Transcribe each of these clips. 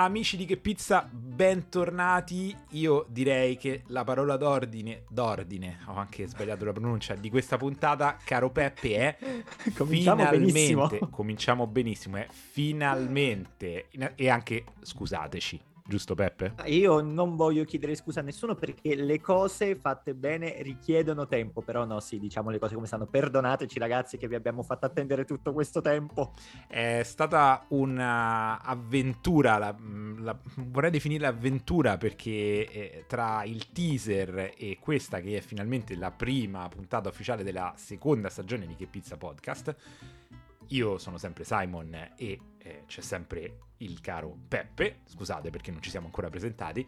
Amici di Che Pizza, bentornati. Io direi che la parola d'ordine, d'ordine, ho anche sbagliato la pronuncia, di questa puntata, caro Peppe, è cominciamo finalmente, benissimo. cominciamo benissimo, è finalmente, e anche, scusateci, giusto Peppe? Io non voglio chiedere scusa a nessuno perché le cose fatte bene richiedono tempo, però no, sì, diciamo le cose come stanno. Perdonateci ragazzi che vi abbiamo fatto attendere tutto questo tempo. È stata un'avventura, la, la, vorrei definirla avventura perché eh, tra il teaser e questa che è finalmente la prima puntata ufficiale della seconda stagione di Che Pizza Podcast, io sono sempre Simon e eh, c'è sempre il caro Peppe, scusate perché non ci siamo ancora presentati.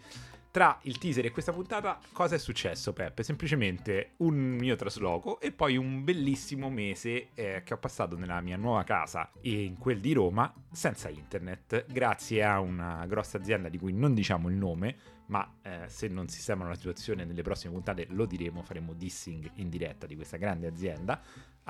Tra il teaser e questa puntata, cosa è successo, Peppe? Semplicemente un mio trasloco e poi un bellissimo mese eh, che ho passato nella mia nuova casa e in quel di Roma senza internet, grazie a una grossa azienda di cui non diciamo il nome, ma eh, se non sistemano la situazione nelle prossime puntate lo diremo, faremo dissing in diretta di questa grande azienda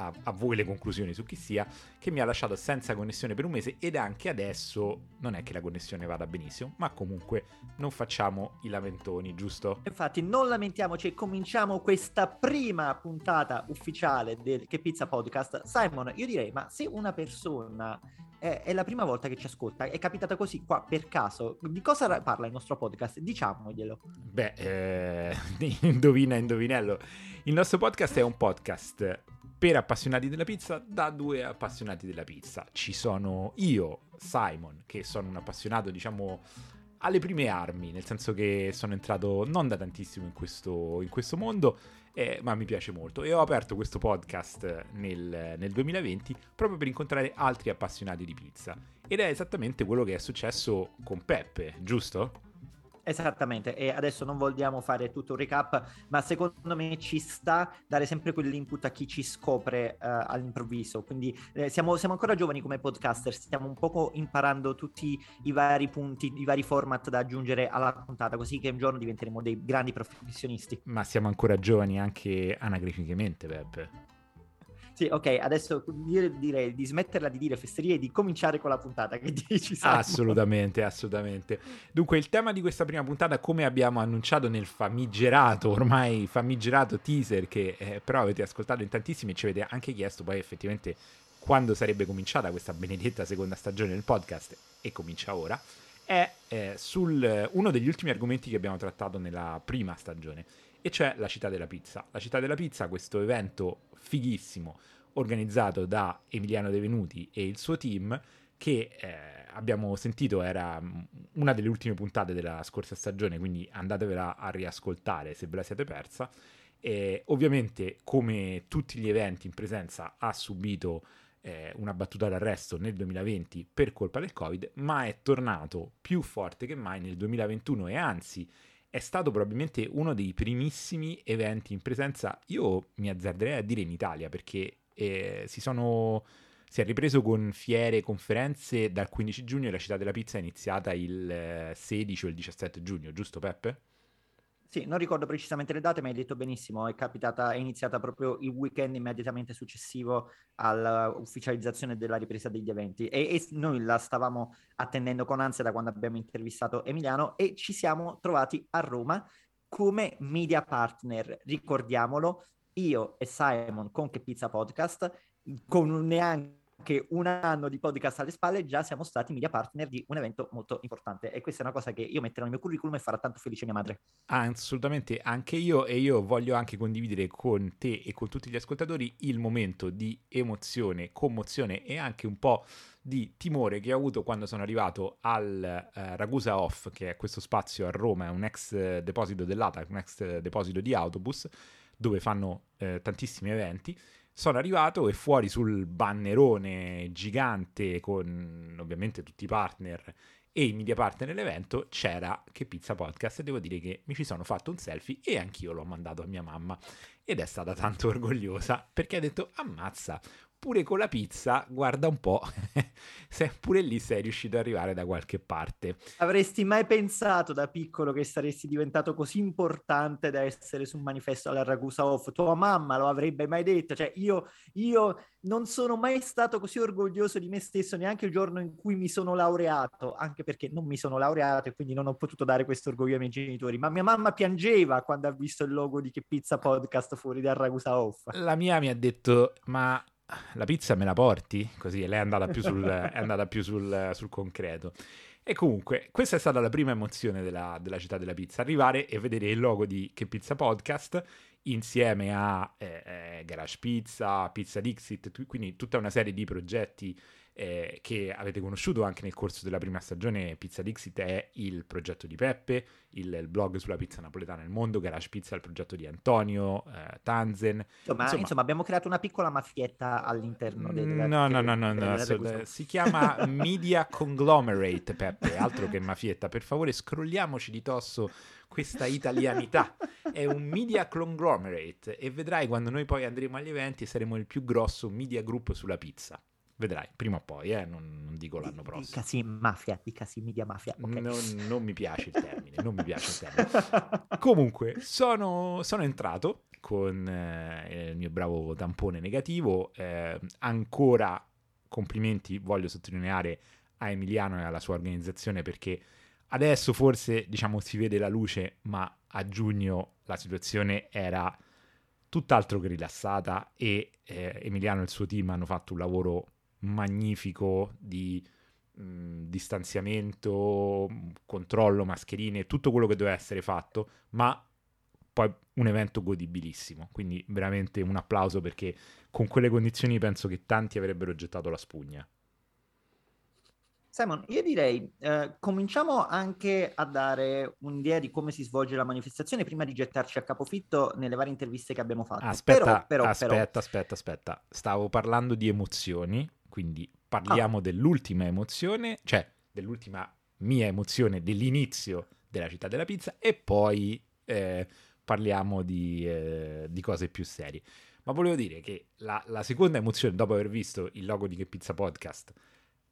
a, a, voi le conclusioni su chi sia, che mi ha lasciato senza connessione per un mese ed anche adesso non è che la connessione vada benissimo, ma comunque non facciamo i lamentoni, giusto? Infatti non lamentiamoci, cominciamo questa prima puntata ufficiale del Che Pizza Podcast. Simon, io direi, ma se una persona è, è, la prima volta che ci ascolta, è capitata così qua per caso. Di cosa parla il nostro podcast? Diciamoglielo. Beh, eh, indovina, indovinello. Il nostro podcast è un podcast per appassionati della pizza da due appassionati della pizza. Ci sono io, Simon, che sono un appassionato, diciamo, alle prime armi, nel senso che sono entrato non da tantissimo in questo, in questo mondo, eh, ma mi piace molto. E ho aperto questo podcast nel, nel 2020 proprio per incontrare altri appassionati di pizza. Ed è esattamente quello che è successo con Peppe, giusto? Esattamente, e adesso non vogliamo fare tutto un recap, ma secondo me ci sta dare sempre quell'input a chi ci scopre uh, all'improvviso. Quindi eh, siamo, siamo, ancora giovani come podcaster, stiamo un poco imparando tutti i vari punti, i vari format da aggiungere alla puntata, così che un giorno diventeremo dei grandi professionisti. Ma siamo ancora giovani anche anagraficamente, Peppe. Sì, ok, adesso io direi di smetterla di dire fesserie e di cominciare con la puntata. Che dici? Salvo? Assolutamente, assolutamente. Dunque, il tema di questa prima puntata, come abbiamo annunciato nel famigerato, ormai famigerato teaser, che eh, però avete ascoltato in tantissimi e ci avete anche chiesto poi effettivamente quando sarebbe cominciata questa benedetta seconda stagione del podcast, e comincia ora, è eh, su uno degli ultimi argomenti che abbiamo trattato nella prima stagione, e cioè la città della pizza. La città della pizza, questo evento fighissimo organizzato da Emiliano De Venuti e il suo team che eh, abbiamo sentito era mm, una delle ultime puntate della scorsa stagione, quindi andatevela a riascoltare se ve la siete persa. E ovviamente, come tutti gli eventi in presenza, ha subito eh, una battuta d'arresto nel 2020 per colpa del Covid, ma è tornato più forte che mai nel 2021 e anzi è stato probabilmente uno dei primissimi eventi in presenza, io mi azzarderei a dire in Italia, perché eh, si sono si è ripreso con fiere e conferenze dal 15 giugno e la città della pizza è iniziata il 16 eh, o il 17 giugno, giusto Peppe? Sì, non ricordo precisamente le date, ma hai detto benissimo, è capitata, è iniziata proprio il weekend immediatamente successivo all'ufficializzazione della ripresa degli eventi. E, e, noi la stavamo attendendo con ansia da quando abbiamo intervistato Emiliano e ci siamo trovati a Roma come media partner, ricordiamolo, io e Simon con Che Pizza Podcast, con neanche che un anno di podcast alle spalle già siamo stati media partner di un evento molto importante e questa è una cosa che io metterò nel mio curriculum e farà tanto felice mia madre. Ah, assolutamente, anche io e io voglio anche condividere con te e con tutti gli ascoltatori il momento di emozione, commozione e anche un po' di timore che ho avuto quando sono arrivato al uh, Ragusa Off, che è questo spazio a Roma, è un ex uh, deposito dell'ATAC, un ex uh, deposito di autobus dove fanno eh, tantissimi eventi. Sono arrivato e fuori sul bannerone gigante con ovviamente tutti i partner e i media partner dell'evento c'era Che Pizza Podcast. E devo dire che mi ci sono fatto un selfie e anch'io l'ho mandato a mia mamma. Ed è stata tanto orgogliosa perché ha detto ammazza pure con la pizza, guarda un po', se pure lì sei riuscito ad arrivare da qualche parte. Avresti mai pensato da piccolo che saresti diventato così importante da essere su un manifesto alla Ragusa Off? Tua mamma lo avrebbe mai detto? Cioè, io, io non sono mai stato così orgoglioso di me stesso neanche il giorno in cui mi sono laureato, anche perché non mi sono laureato e quindi non ho potuto dare questo orgoglio ai miei genitori, ma mia mamma piangeva quando ha visto il logo di Che Pizza Podcast fuori dal Ragusa Off. La mia mi ha detto, ma la pizza me la porti? Così lei è andata più sul, è andata più sul, sul concreto. E comunque, questa è stata la prima emozione della, della, città della pizza, arrivare e vedere il logo di Che Pizza Podcast insieme a eh, eh, Garage Pizza, Pizza Dixit, quindi tutta una serie di progetti eh, che avete conosciuto anche nel corso della prima stagione. Pizza Dixit è il progetto di Peppe, il, il blog sulla pizza napoletana nel mondo, Garage Pizza è il progetto di Antonio, eh, Tanzen. Insomma, insomma, insomma, abbiamo creato una piccola mafietta all'interno del... No, no, no, no, no, no si chiama Media Conglomerate, Peppe, altro che mafietta. Per favore, scrolliamoci di tosso questa italianità. È un media conglomerate e vedrai quando noi poi andremo agli eventi saremo il più grosso media group sulla pizza. Vedrai, prima o poi, eh? non, non dico l'anno prossimo. Dicasi mafia, dicasi media mafia. Okay. Non, non, mi piace il termine, non mi piace il termine. Comunque, sono, sono entrato con eh, il mio bravo tampone negativo. Eh, ancora complimenti, voglio sottolineare a Emiliano e alla sua organizzazione perché adesso forse diciamo si vede la luce, ma a giugno la situazione era tutt'altro che rilassata e eh, Emiliano e il suo team hanno fatto un lavoro magnifico di mh, distanziamento, controllo, mascherine, tutto quello che doveva essere fatto, ma poi un evento godibilissimo. Quindi veramente un applauso perché con quelle condizioni penso che tanti avrebbero gettato la spugna. Simon, io direi, eh, cominciamo anche a dare un'idea di come si svolge la manifestazione prima di gettarci a capofitto nelle varie interviste che abbiamo fatto. Aspetta, però, però, aspetta, però... aspetta, aspetta. Stavo parlando di emozioni quindi parliamo ah. dell'ultima emozione, cioè dell'ultima mia emozione dell'inizio della città della pizza e poi eh, parliamo di, eh, di, cose più serie. Ma volevo dire che la, la, seconda emozione, dopo aver visto il logo di Che Pizza Podcast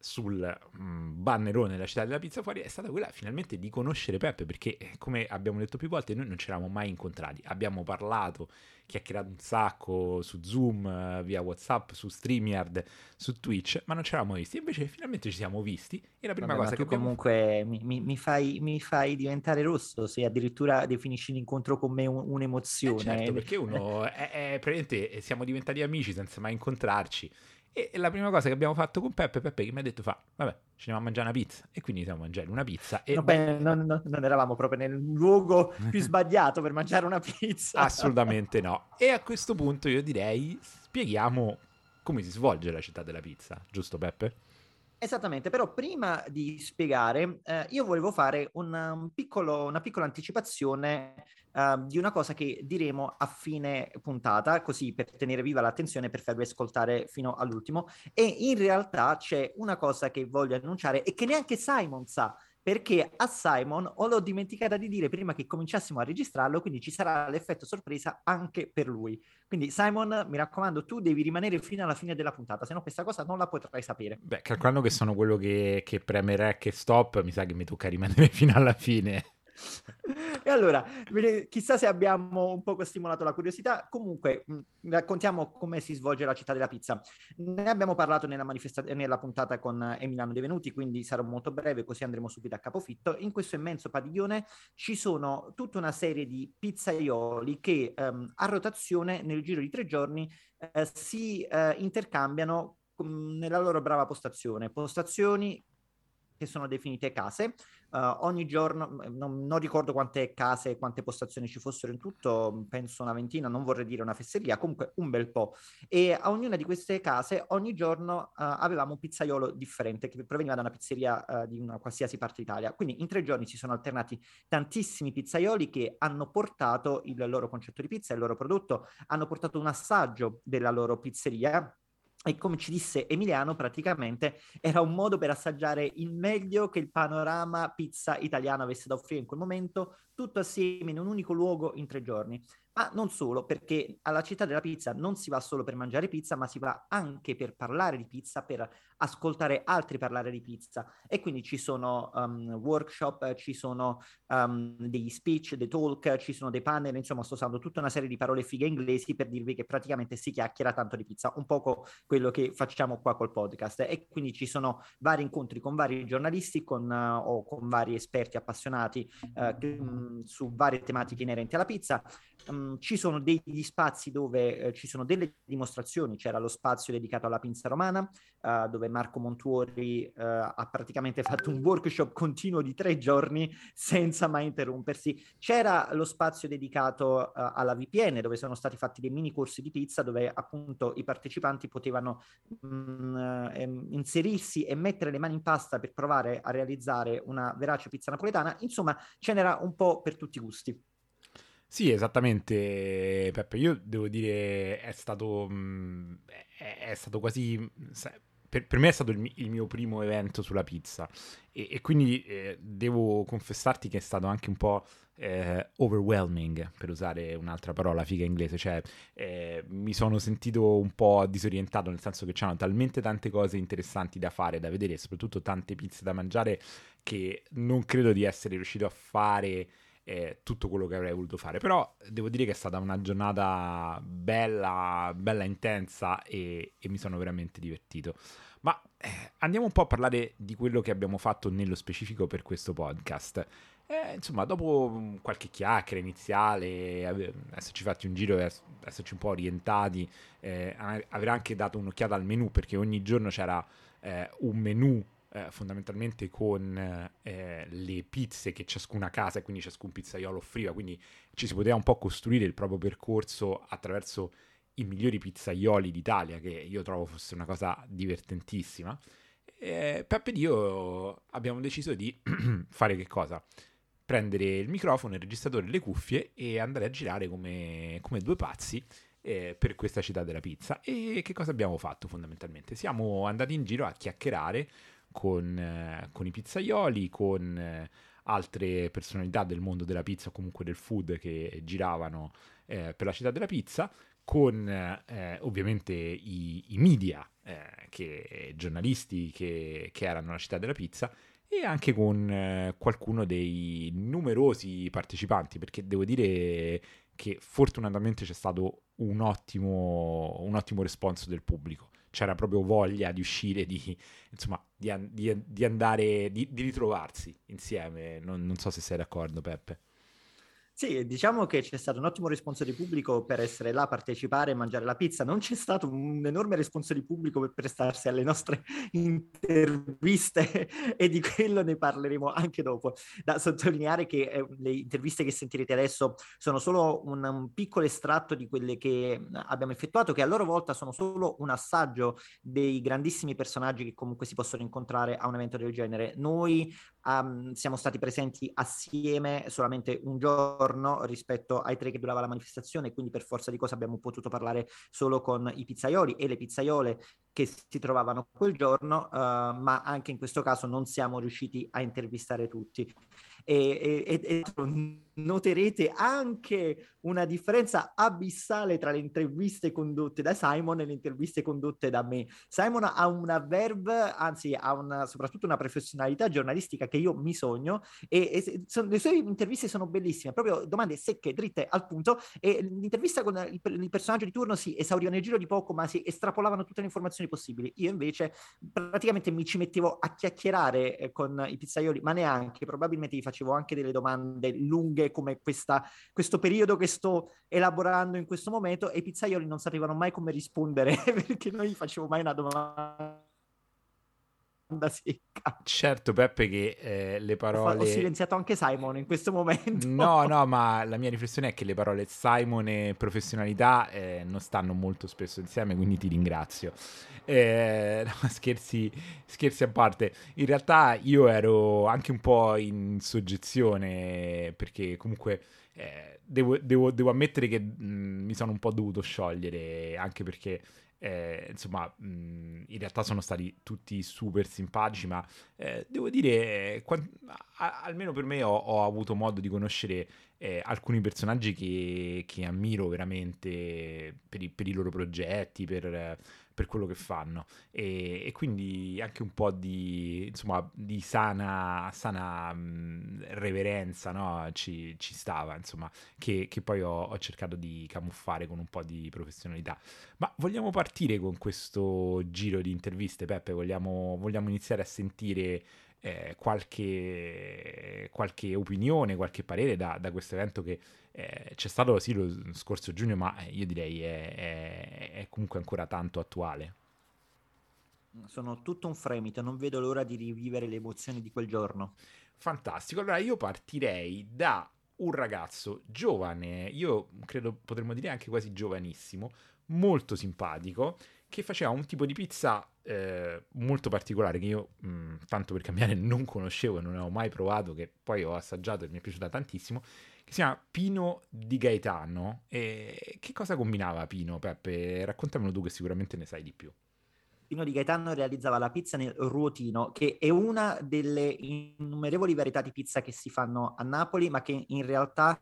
sul mm, bannerone della città della pizza fuori, è stata quella finalmente di conoscere Peppe, perché eh, come abbiamo detto più volte, noi non ci eravamo mai incontrati. Abbiamo parlato chiacchierato un sacco su Zoom, via WhatsApp, su StreamYard, su Twitch, ma non ci eravamo visti. Invece finalmente ci siamo visti e la prima Vabbè, cosa che abbiamo... comunque mi, mi, mi, fai, mi, fai, diventare rosso se addirittura definisci l'incontro con me un, un'emozione. Eh certo, perché uno è, è, praticamente siamo diventati amici senza mai incontrarci e la prima cosa che abbiamo fatto con Peppe, Peppe che mi ha detto fa, vabbè, ci andiamo a mangiare una pizza. E quindi siamo a mangiare una pizza. E... Non, non, non, eravamo proprio nel luogo più sbagliato per mangiare una pizza. Assolutamente no. E a questo punto io direi, spieghiamo come si svolge la città della pizza, giusto Peppe? Esattamente, però prima di spiegare, eh, io volevo fare un, un piccolo, una piccola anticipazione uh, di una cosa che diremo a fine puntata, così per tenere viva l'attenzione, per farvi ascoltare fino all'ultimo. E in realtà c'è una cosa che voglio annunciare e che neanche Simon sa, perché a Simon ho l'ho dimenticata di dire prima che cominciassimo a registrarlo, quindi ci sarà l'effetto sorpresa anche per lui. Quindi Simon, mi raccomando, tu devi rimanere fino alla fine della puntata, se no questa cosa non la potrai sapere. Beh, calcolando che sono quello che, che preme rec stop, mi sa che mi tocca rimanere fino alla fine. e allora, chissà se abbiamo un po' stimolato la curiosità. Comunque, raccontiamo come si svolge la città della pizza. Ne abbiamo parlato nella, manifesta- nella puntata con Emiliano De Venuti, quindi sarò molto breve, così andremo subito a capofitto. In questo immenso padiglione ci sono tutta una serie di pizzaioli che ehm, a rotazione nel giro di tre giorni eh, si eh, intercambiano nella loro brava postazione. Postazioni che sono definite case. Uh, ogni giorno, non, non, ricordo quante case quante postazioni ci fossero in tutto, penso una ventina, non vorrei dire una fesseria, comunque un bel po'. E a ognuna di queste case ogni giorno uh, avevamo un pizzaiolo differente che proveniva da una pizzeria uh, di una qualsiasi parte d'Italia. Quindi in tre giorni si sono alternati tantissimi pizzaioli che hanno portato il loro concetto di pizza, il loro prodotto, hanno portato un assaggio della loro pizzeria e come ci disse Emiliano, praticamente era un modo per assaggiare il meglio che il panorama pizza italiano avesse da offrire in quel momento, tutto assieme in un unico luogo in tre giorni. ma non solo, perché alla città della pizza non si va solo per mangiare pizza, ma si va anche per parlare di pizza, per ascoltare altri parlare di pizza. E quindi ci sono um, workshop, ci sono um, degli speech, dei talk, ci sono dei panel, insomma sto usando tutta una serie di parole fighe inglesi per dirvi che praticamente si chiacchiera tanto di pizza, un poco quello che facciamo qua col podcast. E quindi ci sono vari incontri con vari giornalisti con, uh, o con vari esperti appassionati uh, che, um, su varie tematiche inerenti alla pizza. Um, ci sono degli spazi dove uh, ci sono delle dimostrazioni, c'era lo spazio dedicato alla pinza romana, uh, dove Marco Montuori uh, ha praticamente fatto un workshop continuo di tre giorni senza mai interrompersi. C'era lo spazio dedicato alla VPN, dove sono stati fatti dei mini corsi di pizza, dove appunto i partecipanti potevano mh, mm, ehm, inserirsi e mettere le mani in pasta per provare a realizzare una verace pizza napoletana. Insomma, ce n'era un po' per tutti i gusti. Sì, esattamente, Peppe. Io devo dire, è stato, mh, è, è stato quasi. Per, per, me è stato il, il, mio primo evento sulla pizza e, e quindi eh, devo confessarti che è stato anche un po' eh, overwhelming, per usare un'altra parola figa inglese, cioè eh, mi sono sentito un po' disorientato, nel senso che c'erano talmente tante cose interessanti da fare, da vedere, soprattutto tante pizze da mangiare, che non credo di essere riuscito a fare eh, tutto quello che avrei voluto fare. Però devo dire che è stata una giornata bella, bella intensa e, e mi sono veramente divertito. Ma eh, andiamo un po' a parlare di quello che abbiamo fatto nello specifico per questo podcast. Eh, insomma, dopo qualche chiacchiera iniziale, esserci fatti un giro esserci un po' orientati, eh, aver anche dato un'occhiata al menu perché ogni giorno c'era eh, un menu eh, fondamentalmente con eh, le pizze che ciascuna casa e quindi ciascun pizzaiolo offriva, quindi ci si poteva un po' costruire il proprio percorso attraverso i migliori pizzaioli d'Italia, che io trovo fosse una cosa divertentissima. E Peppe e io abbiamo deciso di fare che cosa? Prendere il microfono, il registratore, le cuffie e andare a girare come, come due pazzi eh, per questa città della pizza. E che cosa abbiamo fatto fondamentalmente? Siamo andati in giro a chiacchierare con, eh, con i pizzaioli, con eh, altre personalità del mondo della pizza o comunque del food che giravano eh, per la città della pizza, con eh, ovviamente i, i media, eh, che, giornalisti che, che, erano alla città della pizza e anche con eh, qualcuno dei numerosi partecipanti, perché devo dire che fortunatamente c'è stato un ottimo, un ottimo responso del pubblico c'era proprio voglia di uscire, di, insomma, di, di, di andare, di, ritrovarsi insieme. Non, non so se sei d'accordo, Peppe. Sì, diciamo che c'è stato un ottimo responso di pubblico per essere là, partecipare e mangiare la pizza. Non c'è stato un enorme responso di pubblico per prestarsi alle nostre interviste e di quello ne parleremo anche dopo. Da sottolineare che eh, le interviste che sentirete adesso sono solo un, un, piccolo estratto di quelle che abbiamo effettuato, che a loro volta sono solo un assaggio dei grandissimi personaggi che comunque si possono incontrare a un evento del genere. Noi um, siamo stati presenti assieme solamente un giorno rispetto ai tre che durava la manifestazione, quindi per forza di cosa abbiamo potuto parlare solo con i pizzaioli e le pizzaiole che si trovavano quel giorno, uh, ma anche in questo caso non siamo riusciti a intervistare tutti e, e, e noterete anche una differenza abissale tra le interviste condotte da Simon e le interviste condotte da me. Simon ha una verve, anzi ha una, soprattutto una professionalità giornalistica che io mi sogno e, e son, le sue interviste sono bellissime, proprio domande secche, dritte, al punto e l'intervista con il, il personaggio di turno si esauriva nel giro di poco ma si estrapolavano tutte le informazioni possibili. Io invece praticamente mi ci mettevo a chiacchierare eh, con i pizzaioli, ma neanche, probabilmente gli facevo anche delle domande lunghe come questa, questo periodo che sto elaborando in questo momento e i pizzaioli non sapevano mai come rispondere perché non gli facevo mai una domanda secca. Certo, Peppe, che eh, le parole. Ho, silenziato anche Simon in questo momento. No, no, ma la mia riflessione è che le parole Simon e professionalità eh, non stanno molto spesso insieme, quindi ti ringrazio. Eh, no, scherzi, scherzi a parte. In realtà io ero anche un po' in soggezione perché comunque. Eh, devo, devo, devo, ammettere che mh, mi sono un po' dovuto sciogliere anche perché eh, insomma, mh, in realtà sono stati tutti super simpatici, ma eh, devo dire, quant- a- almeno per me ho, ho, avuto modo di conoscere eh, alcuni personaggi che, che ammiro veramente per i, per i, loro progetti, per, per quello che fanno e, e, quindi anche un po' di, insomma, di sana, sana mh, reverenza no? ci, ci, stava, insomma, che, che poi ho, ho, cercato di camuffare con un po' di professionalità. Ma vogliamo partire con questo giro di interviste, Peppe? Vogliamo, vogliamo iniziare a sentire eh, qualche, qualche, opinione, qualche parere da, da questo evento che eh, c'è stato sì lo scorso giugno, ma eh, io direi è, è, è comunque ancora tanto attuale. Sono tutto un fremito, non vedo l'ora di rivivere le emozioni di quel giorno. Fantastico, allora io partirei da un ragazzo giovane, io credo potremmo dire anche quasi giovanissimo, molto simpatico, che faceva un tipo di pizza eh, molto particolare che io, mh, mm, tanto per cambiare, non conoscevo e non avevo mai provato, che poi ho assaggiato e mi è piaciuta tantissimo, che si chiama Pino di Gaetano. E che cosa combinava Pino, Peppe? Raccontamelo tu che sicuramente ne sai di più. Pino di Gaetano realizzava la pizza nel ruotino, che è una delle innumerevoli varietà di pizza che si fanno a Napoli, ma che in realtà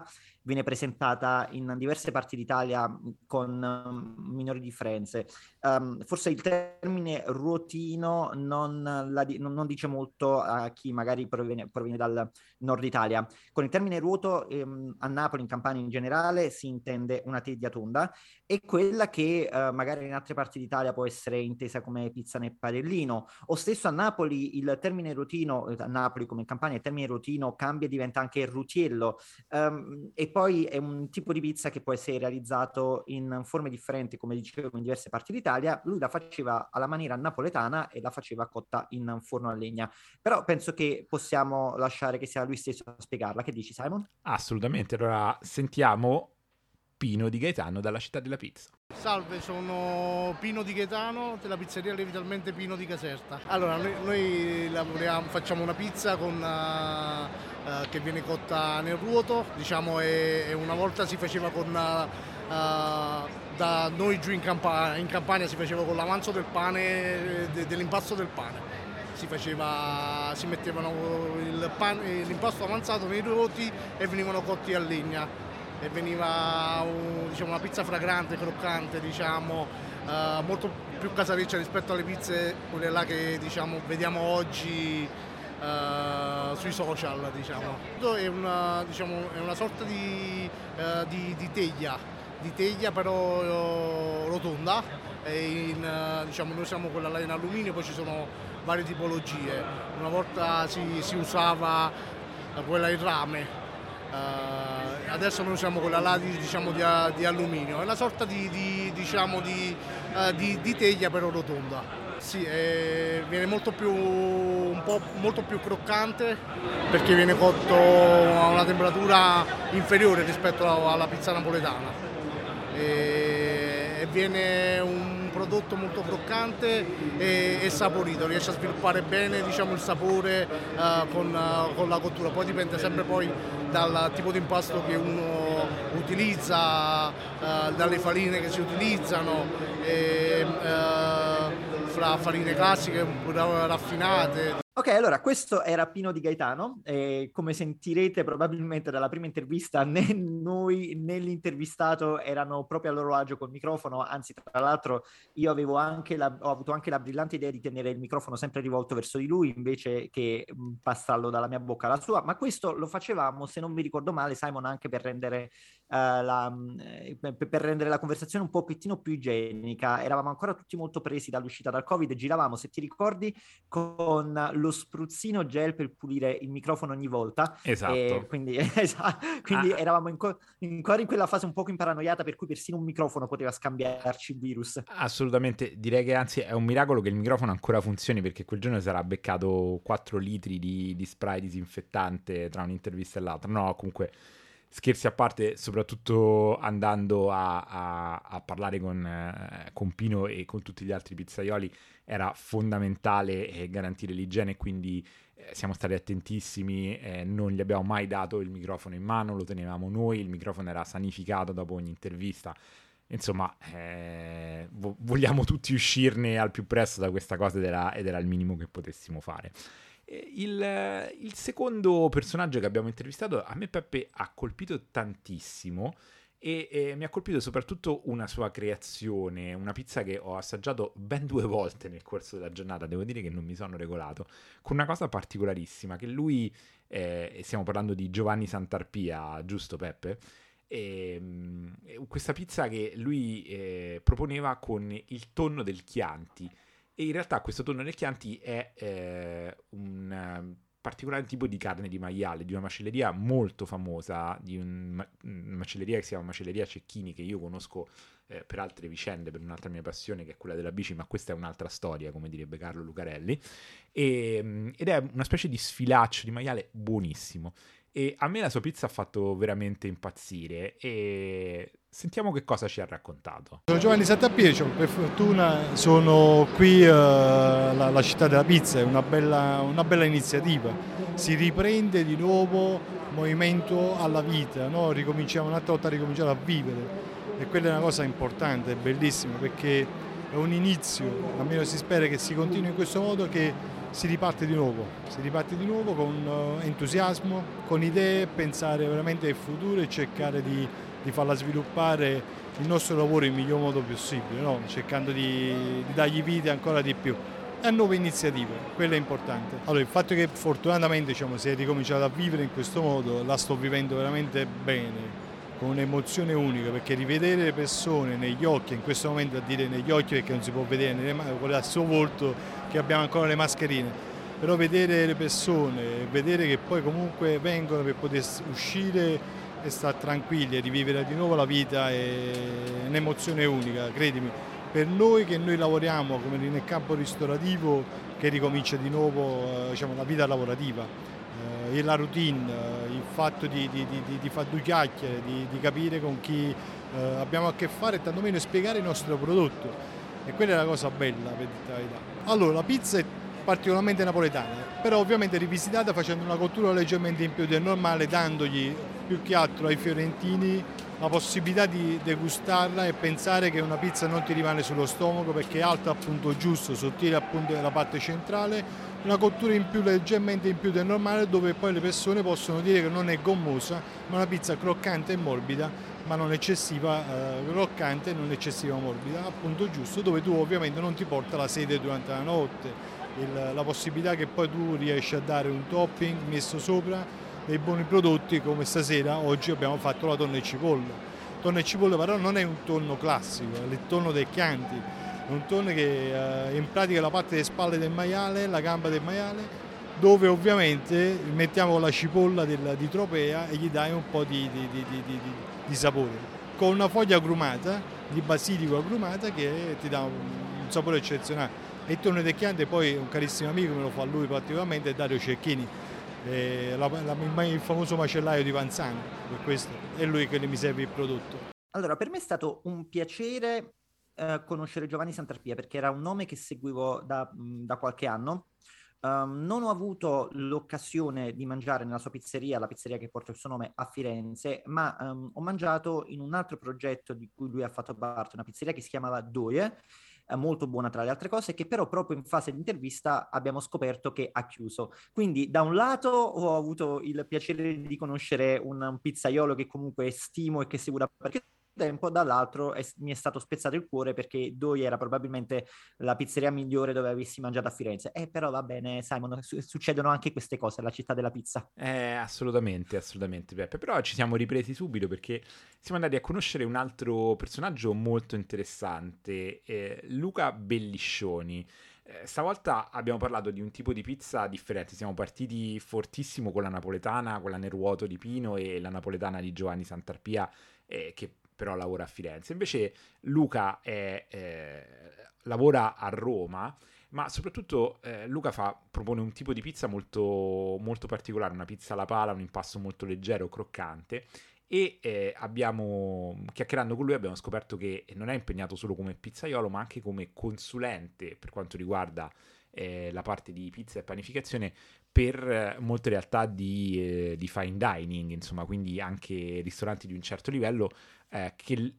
viene presentata in diverse parti d'Italia con um, minori differenze. Um, forse il termine ruotino non, la, non, dice molto a chi magari proviene, proviene, dal nord Italia. Con il termine ruoto ehm, a Napoli, in Campania in generale, si intende una teglia tonda e quella che uh, magari in altre parti d'Italia può essere intesa come pizza nel padellino o stesso a Napoli il termine ruotino, a Napoli come in Campania il termine ruotino cambia e diventa anche rutiello um, e poi è un tipo di pizza che può essere realizzato in forme differenti, come dicevo, in diverse parti d'Italia. Lui la faceva alla maniera napoletana e la faceva cotta in forno a legna. Però penso che possiamo lasciare che sia lui stesso a spiegarla. Che dici, Simon? Assolutamente. Allora sentiamo Pino di Gaetano dalla città della pizza. Salve, sono Pino di Gaetano della pizzeria Levitalmente Pino di Caserta. Allora, noi, noi lavoriamo, facciamo una pizza con, uh, uh, che viene cotta nel ruoto, diciamo, e, e una volta si faceva con... Uh, da noi giù in, Campa- in, Campania si faceva con l'avanzo del pane, de- dell'impasto del pane. Si, faceva, si mettevano pane, l'impasto avanzato nei ruoti e venivano cotti a legna e veniva un, diciamo, una pizza fragrante, croccante, diciamo, uh, molto più casareccia rispetto alle pizze quelle là che diciamo, vediamo oggi uh, sui social. Diciamo. È, una, diciamo, è una sorta di, uh, di, di, teglia, di teglia però rotonda. In, diciamo, noi siamo quella là in alluminio, poi ci sono varie tipologie. Una volta si, si usava quella in rame, Uh, adesso noi usiamo quella là di, diciamo, di, di, alluminio, è una sorta di, di, diciamo, di teglia però rotonda. Sì, è, viene molto più, molto più croccante perché viene cotto a una temperatura inferiore rispetto alla pizza napoletana e, e viene un prodotto molto croccante e, e saporito, riesce a sviluppare bene diciamo, il sapore uh, con, uh, con, la cottura, poi dipende sempre poi dal tipo di impasto che uno utilizza, uh, dalle farine che si utilizzano, e, fra farine classiche, raffinate. Ok, allora questo era Pino di Gaetano e come sentirete probabilmente dalla prima intervista né noi né l'intervistato erano proprio a loro agio col microfono, anzi tra l'altro io avevo anche la, ho avuto anche la brillante idea di tenere il microfono sempre rivolto verso di lui invece che passarlo dalla mia bocca alla sua, ma questo lo facevamo se non mi ricordo male Simon anche per rendere, uh, la, uh, per rendere la conversazione un pochettino più igienica, eravamo ancora tutti molto presi dall'uscita dal covid giravamo se ti ricordi con lo spruzzino gel per pulire il microfono ogni volta. Esatto. Quindi, esatto, quindi ah. eravamo ancora in, in quella fase un po' imparanoiata per cui persino un microfono poteva scambiarci il virus. Assolutamente, direi che anzi è un miracolo che il microfono ancora funzioni perché quel giorno sarà beccato 4 litri di, di spray disinfettante tra un'intervista e l'altra. No, comunque scherzi a parte, soprattutto andando a, a, a parlare con, eh, con, Pino e con tutti gli altri pizzaioli, era fondamentale eh, garantire l'igiene, quindi eh, siamo stati attentissimi, eh, non gli abbiamo mai dato il microfono in mano, lo tenevamo noi, il microfono era sanificato dopo ogni intervista. insomma, eh, vogliamo tutti uscirne al più presto da questa cosa ed era, ed era il minimo che potessimo fare. Il, il, secondo personaggio che abbiamo intervistato a me Peppe ha colpito tantissimo e, e, mi ha colpito soprattutto una sua creazione, una pizza che ho assaggiato ben due volte nel corso della giornata, devo dire che non mi sono regolato, con una cosa particolarissima, che lui, eh, stiamo parlando di Giovanni Santarpia, giusto Peppe? E, ehm, questa pizza che lui eh, proponeva con il tonno del Chianti e in realtà questo tonno del Chianti è eh, un particolare tipo di carne di maiale di una macelleria molto famosa di un, una macelleria che si chiama Macelleria Cecchini che io conosco eh, per altre vicende per un'altra mia passione che è quella della bici ma questa è un'altra storia come direbbe Carlo Lucarelli. E, ed è una specie di sfilaccio di maiale buonissimo e a me la sua pizza ha fatto veramente impazzire e sentiamo che cosa ci ha raccontato. Sono Giovanni Santapietro, per fortuna sono qui uh, la, la, città della pizza, è una bella, una bella, iniziativa. Si riprende di nuovo movimento alla vita, no? ricominciamo un'altra volta a ricominciare a vivere e quella è una cosa importante, bellissima perché è un inizio, almeno si spera che si continui in questo modo che si riparte di nuovo, si riparte di nuovo con eh, entusiasmo, con idee, pensare veramente al futuro e cercare di, di farla sviluppare il nostro lavoro in miglior modo possibile, no? cercando di, di dargli vita ancora di più a nuove iniziative, quello è importante. Allora, il fatto che fortunatamente diciamo, si è ricominciato a vivere in questo modo, la sto vivendo veramente bene, con un'emozione unica, perché rivedere le persone negli occhi, in questo momento a dire negli occhi perché non si può vedere nelle, con il suo volto che abbiamo ancora le mascherine, però vedere le persone, vedere che poi comunque vengono per poter uscire e stare tranquilli e rivivere di nuovo la vita è un'emozione unica, credimi. Per noi che noi lavoriamo come nel campo ristorativo che ricomincia di nuovo diciamo, la vita lavorativa, eh, la routine, il fatto di, di, di, di fare due chiacchiere, di, capire con chi eh, abbiamo a che fare e tantomeno spiegare il nostro prodotto. E quella è la cosa bella, per dire la verità. Allora, la pizza è particolarmente napoletana, però ovviamente rivisitata facendo una cottura leggermente in più del normale, dandogli più che altro ai fiorentini la possibilità di degustarla e pensare che una pizza non ti rimane sullo stomaco perché è alta appunto giusto, sottile appunto nella parte centrale, una cottura in più leggermente in più del normale dove poi le persone possono dire che non è gommosa ma una pizza croccante e morbida ma non eccessiva eh, croccante e non eccessiva morbida, appunto giusto dove tu ovviamente non ti porta la sede durante la notte, Il, la possibilità che poi tu riesci a dare un topping messo sopra dei buoni prodotti come stasera, oggi abbiamo fatto la tonno e cipolla. Tonno e cipolla però non è un tonno classico, è il tonno dei Chianti, è un tonno che eh, in pratica è la parte delle spalle del maiale, la gamba del maiale, dove ovviamente mettiamo la cipolla del, di tropea e gli dai un po' di, di, di, di, sapore. Con una foglia agrumata, di basilico agrumata che ti dà un, un sapore eccezionale. E il tonno dei Chianti poi un carissimo amico me lo fa lui particolarmente è Dario Cecchini eh, la, la, il famoso macellaio di Vanzano, per questo è lui che mi serve il prodotto. Allora, per me è stato un piacere eh, conoscere Giovanni Santarpia perché era un nome che seguivo da, da qualche anno. Um, non ho avuto l'occasione di mangiare nella sua pizzeria, la pizzeria che porta il suo nome a Firenze, ma um, ho mangiato in un altro progetto di cui lui ha fatto parte, una pizzeria che si chiamava Doie, molto buona tra le altre cose, che però proprio in fase di intervista abbiamo scoperto che ha chiuso. Quindi da un lato ho avuto il piacere di conoscere un, un pizzaiolo che comunque stimo e che seguo da parecchio tempo, dall'altro è, mi è stato spezzato il cuore perché Doi era probabilmente la pizzeria migliore dove avessi mangiato a Firenze. Eh, però va bene, Simon, su- succedono anche queste cose alla città della pizza. Eh, assolutamente, assolutamente, Peppe. Però ci siamo ripresi subito perché siamo andati a conoscere un altro personaggio molto interessante, eh, Luca Belliscioni. Eh, stavolta abbiamo parlato di un tipo di pizza differente, siamo partiti fortissimo con la napoletana, quella nel ruoto di Pino e la napoletana di Giovanni Santarpia, eh, che però lavora a Firenze. Invece Luca è, eh, lavora a Roma, ma soprattutto eh, Luca fa, propone un tipo di pizza molto, molto particolare, una pizza alla pala, un impasto molto leggero, croccante. E eh, abbiamo, chiacchierando con lui, abbiamo scoperto che non è impegnato solo come pizzaiolo, ma anche come consulente per quanto riguarda eh, la parte di pizza e panificazione per molte realtà di, eh, di, fine dining, insomma, quindi anche ristoranti di un certo livello eh, che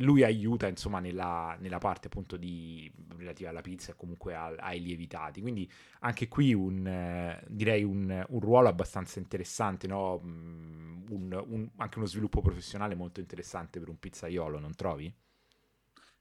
lui aiuta insomma nella, nella, parte appunto di, relativa alla pizza e comunque a, ai lievitati quindi anche qui un, eh, direi un, un, ruolo abbastanza interessante no? Mm, un, anche uno sviluppo professionale molto interessante per un pizzaiolo non trovi?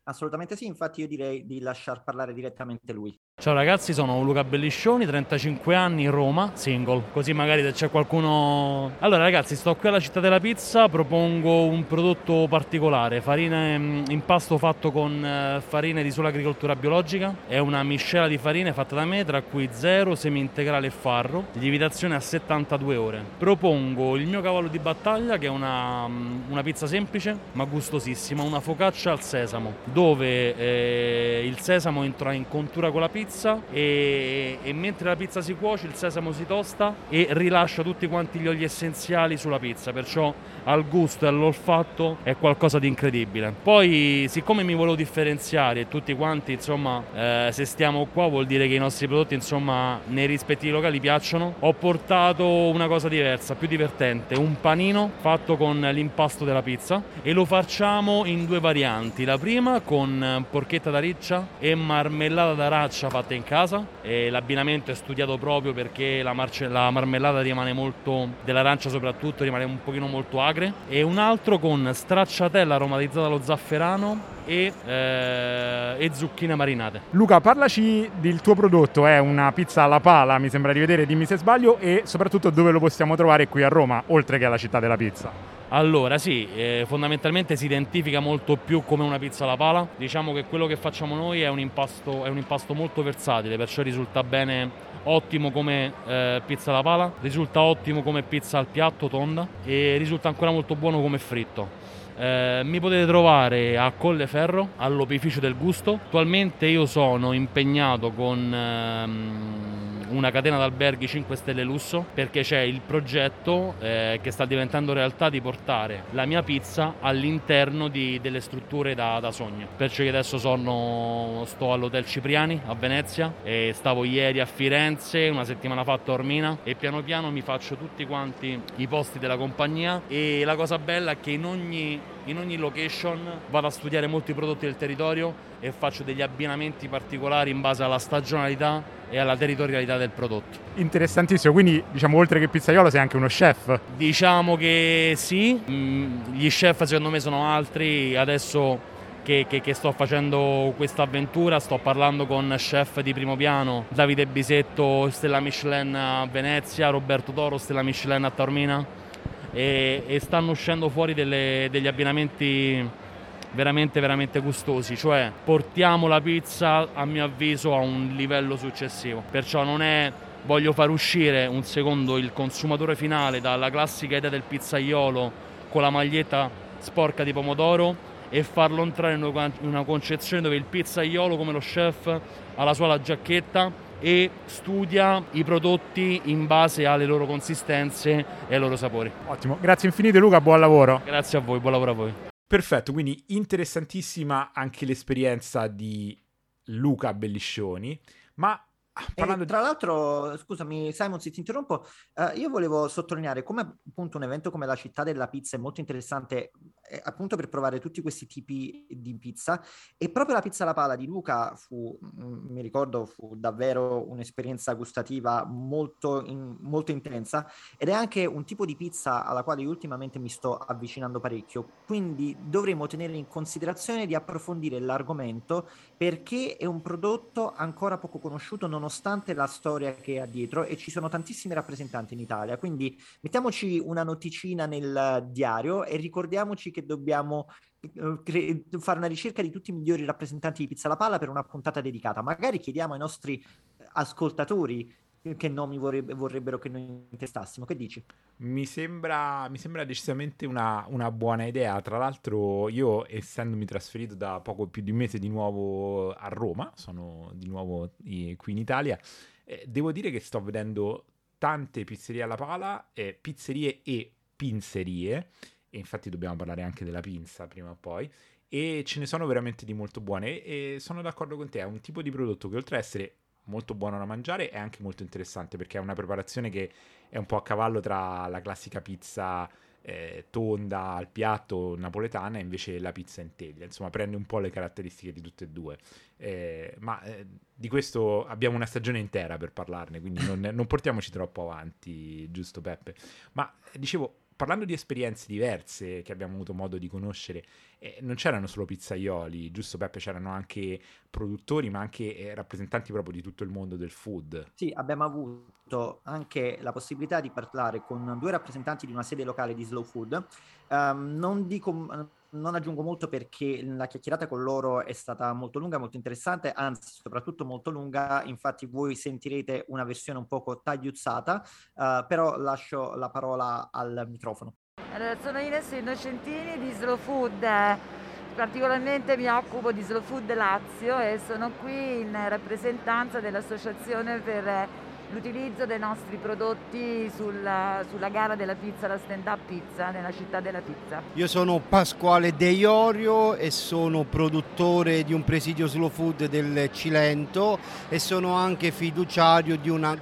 Assolutamente sì, infatti io direi di lasciar parlare direttamente lui. Ciao ragazzi, sono Luca Belliscioni, 35 anni, Roma, single, così magari se c'è qualcuno... Allora ragazzi, sto qui alla città della pizza, propongo un prodotto particolare, farina impasto fatto con eh, farine di sola agricoltura biologica, è una miscela di farine fatta da me, tra cui zero, semi integrale e farro, lievitazione a 72 ore. Propongo il mio cavallo di battaglia che è una, una pizza semplice ma gustosissima, una focaccia al sesamo, dove eh, il sesamo entra in contura con la pizza e, e, mentre la pizza si cuoce il sesamo si tosta e rilascia tutti quanti gli oli essenziali sulla pizza, perciò al gusto e all'olfatto è qualcosa di incredibile. Poi siccome mi volevo differenziare e tutti quanti insomma eh, se stiamo qua vuol dire che i nostri prodotti insomma nei rispettivi locali piacciono, ho portato una cosa diversa, più divertente, un panino fatto con l'impasto della pizza e lo facciamo in due varianti, la prima con porchetta da riccia e marmellata d'arancia fatte in casa e l'abbinamento è studiato proprio perché la, marce- la marmellata rimane molto, dell'arancia soprattutto, rimane un pochino molto acre e un altro con stracciatella aromatizzata allo zafferano e, eh, e, zucchine marinate. Luca, parlaci del tuo prodotto, è una pizza alla pala, mi sembra di vedere, dimmi se sbaglio, e soprattutto dove lo possiamo trovare qui a Roma, oltre che alla città della pizza. Allora sì, eh, fondamentalmente si identifica molto più come una pizza alla pala, diciamo che quello che facciamo noi è un impasto, è un impasto molto versatile, perciò risulta bene ottimo come eh, pizza alla pala, risulta ottimo come pizza al piatto tonda e risulta ancora molto buono come fritto. Eh, mi potete trovare a Colleferro, all'Opificio del Gusto. Attualmente io sono impegnato con ehm, una catena d'alberghi 5 stelle lusso perché c'è il progetto eh, che sta diventando realtà di portare la mia pizza all'interno di, delle strutture da, da, sogno. Perciò che adesso sono, sto all'Hotel Cipriani a Venezia e stavo ieri a Firenze, una settimana fa a Tormina e piano piano mi faccio tutti quanti i posti della compagnia e la cosa bella è che in ogni in ogni location vado a studiare molti prodotti del territorio e faccio degli abbinamenti particolari in base alla stagionalità e alla territorialità del prodotto. Interessantissimo, quindi diciamo oltre che pizzaiolo sei anche uno chef? Diciamo che sì, mm, gli chef secondo me sono altri, adesso che, che, che, sto facendo questa avventura, sto parlando con chef di primo piano, Davide Bisetto, Stella Michelin a Venezia, Roberto Toro, Stella Michelin a Taormina e, e stanno uscendo fuori delle, degli abbinamenti veramente veramente gustosi. Cioè portiamo la pizza a mio avviso a un livello successivo. Perciò non è voglio far uscire un secondo il consumatore finale dalla classica idea del pizzaiolo con la maglietta sporca di pomodoro e farlo entrare in una concezione dove il pizzaiolo come lo chef ha la sua la giacchetta e studia i prodotti in base alle loro consistenze e ai loro sapori. Ottimo, grazie infinite Luca, buon lavoro. Grazie a voi, buon lavoro a voi. Perfetto, quindi interessantissima anche l'esperienza di Luca Belliscioni, ma Parlando... tra l'altro, scusami Simon se ti interrompo, uh, io volevo sottolineare come appunto un evento come la città della pizza è molto interessante eh, appunto per provare tutti questi tipi di pizza. E proprio la pizza alla pala di Luca fu, mh, mm, mi ricordo, fu davvero un'esperienza gustativa molto, in, molto intensa ed è anche un tipo di pizza alla quale io ultimamente mi sto avvicinando parecchio, quindi dovremo tenere in considerazione di approfondire l'argomento perché è un prodotto ancora poco conosciuto, non nonostante la storia che ha dietro e ci sono tantissimi rappresentanti in Italia, quindi mettiamoci una noticina nel diario e ricordiamoci che dobbiamo eh, fare una ricerca di tutti i migliori rappresentanti di Pizza la Palla per una puntata dedicata. Magari chiediamo ai nostri ascoltatori che nomi vorrebbe, vorrebbero che noi testassimo. Che dici? Mi sembra, mi sembra decisamente una, una, buona idea. Tra l'altro, io essendomi trasferito da poco più di un mese di nuovo a Roma, sono di nuovo qui in Italia, eh, devo dire che sto vedendo tante pizzerie alla pala, eh, pizzerie e pinzerie, e infatti dobbiamo parlare anche della pinza prima o poi. E ce ne sono veramente di molto buone. E sono d'accordo con te, è un tipo di prodotto che oltre ad essere molto buono da mangiare e anche molto interessante perché è una preparazione che è un po' a cavallo tra la classica pizza eh, tonda al piatto napoletana e invece la pizza in teglia. Insomma, prende un po' le caratteristiche di tutte e due. Eh, ma eh, di questo abbiamo una stagione intera per parlarne, quindi non, non portiamoci troppo avanti, giusto Peppe? Ma dicevo, parlando di esperienze diverse che abbiamo avuto modo di conoscere, eh, non c'erano solo pizzaioli, giusto Peppe? C'erano anche produttori, ma anche eh, rappresentanti proprio di tutto il mondo del food. Sì, abbiamo avuto anche la possibilità di parlare con due rappresentanti di una sede locale di Slow Food. Um, non dico non aggiungo molto perché la chiacchierata con loro è stata molto lunga, molto interessante, anzi soprattutto molto lunga, infatti voi sentirete una versione un poco tagliuzzata, uh, però lascio la parola al microfono. Allora, sono Ines Innocentini di Slow Food, particolarmente mi occupo di Slow Food Lazio e sono qui in rappresentanza dell'Associazione per l'utilizzo dei nostri prodotti sulla, sulla, gara della pizza, la stand up pizza nella città della pizza. Io sono Pasquale De Iorio e sono produttore di un presidio slow food del Cilento e sono anche fiduciario di una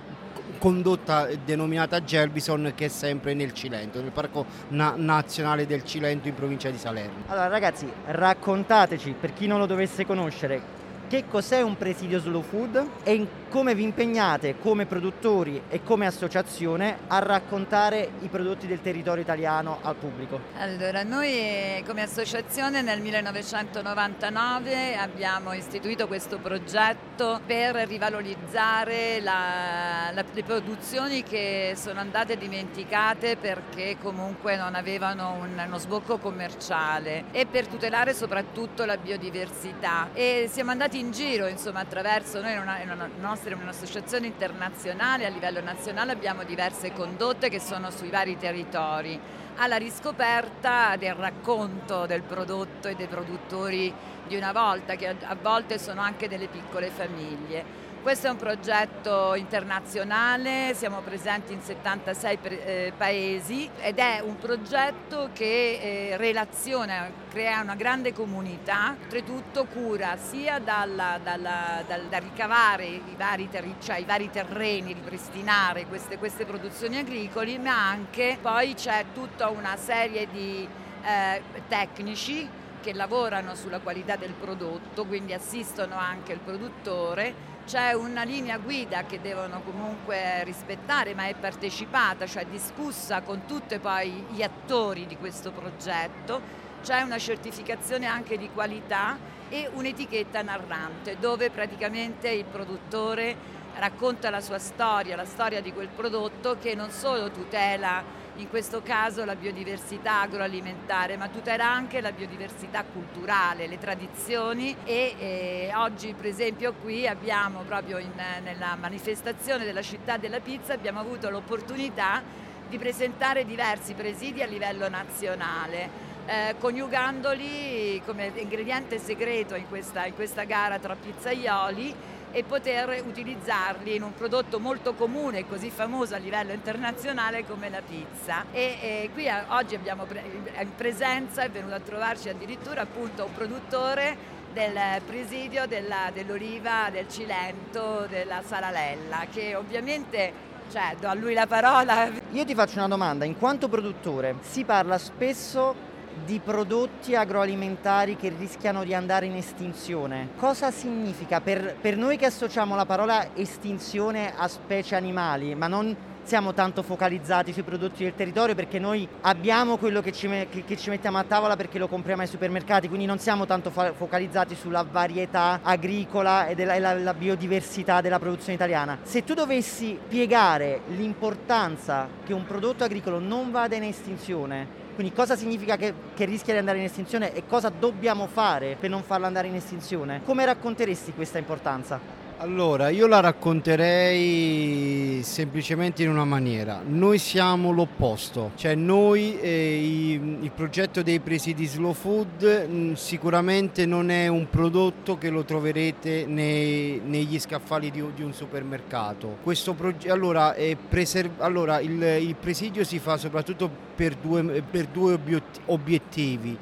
condotta denominata Gelbison che è sempre nel Cilento, nel Parco Na- Nazionale del Cilento in provincia di Salerno. Allora ragazzi, raccontateci per chi non lo dovesse conoscere che cos'è un presidio slow food e come vi impegnate come produttori e come associazione a raccontare i prodotti del territorio italiano al pubblico. Allora, noi come associazione nel 1999 abbiamo istituito questo progetto per rivalorizzare la, la, le produzioni che sono andate dimenticate perché comunque non avevano un, uno sbocco commerciale e per tutelare soprattutto la biodiversità. E siamo andati in giro insomma, attraverso noi, una, una nostra un'associazione internazionale, a livello nazionale abbiamo diverse condotte che sono sui vari territori, alla riscoperta del racconto del prodotto e dei produttori di una volta, che a volte sono anche delle piccole famiglie. Questo è un progetto internazionale, siamo presenti in 76 eh, paesi ed è un progetto che eh, relaziona, crea una grande comunità, oltretutto cura sia dalla, dalla, dal, da ricavare i vari, ter- cioè i vari, terreni, ripristinare queste, queste produzioni agricole, ma anche poi c'è tutta una serie di eh, tecnici che lavorano sulla qualità del prodotto, quindi assistono anche il produttore c'è una linea guida che devono comunque rispettare, ma è partecipata, cioè discussa con tutti poi gli attori di questo progetto. C'è una certificazione anche di qualità e un'etichetta narrante dove praticamente il produttore racconta la sua storia, la storia di quel prodotto che non solo tutela in questo caso la biodiversità agroalimentare, ma tutela anche la biodiversità culturale, le tradizioni e eh, oggi per esempio qui abbiamo proprio in, nella manifestazione della città della pizza abbiamo avuto l'opportunità di presentare diversi presidi a livello nazionale. Eh, coniugandoli come ingrediente segreto in questa, in questa gara tra pizzaioli e poter utilizzarli in un prodotto molto comune e così famoso a livello internazionale come la pizza. E, e qui a, oggi abbiamo pre- in presenza, è venuto a trovarci addirittura appunto un produttore del presidio della, dell'oliva del Cilento, della Salalella, che ovviamente cioè, do a lui la parola. Io ti faccio una domanda, in quanto produttore si parla spesso di prodotti agroalimentari che rischiano di andare in estinzione. Cosa significa per, per noi che associamo la parola estinzione a specie animali, ma non siamo tanto focalizzati sui prodotti del territorio perché noi abbiamo quello che ci, che, che ci, mettiamo a tavola perché lo compriamo ai supermercati, quindi non siamo tanto fa- focalizzati sulla varietà agricola e della, la, la biodiversità della produzione italiana. Se tu dovessi piegare l'importanza che un prodotto agricolo non vada in estinzione quindi cosa significa che, che, rischia di andare in estinzione e cosa dobbiamo fare per non farla andare in estinzione? Come racconteresti questa importanza? Allora, io la racconterei semplicemente in una maniera. Noi siamo l'opposto, cioè noi, eh, i, il progetto dei presidi slow food mh, mm, sicuramente non è un prodotto che lo troverete nei, negli scaffali di, di, un supermercato. Proge- allora, preserv- allora il, il, presidio si fa soprattutto per due, per due obiettivi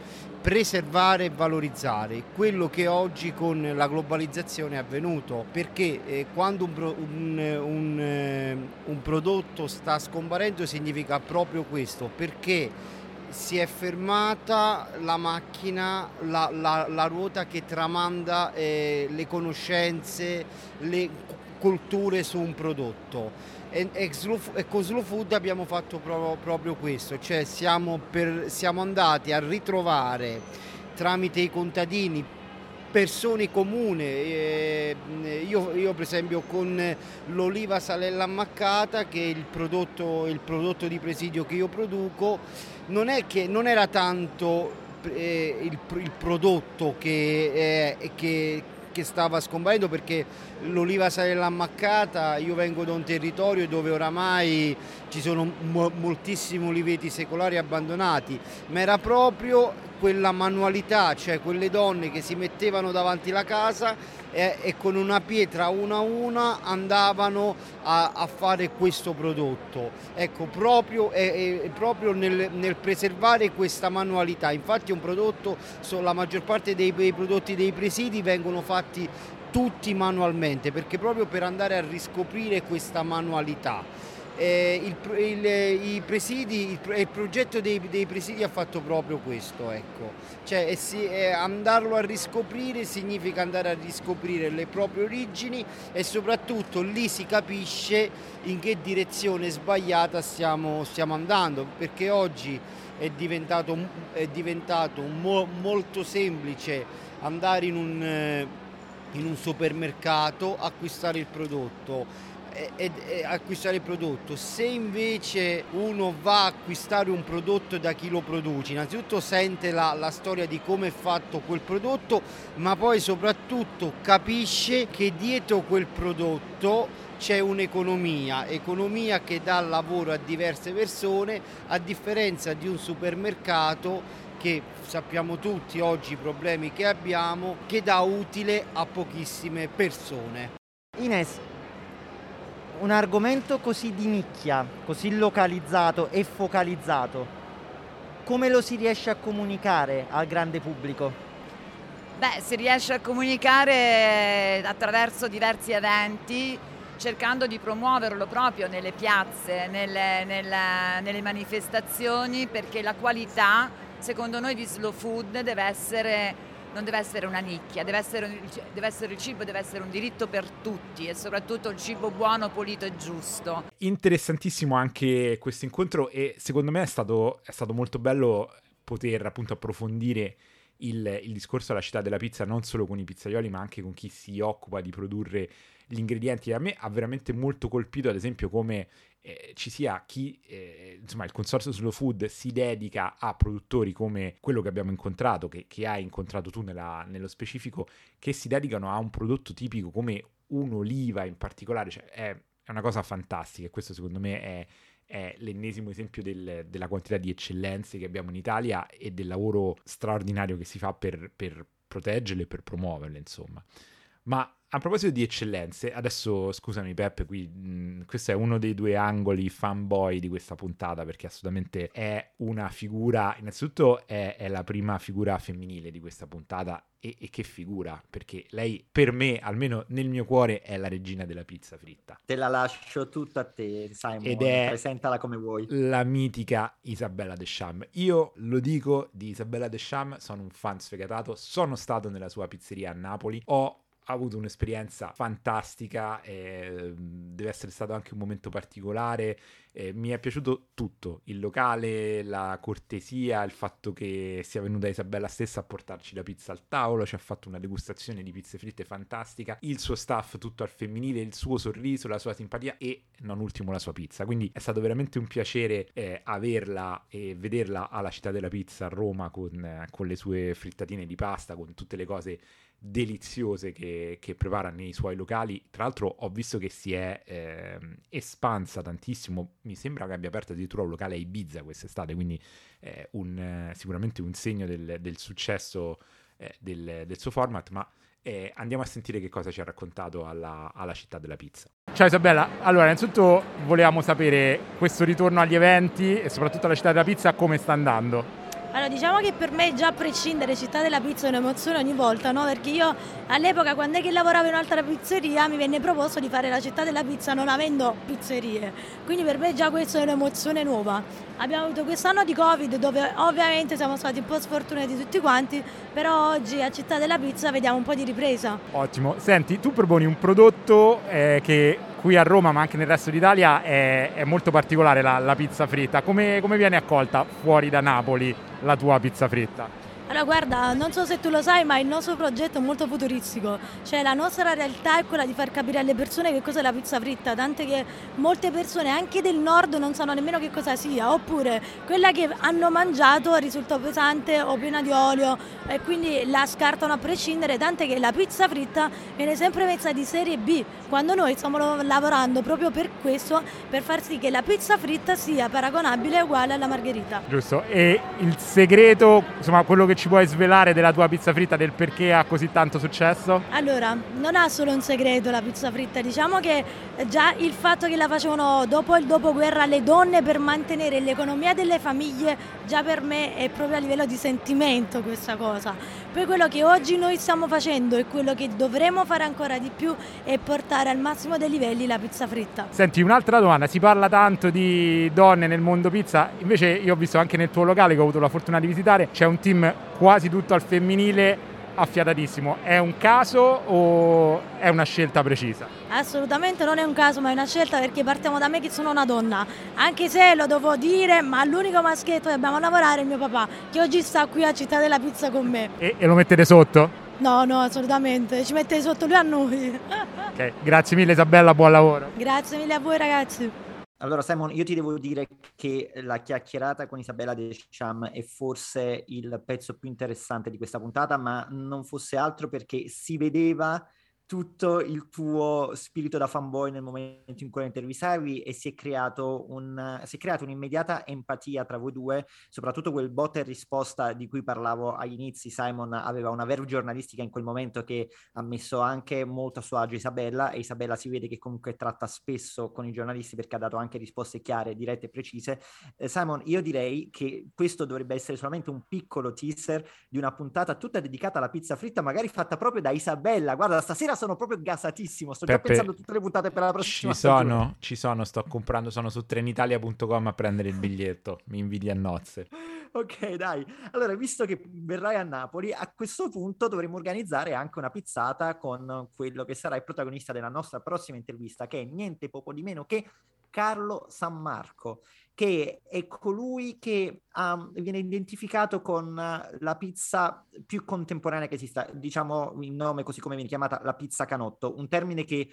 preservare e valorizzare quello che oggi con la globalizzazione è avvenuto, perché eh, quando un, un, un, eh, un, prodotto sta scomparendo significa proprio questo, perché si è fermata la macchina, la, la, la ruota che tramanda eh, le conoscenze, le culture su un prodotto. E, e, con Slow Food abbiamo fatto proprio, proprio questo, cioè siamo, per, siamo andati a ritrovare tramite i contadini persone comuni. Eh, io, io, per esempio con l'oliva salella ammaccata, che è il prodotto, il prodotto di presidio che io produco, non, che, non era tanto eh, il, il, prodotto che, eh, che, che stava scomparendo perché l'oliva salella ammaccata, io vengo da un territorio dove oramai ci sono mo- moltissimi oliveti secolari abbandonati, ma era proprio quella manualità, cioè quelle donne che si mettevano davanti la casa e, e con una pietra una a una andavano a, a fare questo prodotto. Ecco, proprio, è, è proprio nel, nel, preservare questa manualità. Infatti un prodotto, la maggior parte dei, dei prodotti dei presidi vengono fatti tutti manualmente, perché proprio per andare a riscoprire questa manualità. Eh, il, il, i presidi, il, il progetto dei, dei, presidi ha fatto proprio questo, ecco. cioè, si, eh, andarlo a riscoprire significa andare a riscoprire le proprie origini e soprattutto lì si capisce in che direzione sbagliata stiamo, stiamo andando, perché oggi è diventato, è diventato mo, molto semplice andare in un, eh, in un supermercato, acquistare il prodotto e, e, acquistare il prodotto. Se invece uno va a acquistare un prodotto da chi lo produce, innanzitutto sente la, la storia di come è fatto quel prodotto, ma poi soprattutto capisce che dietro quel prodotto c'è un'economia, economia che dà lavoro a diverse persone, a differenza di un supermercato che sappiamo tutti oggi i problemi che abbiamo, che dà utile a pochissime persone. Ines, un argomento così di nicchia, così localizzato e focalizzato, come lo si riesce a comunicare al grande pubblico? Beh, si riesce a comunicare attraverso diversi eventi, cercando di promuoverlo proprio nelle piazze, nelle, nelle, nelle manifestazioni, perché la qualità, secondo noi, di slow food deve essere non deve essere una nicchia, deve essere, deve essere, il cibo, deve essere un diritto per tutti e soprattutto il cibo buono, pulito e giusto. Interessantissimo anche questo incontro e secondo me è stato, è stato molto bello poter appunto approfondire il, il discorso alla città della pizza non solo con i pizzaioli ma anche con chi si occupa di produrre gli ingredienti. A me ha veramente molto colpito, ad esempio, come eh, ci sia chi, eh, insomma, il consorzio Slow Food si dedica a produttori come quello che abbiamo incontrato, che, che hai incontrato tu nella, nello specifico, che si dedicano a un prodotto tipico come un'oliva in particolare. Cioè, è, è una cosa fantastica e questo secondo me è, è l'ennesimo esempio del, della quantità di eccellenze che abbiamo in Italia e del lavoro straordinario che si fa per, per proteggerle e per promuoverle, insomma. Ma a proposito di eccellenze, adesso scusami Peppe, qui mh, questo è uno dei due angoli fanboy di questa puntata perché assolutamente è una figura, innanzitutto è, è la prima figura femminile di questa puntata e, e, che figura, perché lei per me, almeno nel mio cuore, è la regina della pizza fritta. Te la lascio tutta a te, Simon, Ed è presentala come vuoi. La mitica Isabella Deschamps. Io lo dico di Isabella Deschamps, sono un fan sfegatato, sono stato nella sua pizzeria a Napoli, ho ha avuto un'esperienza fantastica, eh, deve essere stato anche un momento particolare, eh, mi è piaciuto tutto, il locale, la cortesia, il fatto che sia venuta Isabella stessa a portarci la pizza al tavolo, ci ha fatto una degustazione di pizze fritte fantastica, il suo staff tutto al femminile, il suo sorriso, la sua simpatia e non ultimo la sua pizza, quindi è stato veramente un piacere eh, averla e vederla alla città della pizza a Roma con, eh, con le sue frittatine di pasta, con tutte le cose deliziose che, che, prepara nei suoi locali. Tra l'altro ho visto che si è eh, espansa tantissimo, mi sembra che abbia aperto addirittura un locale a Ibiza quest'estate, quindi eh, un, sicuramente un segno del, del successo eh, del, del, suo format, ma eh, andiamo a sentire che cosa ci ha raccontato alla, alla città della pizza. Ciao Isabella, allora innanzitutto volevamo sapere questo ritorno agli eventi e soprattutto alla città della pizza come sta andando. Allora, diciamo che per me già a prescindere Città della Pizza è un'emozione ogni volta, no? Perché io all'epoca quando è che lavoravo in un'altra pizzeria mi venne proposto di fare la Città della Pizza non avendo pizzerie. Quindi per me già questa è un'emozione nuova. Abbiamo avuto quest'anno di Covid dove ovviamente siamo stati un po' sfortunati tutti quanti, però oggi a Città della Pizza vediamo un po' di ripresa. Ottimo. Senti, tu proponi un prodotto eh, che qui a Roma ma anche nel resto d'Italia è, è molto particolare, la, la pizza fritta. Come, come viene accolta fuori da Napoli la tua pizza fritta? Allora guarda, non so se tu lo sai, ma il nostro progetto è molto futuristico, cioè la nostra realtà è quella di far capire alle persone che cos'è la pizza fritta, tante che molte persone anche del nord non sanno nemmeno che cosa sia, oppure quella che hanno mangiato risulta pesante o piena di olio e quindi la scartano a prescindere, tante che la pizza fritta viene sempre messa di serie B, quando noi stiamo lavorando proprio per questo, per far sì che la pizza fritta sia paragonabile e uguale alla margherita. Giusto, e il segreto, insomma quello che ci puoi svelare della tua pizza fritta, del perché ha così tanto successo? Allora, non ha solo un segreto la pizza fritta, diciamo che già il fatto che la facevano dopo il dopoguerra le donne per mantenere l'economia delle famiglie, già per me è proprio a livello di sentimento questa cosa. Poi quello che oggi noi stiamo facendo e quello che dovremo fare ancora di più è portare al massimo dei livelli la pizza fritta. Senti, un'altra domanda, si parla tanto di donne nel mondo pizza, invece io ho visto anche nel tuo locale che ho avuto la fortuna di visitare, c'è un team quasi tutto al femminile affiatatissimo. È un caso o è una scelta precisa? Assolutamente non è un caso, ma è una scelta perché partiamo da me che sono una donna. Anche se lo devo dire, ma l'unico maschietto che abbiamo a lavorare è mio papà, che oggi sta qui a Città della Pizza con me. E, e lo mettete sotto? No, no, assolutamente. Ci mettete sotto lui a noi. ok, grazie mille Isabella, buon lavoro. Grazie mille a voi ragazzi. Allora, Simon, io ti devo dire che la chiacchierata con Isabella Descham è forse il pezzo più interessante di questa puntata, ma non fosse altro perché si vedeva tutto il tuo spirito da fanboy nel momento in cui intervistavi e si è, creato un, si è creata un'immediata empatia tra voi due, soprattutto quel botta e risposta di cui parlavo agli inizi. Simon aveva una verve giornalistica in quel momento che ha messo anche molto a suo agio Isabella e Isabella si vede che comunque tratta spesso con i giornalisti perché ha dato anche risposte chiare, dirette e precise. Eh, Simon, io direi che questo dovrebbe essere solamente un piccolo teaser di una puntata tutta dedicata alla pizza fritta, magari fatta proprio da Isabella. Guarda, stasera sono proprio gasatissimo. Sto Peppe, già pensando a tutte le puntate per la prossima ci sono, ci sono, sto comprando, sono su trenitalia.com a prendere il biglietto. Mi invidi a nozze. ok, dai. Allora, visto che verrai a Napoli, a questo punto dovremo organizzare anche una pizzata con quello che sarà il protagonista della nostra prossima intervista, che è niente poco di meno che Carlo San Marco che è colui che um, viene identificato con uh, la pizza più contemporanea che esista, diciamo il nome così come viene chiamata la pizza canotto, un termine che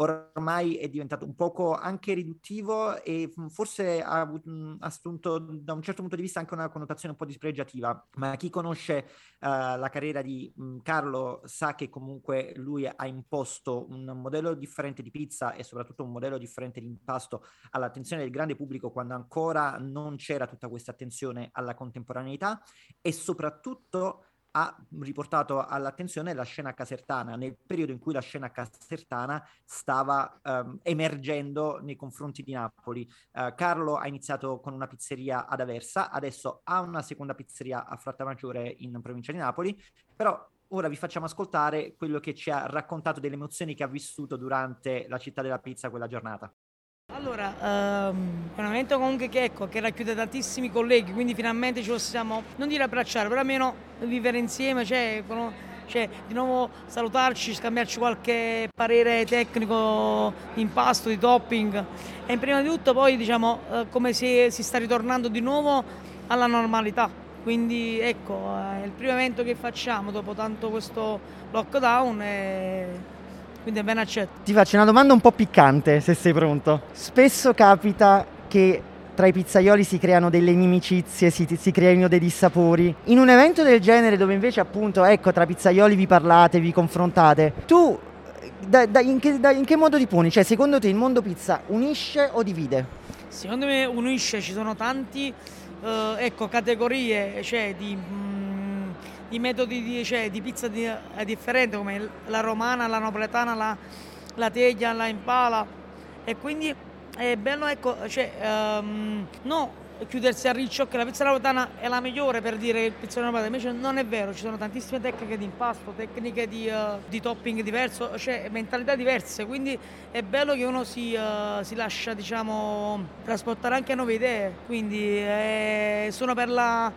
ormai è diventato un poco anche riduttivo e mm, forse ha, mh, assunto da un certo punto di vista anche una connotazione un po' dispregiativa, ma chi conosce uh, la carriera di mm, Carlo sa che comunque lui ha imposto un modello differente di pizza e soprattutto un modello differente di impasto all'attenzione del grande pubblico quando ancora non c'era tutta questa attenzione alla contemporaneità e soprattutto ha riportato all'attenzione la scena casertana nel periodo in cui la scena casertana stava um, emergendo nei confronti di Napoli. Uh, Carlo ha iniziato con una pizzeria ad Aversa, adesso ha una seconda pizzeria a Frattamaggiore in provincia di Napoli, però ora vi facciamo ascoltare quello che ci ha raccontato delle emozioni che ha vissuto durante la città della pizza quella giornata. Allora, ehm, è un evento comunque che, ecco, che racchiude tantissimi colleghi, quindi finalmente ci possiamo, non dire abbracciare, però almeno vivere insieme, cioè, cioè, di nuovo salutarci, scambiarci qualche parere tecnico di impasto, di topping e prima di tutto poi diciamo eh, come si, si, sta ritornando di nuovo alla normalità. Quindi ecco, è il primo evento che facciamo dopo tanto questo lockdown e quindi è ben accetto. Ti faccio una domanda un po' piccante, se sei pronto. Spesso capita che tra i pizzaioli si creano delle inimicizie, si, si, creino dei dissapori. In un evento del genere dove invece appunto, ecco, tra pizzaioli vi parlate, vi confrontate, tu da, da, in, che, da, in, che, modo ti poni? Cioè, secondo te il mondo pizza unisce o divide? Secondo me unisce, ci sono tanti, eh, ecco, categorie, cioè di... Mh, i metodi di, cioè, di pizza di, è differente come la romana, la napoletana, la, la teglia, la impala. E quindi è bello ecco, cioè, um, no, chiudersi a riccio che la pizza napoletana è la migliore per dire che pizza napoletana, invece non è vero, ci sono tantissime tecniche di impasto, tecniche di, uh, di topping diverso, cioè mentalità diverse, quindi è bello che uno si, uh, si lascia diciamo, trasportare anche nuove idee, quindi eh, sono per la,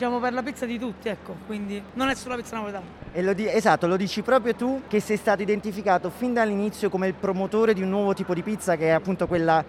diciamo, per la pizza di tutti, ecco, quindi non è solo la pizza napoletana. Lo di- esatto, lo dici proprio tu che sei stato identificato fin dall'inizio come il promotore di un nuovo tipo di pizza che è appunto quella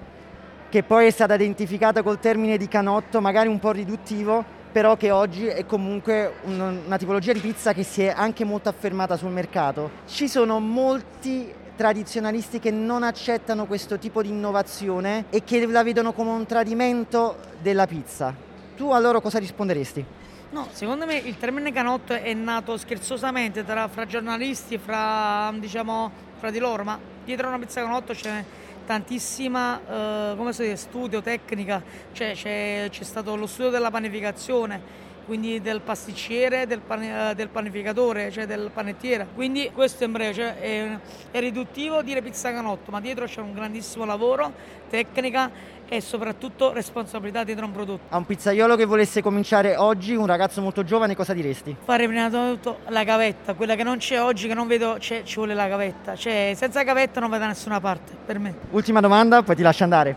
che poi è stata identificata col termine di canotto, magari un po' riduttivo, però che oggi è comunque un, una tipologia di pizza che si è anche molto affermata sul mercato. Ci sono molti tradizionalisti che non accettano questo tipo di innovazione e che la vedono come un tradimento della pizza. Tu a loro cosa risponderesti? No, secondo me il termine canotto è nato scherzosamente tra, fra giornalisti, fra, diciamo, fra di loro, ma dietro una pizza canotto c'è tantissima eh, dice, studio, tecnica, cioè c'è, c'è, stato lo studio della panificazione, quindi del pasticcere, del, pane, del panificatore, cioè del panettiere. Quindi questo in breve cioè è, è riduttivo dire pizza canotto, ma dietro c'è un grandissimo lavoro, tecnica e soprattutto responsabilità dietro un prodotto. A un pizzaiolo che volesse cominciare oggi, un ragazzo molto giovane, cosa diresti? Fare prima di tutto la gavetta, quella che non c'è oggi, che non vedo, c'è, ci vuole la gavetta. Cioè, senza gavetta non vai da nessuna parte, per me. Ultima domanda, poi ti lascio andare.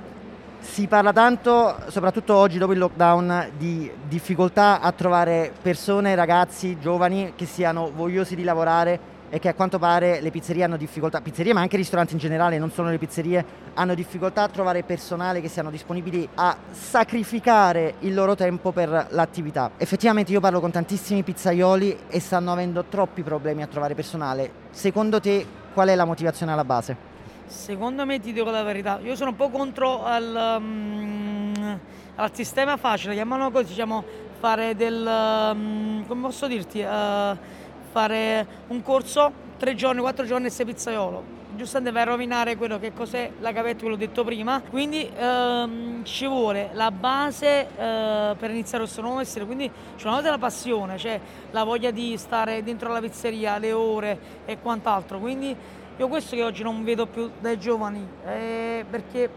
Si parla tanto, soprattutto oggi dopo il lockdown, di difficoltà a trovare persone, ragazzi, giovani che siano vogliosi di lavorare e che a quanto pare le pizzerie hanno difficoltà, pizzerie ma anche ristoranti in generale, non solo le pizzerie, hanno difficoltà a trovare personale che siano disponibili a sacrificare il loro tempo per l'attività. Effettivamente io parlo con tantissimi pizzaioli e stanno avendo troppi problemi a trovare personale. Secondo te qual è la motivazione alla base? Secondo me ti dico la verità, io sono un po' contro al, um, al sistema facile, chiamano così, diciamo fare del, um, come posso dirti, uh, fare un corso tre giorni, quattro giorni e sei pizzaiolo. Giustamente a rovinare quello che cos'è la gavetta, quello detto prima. Quindi ehm, ci vuole la base eh, per iniziare questo nuovo mestiere. Quindi c'è una volta la passione, cioè la voglia di stare dentro la pizzeria, le ore e quant'altro. Quindi io questo che oggi non vedo più dai giovani, eh, perché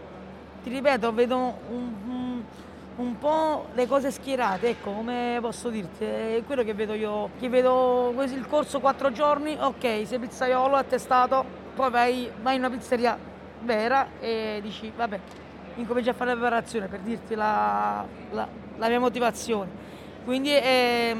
ti ripeto, vedo un un po' le cose schierate, ecco, come posso dirti, è quello che vedo io, che vedo il corso quattro giorni, ok, sei pizzaiolo, attestato, poi vai, vai in una pizzeria vera e dici, vabbè, incominci a fare la preparazione per dirti la, la, la mia motivazione. Quindi è,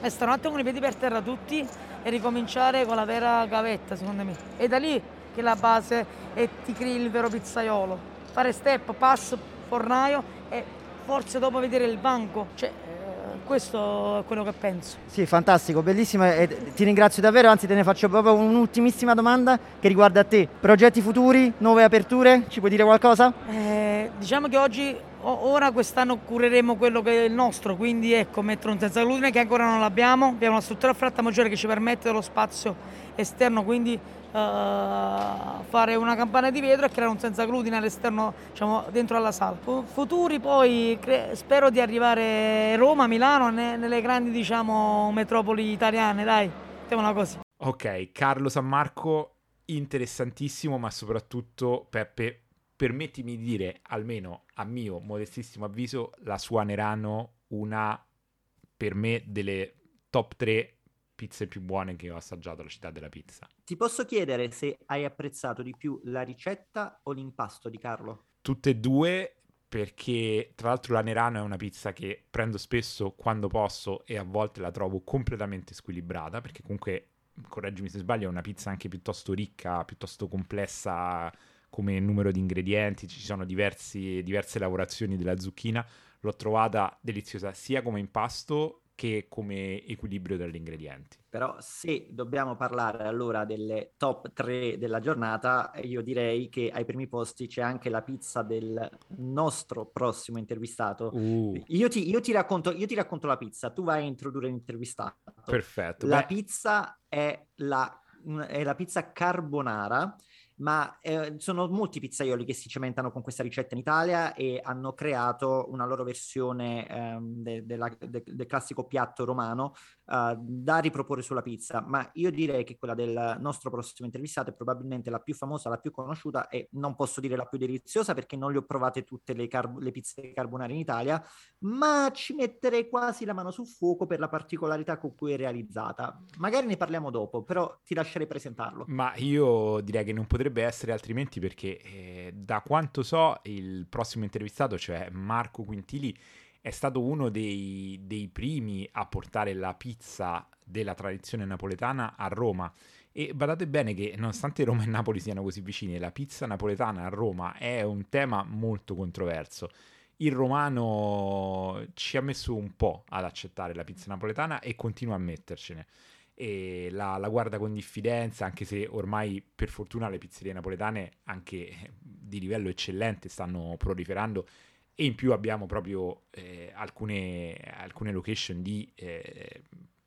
è stare un attimo con i piedi per terra tutti e ricominciare con la vera gavetta, secondo me. È da lì che la base e ti crei il vero pizzaiolo. Fare step, pass, fornaio e forse dopo vedere il banco, cioè, eh, questo è quello che penso. Sì, fantastico, bellissimo e ti ringrazio davvero, anzi te ne faccio proprio un'ultimissima domanda che riguarda te. Progetti futuri, nuove aperture, ci puoi dire qualcosa? Eh, diciamo che oggi, ora quest'anno cureremo quello che è il nostro, quindi ecco, mettere un senza glutine che ancora non l'abbiamo, abbiamo una struttura a fratta maggiore che ci permette lo spazio esterno, quindi fare una campana di vetro e creare un senza glutine all'esterno, diciamo, dentro alla sala. Futuri poi cre- spero di arrivare a Roma, Milano, ne- nelle grandi, diciamo, metropoli italiane, dai, mettiamola così. Ok, Carlo San Marco, interessantissimo, ma soprattutto, Peppe, permettimi di dire, almeno a mio modestissimo avviso, la suoneranno una, per me, delle top 3 pizze più buone che ho assaggiato alla città della pizza. Ti posso chiedere se hai apprezzato di più la ricetta o l'impasto di Carlo? Tutte e due perché tra l'altro la Nerano è una pizza che prendo spesso quando posso e a volte la trovo completamente squilibrata perché comunque, correggimi se sbaglio, è una pizza anche piuttosto ricca, piuttosto complessa come numero di ingredienti, ci sono diversi, diverse lavorazioni della zucchina, l'ho trovata deliziosa sia come impasto che come equilibrio degli ingredienti. Però se dobbiamo parlare allora delle top 3 della giornata, io direi che ai primi posti c'è anche la pizza del nostro prossimo intervistato. Uh. Io, ti, io, ti racconto, io, ti, racconto, la pizza, tu vai a introdurre l'intervistato. Perfetto. La beh. pizza è la, è la pizza carbonara ma eh, sono molti pizzaioli che si cimentano con questa ricetta in Italia e hanno creato una loro versione ehm, de- de- de- del classico piatto romano uh, da riproporre sulla pizza, ma io direi che quella del nostro prossimo intervistato è probabilmente la più famosa, la più conosciuta e non posso dire la più deliziosa perché non le ho provate tutte le, car- le pizze carbonare in Italia, ma ci metterei quasi la mano sul fuoco per la particolarità con cui è realizzata. Magari ne parliamo dopo, però ti lascerei presentarlo. Ma io direi che non potrebbe essere altrimenti perché eh, da quanto so il prossimo intervistato, cioè Marco Quintili, è stato uno dei, dei primi a portare la pizza della tradizione napoletana a Roma. E badate bene che nonostante Roma e Napoli siano così vicini, la pizza napoletana a Roma è un tema molto controverso. Il romano ci ha messo un po' ad accettare la pizza napoletana e continua a mettercene e la, la, guarda con diffidenza, anche se ormai per fortuna le pizzerie napoletane, anche di livello eccellente, stanno proliferando. E in più abbiamo proprio eh, alcune, alcune, location di eh,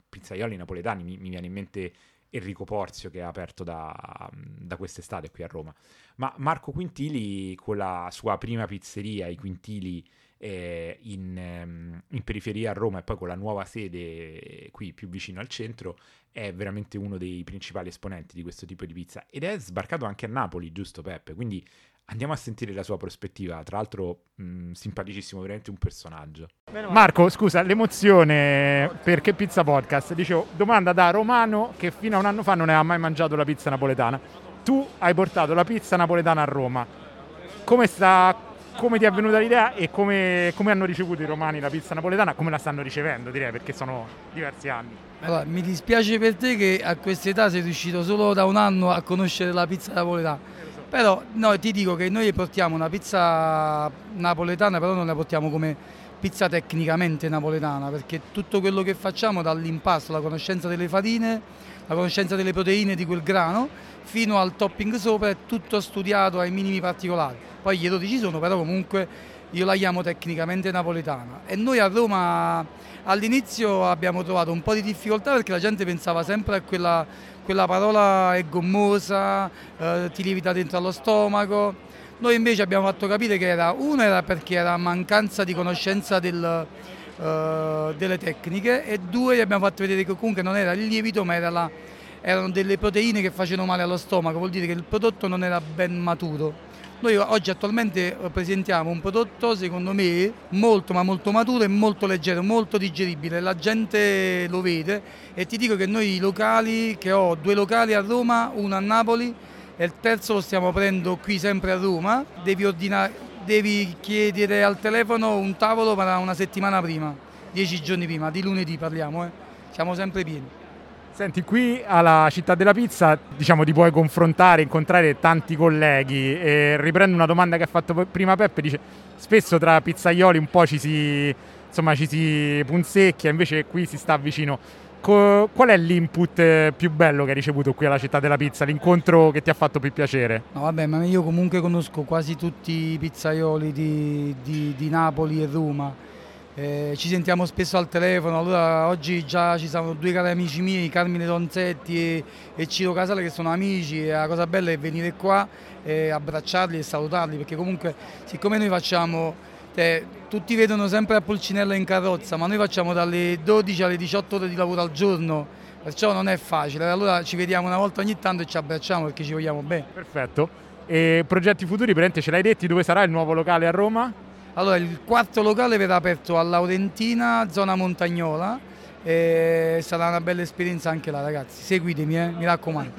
pizzaioli napoletani, mi, mi, viene in mente Enrico Porzio che ha aperto da, da quest'estate qui a Roma, ma Marco Quintili con la sua prima pizzeria, i Quintili eh, in, ehm, in, periferia a Roma e poi con la nuova sede qui più vicino al centro, è veramente uno dei principali esponenti di questo tipo di pizza ed è sbarcato anche a Napoli, giusto Peppe? Quindi andiamo a sentire la sua prospettiva, tra l'altro mh, simpaticissimo, veramente un personaggio. Marco, scusa, l'emozione perché Pizza Podcast? Dicevo, domanda da romano che fino a un anno fa non aveva mai mangiato la pizza napoletana. Tu hai portato la pizza napoletana a Roma. Come sta come ti è venuta l'idea e come, come, hanno ricevuto i romani la pizza napoletana, come la stanno ricevendo direi perché sono diversi anni. Allora, mi dispiace per te che a questa età sei riuscito solo da un anno a conoscere la pizza napoletana. Però no, ti dico che noi portiamo una pizza napoletana, però non la portiamo come pizza tecnicamente napoletana, perché tutto quello che facciamo dall'impasto, la conoscenza delle farine, la conoscenza delle proteine di quel grano, fino al topping sopra è tutto studiato ai minimi particolari poi gli errori ci sono, però comunque io la chiamo tecnicamente napoletana. E noi a Roma all'inizio abbiamo trovato un po' di difficoltà perché la gente pensava sempre a quella, quella parola è gommosa, eh, ti lievita dentro allo stomaco. Noi invece abbiamo fatto capire che era, uno era perché era mancanza di conoscenza del, uh, delle tecniche e due abbiamo fatto vedere che comunque non era il lievito ma era la, erano delle proteine che facevano male allo stomaco, vuol dire che il prodotto non era ben maturo. Noi oggi attualmente eh, presentiamo un prodotto secondo me molto ma molto maturo e molto leggero, molto digeribile, la gente lo vede e ti dico che noi i locali, che ho due locali a Roma, uno a Napoli e il terzo lo stiamo aprendo qui sempre a Roma, devi, ordinare, devi chiedere al telefono un tavolo per una settimana prima, dieci giorni prima, di lunedì parliamo, eh. siamo sempre pieni. Senti, qui alla città della pizza, diciamo, ti puoi confrontare, incontrare tanti colleghi e riprendo una domanda che ha fatto prima Peppe, dice spesso tra pizzaioli un po' ci si, insomma, ci si punzecchia, invece qui si sta vicino. Co- qual è l'input più bello che hai ricevuto qui alla città della pizza, l'incontro che ti ha fatto più piacere? No, vabbè, ma io comunque conosco quasi tutti i pizzaioli di, di, di Napoli e Roma eh, ci sentiamo spesso al telefono, allora oggi già ci sono due cari amici miei, Carmine Donzetti e, e Ciro Casale che sono amici e la cosa bella è venire qua e abbracciarli e salutarli perché comunque siccome noi facciamo, te, tutti vedono sempre a Pulcinella in carrozza ma noi facciamo dalle 12 alle 18 ore di lavoro al giorno perciò non è facile, allora ci vediamo una volta ogni tanto e ci abbracciamo perché ci vogliamo bene. Perfetto. E progetti futuri, Prente, ce l'hai detti dove sarà il nuovo locale a Roma? Allora, il quarto locale verrà aperto a Laurentina, zona Montagnola. Sarà una bella esperienza anche là, ragazzi. Seguitemi, eh, mi raccomando.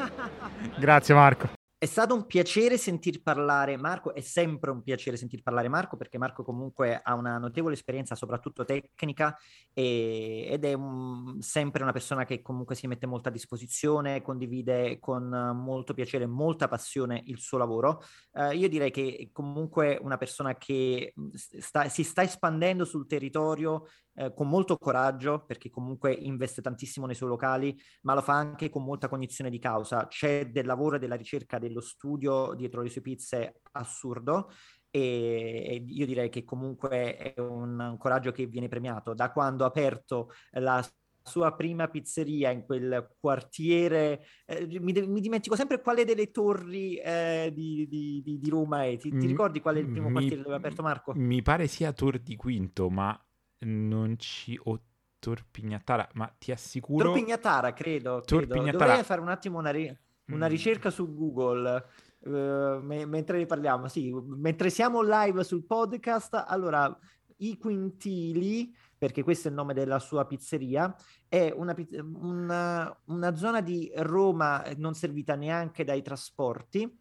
Grazie Marco. È stato un piacere sentir parlare Marco, è sempre un piacere sentir parlare Marco perché Marco comunque ha una notevole esperienza, soprattutto tecnica, e, ed è un, sempre una persona che comunque si mette molto a disposizione, condivide con molto piacere, molta passione il suo lavoro. Uh, io direi che è comunque una persona che sta, si sta espandendo sul territorio eh, con molto coraggio, perché comunque investe tantissimo nei suoi locali, ma lo fa anche con molta cognizione di causa. C'è del lavoro e della ricerca dello studio dietro le sue pizze assurdo e, io direi che comunque è un, un coraggio che viene premiato da quando ha aperto la sua prima pizzeria in quel quartiere, eh, mi, mi, dimentico sempre quale delle torri eh, di, di, di, di, Roma è. Ti, ti, ricordi qual è il primo mi, quartiere dove ha aperto Marco? Mi pare sia Tor di Quinto, ma non ci... ho Tor Pignattara, ma ti assicuro... Tor Pignattara, credo. Credo. Dovrei fare un attimo una, ri... una mm. ricerca su Google. Uh, me- mentre ne parliamo, sì, mentre siamo live sul podcast, allora i quintili, perché questo è il nome della sua pizzeria, è una, una, una zona di Roma non servita neanche dai trasporti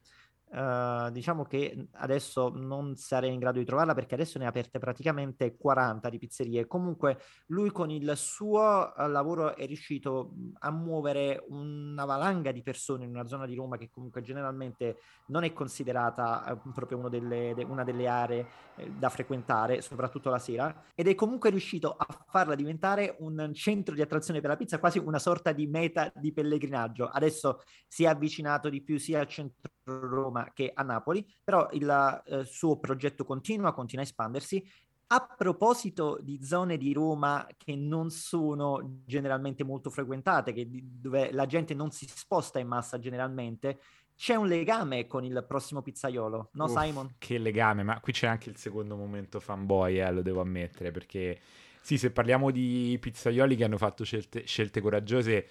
Uh, diciamo che adesso non sarei in grado di trovarla perché adesso ne ha aperte praticamente 40 di pizzerie. Comunque lui con il suo uh, lavoro è riuscito a muovere una valanga di persone in una zona di Roma che comunque generalmente non è considerata uh, proprio delle, de, una delle aree eh, da frequentare, soprattutto la sera, ed è comunque riuscito a farla diventare un centro di attrazione per la pizza, quasi una sorta di meta di pellegrinaggio. Adesso si è avvicinato di più sia al centro Roma che a Napoli, però il eh, suo progetto continua, continua a espandersi. A proposito di zone di Roma che non sono generalmente molto frequentate, che, dove la gente non si sposta in massa generalmente, c'è un legame con il prossimo pizzaiolo, no Uff, Simon? Che legame, ma qui c'è anche il secondo momento fanboy, eh, lo devo ammettere, perché sì, se parliamo di pizzaioli che hanno fatto scelte, scelte coraggiose,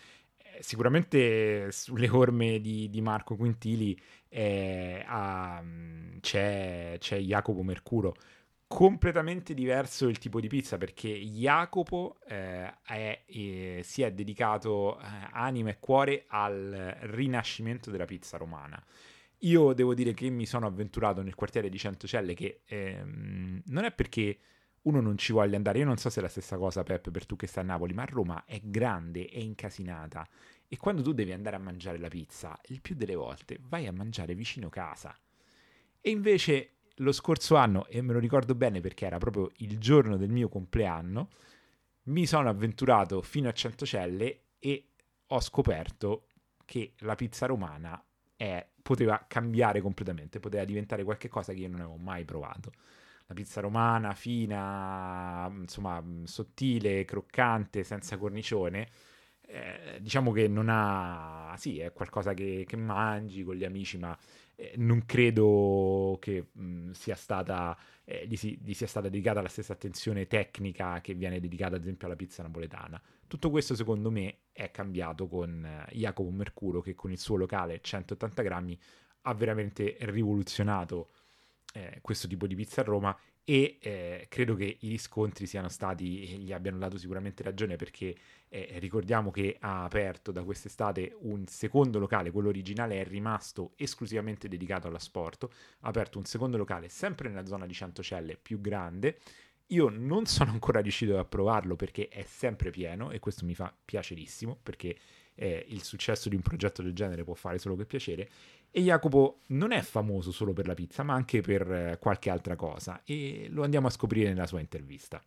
sicuramente sulle orme di, di Marco Quintili eh, a, c'è, c'è Jacopo Mercuro. Completamente diverso il tipo di pizza perché Jacopo eh, è, eh, si è dedicato eh, anima e cuore al rinascimento della pizza romana. Io devo dire che mi sono avventurato nel quartiere di Centocelle che ehm, non è perché uno non ci voglia andare. Io non so se è la stessa cosa, Peppe, per tu che stai a Napoli, ma Roma è grande, è incasinata. E quando tu devi andare a mangiare la pizza, il più delle volte vai a mangiare vicino casa. E invece lo scorso anno, e me lo ricordo bene perché era proprio il giorno del mio compleanno, mi sono avventurato fino a Centocelle e ho scoperto che la pizza romana è, poteva cambiare completamente, poteva diventare qualcosa che io non avevo mai provato la pizza romana fina, insomma, sottile, croccante, senza cornicione. Eh, diciamo che non ha, sì, è qualcosa che, che mangi con gli amici, ma eh, non credo che mh, sia stata, eh, gli, si, gli, sia stata dedicata la stessa attenzione tecnica che viene dedicata, ad esempio, alla pizza napoletana. Tutto questo, secondo me, è cambiato con eh, Jacopo Mercuro, che con il suo locale 180 grammi ha veramente rivoluzionato eh, questo tipo di pizza a Roma e eh, credo che i riscontri siano stati, gli abbiano dato sicuramente ragione perché eh, ricordiamo che ha aperto da quest'estate un secondo locale, quello originale è rimasto esclusivamente dedicato all'asport, ha aperto un secondo locale sempre nella zona di Centocelle più grande, io non sono ancora riuscito a provarlo perché è sempre pieno e questo mi fa piacerissimo perché eh, il successo di un progetto del genere può fare solo che piacere e Jacopo non è famoso solo per la pizza, ma anche per eh, qualche altra cosa, e lo andiamo a scoprire nella sua intervista.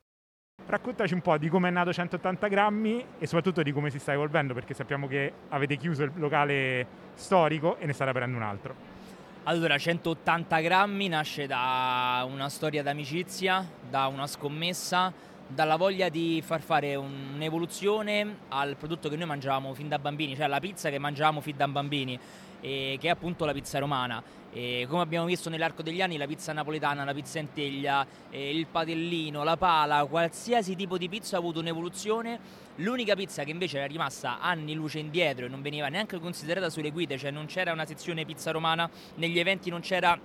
Raccontaci un po' di come è nato 180 grammi e soprattutto di come si sta evolvendo, perché sappiamo che avete chiuso il locale storico e ne state aprendo un altro. Allora, 180 grammi nasce da una storia d'amicizia, da una scommessa, dalla voglia di far fare un'evoluzione al prodotto che noi mangiavamo fin da bambini, cioè la pizza che mangiavamo fin da bambini eh, che è appunto la pizza romana. E come abbiamo visto nell'arco degli anni, la pizza napoletana, la pizza in teglia, eh, il patellino, la pala, qualsiasi tipo di pizza ha avuto un'evoluzione. L'unica pizza che invece era rimasta anni luce indietro e non veniva neanche considerata sulle guide, cioè non c'era una sezione pizza romana, negli eventi non c'era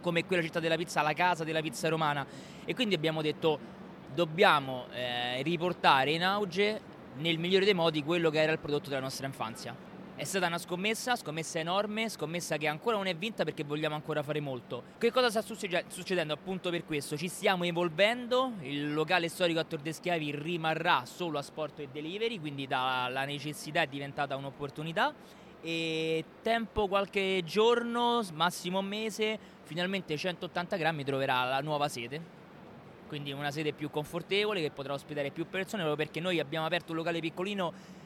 come quella città della pizza, la casa della pizza romana. E quindi abbiamo detto dobbiamo eh, riportare in auge nel migliore dei modi quello che era il prodotto della nostra infanzia. È stata una scommessa, scommessa enorme, scommessa che ancora non è vinta perché vogliamo ancora fare molto. Che cosa sta succedendo appunto per questo? Ci stiamo evolvendo, il locale storico a Tor de Schiavi rimarrà solo a sport e delivery, quindi dalla necessità è diventata un'opportunità e tempo qualche giorno, massimo mese, finalmente 180 grammi troverà la nuova sede quindi una sede più confortevole che potrà ospitare più persone proprio perché noi abbiamo aperto un locale piccolino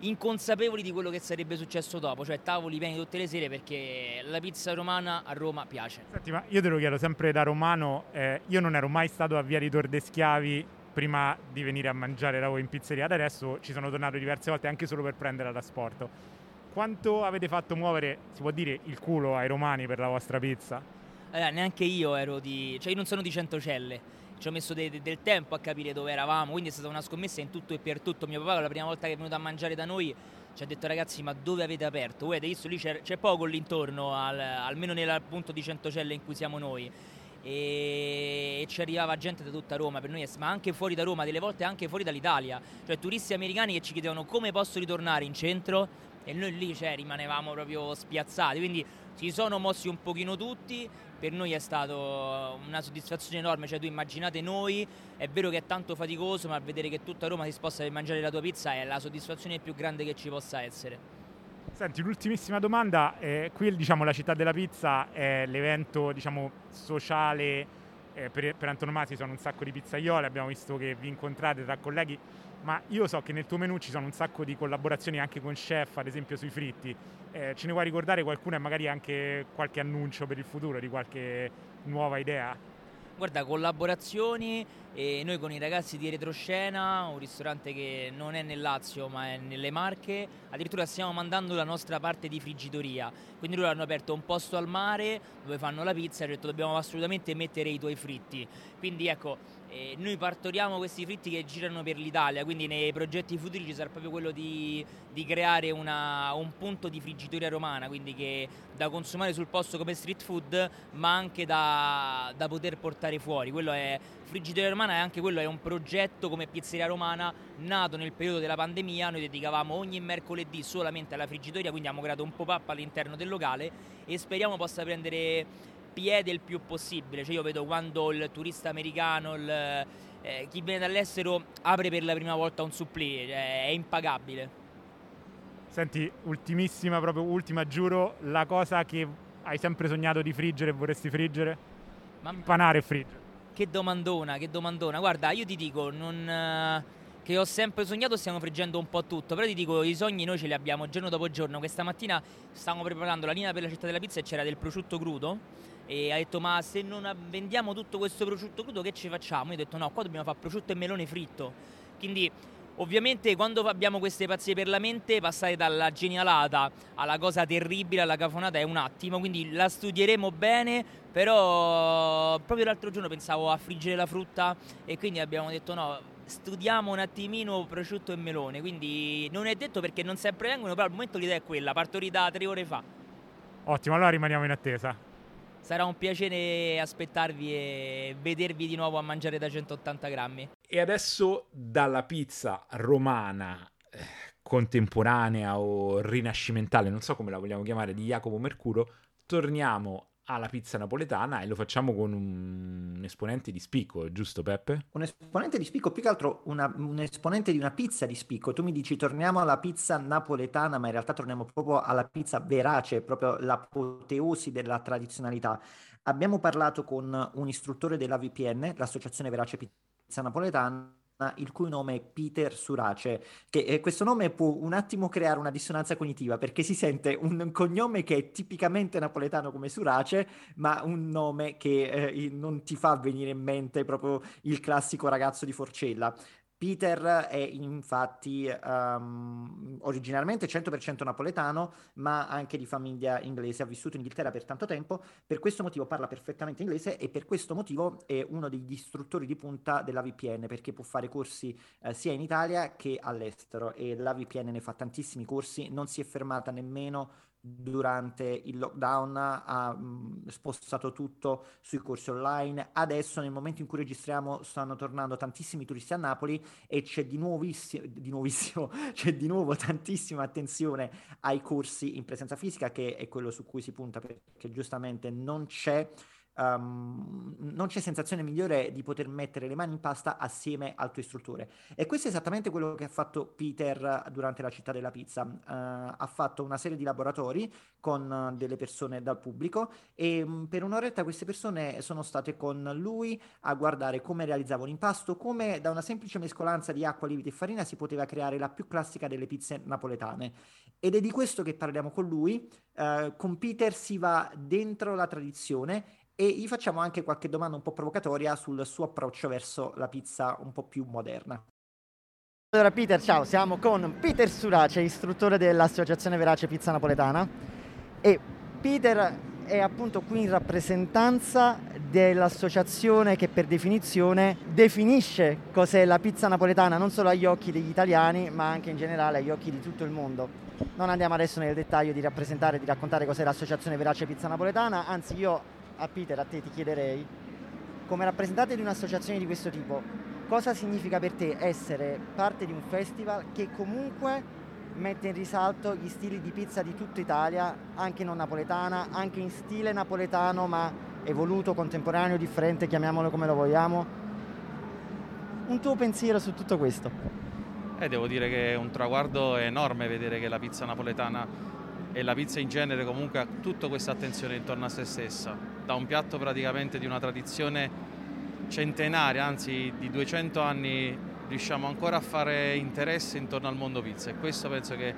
inconsapevoli di quello che sarebbe successo dopo, cioè tavoli pieni tutte le sere perché la pizza romana a Roma piace. Senti, ma io te lo chiedo sempre da romano, eh, io non ero mai stato a Via di Tor de Schiavi prima di venire a mangiare da voi in pizzeria, ad adesso ci sono tornato diverse volte anche solo per prendere trasporto. Quanto avete fatto muovere, si può dire, il culo ai romani per la vostra pizza? Allora, neanche io ero di... cioè io non sono di Centocelle, ci ho messo de- de- del tempo a capire dove eravamo, quindi è stata una scommessa in tutto e per tutto. Mio papà la prima volta che è venuto a mangiare da noi ci ha detto ragazzi ma dove avete aperto? Voi avete visto lì c'è, c'è poco l'intorno, al, almeno nel punto di Centocelle in cui siamo noi. E, e ci arrivava gente da tutta Roma per noi, ma anche fuori da Roma, delle volte anche fuori dall'Italia, cioè turisti americani che ci chiedevano come posso ritornare in centro e noi lì cioè, rimanevamo proprio spiazzati, quindi si sono mossi un pochino tutti, per noi è stata una soddisfazione enorme, cioè tu immaginate noi, è vero che è tanto faticoso, ma vedere che tutta Roma si sposta per mangiare la tua pizza è la soddisfazione più grande che ci possa essere. Senti, un'ultimissima domanda, eh, qui diciamo, la città della pizza è l'evento diciamo, sociale eh, per, per antonomasia, sono un sacco di pizzaioli, abbiamo visto che vi incontrate tra colleghi, ma io so che nel tuo menù ci sono un sacco di collaborazioni anche con chef, ad esempio sui fritti. Eh, ce ne vuoi ricordare qualcuna e magari anche qualche annuncio per il futuro di qualche nuova idea? Guarda, collaborazioni e noi con i ragazzi di Retroscena, un ristorante che non è nel Lazio ma è nelle Marche, addirittura stiamo mandando la nostra parte di friggitoria. Quindi loro hanno aperto un posto al mare dove fanno la pizza e hanno detto dobbiamo assolutamente mettere i tuoi fritti. Quindi ecco, eh, noi partoriamo questi fritti che girano per l'Italia, quindi nei progetti futuri ci sarà proprio quello di, di creare una, un punto di friggitoria romana, quindi che da consumare sul posto come street food, ma anche da, da poter portare fuori. Quello è Friggitoria Romana e anche quello è un progetto come pizzeria romana nato nel periodo della pandemia. Noi dedicavamo ogni mercoledì solamente alla friggitoria, quindi abbiamo creato un pop-up all'interno del locale e speriamo possa prendere piede il più possibile. Cioè io vedo quando il turista americano, il, eh, chi viene dall'estero apre per la prima volta un supplì, cioè, è impagabile. Senti, ultimissima, proprio ultima, giuro, la cosa che hai sempre sognato di friggere e vorresti friggere? Ma... Impanare e friggere. Che domandona, che domandona. Guarda, io ti dico, non... Uh che ho sempre sognato stiamo friggendo un po' tutto, però ti dico i sogni noi ce li abbiamo giorno dopo giorno. Questa mattina stavamo preparando la linea per la città della pizza e c'era del prosciutto crudo e ha detto ma se non vendiamo tutto questo prosciutto crudo che ci facciamo? Io ho detto no, qua dobbiamo fare prosciutto e melone fritto. Quindi Ovviamente quando abbiamo queste pazzie per la mente passare dalla genialata alla cosa terribile, alla cafonata è un attimo, quindi la studieremo bene, però proprio l'altro giorno pensavo a friggere la frutta e quindi abbiamo detto no, studiamo un attimino prosciutto e melone, quindi non è detto perché non sempre vengono, però al momento l'idea è quella, partorita tre ore fa. Ottimo, allora rimaniamo in attesa. Sarà un piacere aspettarvi e vedervi di nuovo a mangiare da 180 grammi. E adesso dalla pizza romana eh, contemporanea o rinascimentale, non so come la vogliamo chiamare, di Jacopo Mercuro, torniamo alla pizza napoletana e lo facciamo con un, esponente di spicco, giusto Peppe? Un esponente di spicco, più che altro una, un esponente di una pizza di spicco. Tu mi dici torniamo alla pizza napoletana, ma in realtà torniamo proprio alla pizza verace, proprio l'apoteosi della tradizionalità. Abbiamo parlato con un istruttore della VPN, l'Associazione Verace Pizza Napoletana, il cui nome è Peter Surace, che eh, questo nome può un attimo creare una dissonanza cognitiva perché si sente un cognome che è tipicamente napoletano come Surace, ma un nome che eh, non ti fa venire in mente proprio il classico ragazzo di Forcella. Peter è infatti um, originariamente 100% napoletano, ma anche di famiglia inglese, ha vissuto in Inghilterra per tanto tempo, per questo motivo parla perfettamente inglese e per questo motivo è uno degli istruttori di punta della VPN, perché può fare corsi eh, sia in Italia che all'estero e la VPN ne fa tantissimi corsi, non si è fermata nemmeno durante il lockdown ha mh, spostato tutto sui corsi online. Adesso, nel momento in cui registriamo, stanno tornando tantissimi turisti a Napoli e c'è di, nuovissimo, di nuovissimo, c'è di nuovo tantissima attenzione ai corsi in presenza fisica, che è quello su cui si punta perché giustamente non c'è um, non c'è sensazione migliore di poter mettere le mani in pasta assieme al tuo istruttore. E questo è esattamente quello che ha fatto Peter durante la città della pizza. Uh, ha fatto una serie di laboratori con delle persone dal pubblico e um, per un'oretta queste persone sono state con lui a guardare come realizzava un impasto, come da una semplice mescolanza di acqua, lievito e farina si poteva creare la più classica delle pizze napoletane. Ed è di questo che parliamo con lui. Uh, con Peter si va dentro la tradizione e gli facciamo anche qualche domanda un po' provocatoria sul suo approccio verso la pizza un po' più moderna. Allora Peter, ciao, siamo con Peter Surace, istruttore dell'Associazione Verace Pizza Napoletana e Peter è appunto qui in rappresentanza dell'associazione che per definizione definisce cos'è la pizza napoletana non solo agli occhi degli italiani ma anche in generale agli occhi di tutto il mondo. Non andiamo adesso nel dettaglio di rappresentare, di raccontare cos'è l'associazione Verace Pizza Napoletana, anzi io a Peter, a te ti chiederei, come rappresentante di un'associazione di questo tipo, cosa significa per te essere parte di un festival che comunque mette in risalto gli stili di pizza di tutta Italia, anche non napoletana, anche in stile napoletano ma evoluto, contemporaneo, differente, chiamiamolo come lo vogliamo. Un tuo pensiero su tutto questo? Eh, devo dire che è un traguardo enorme vedere che la pizza napoletana e la pizza in genere comunque ha tutta questa attenzione intorno a se stessa, da un piatto praticamente di una tradizione centenaria, anzi di 200 anni riusciamo ancora a fare interesse intorno al mondo pizza e questo penso che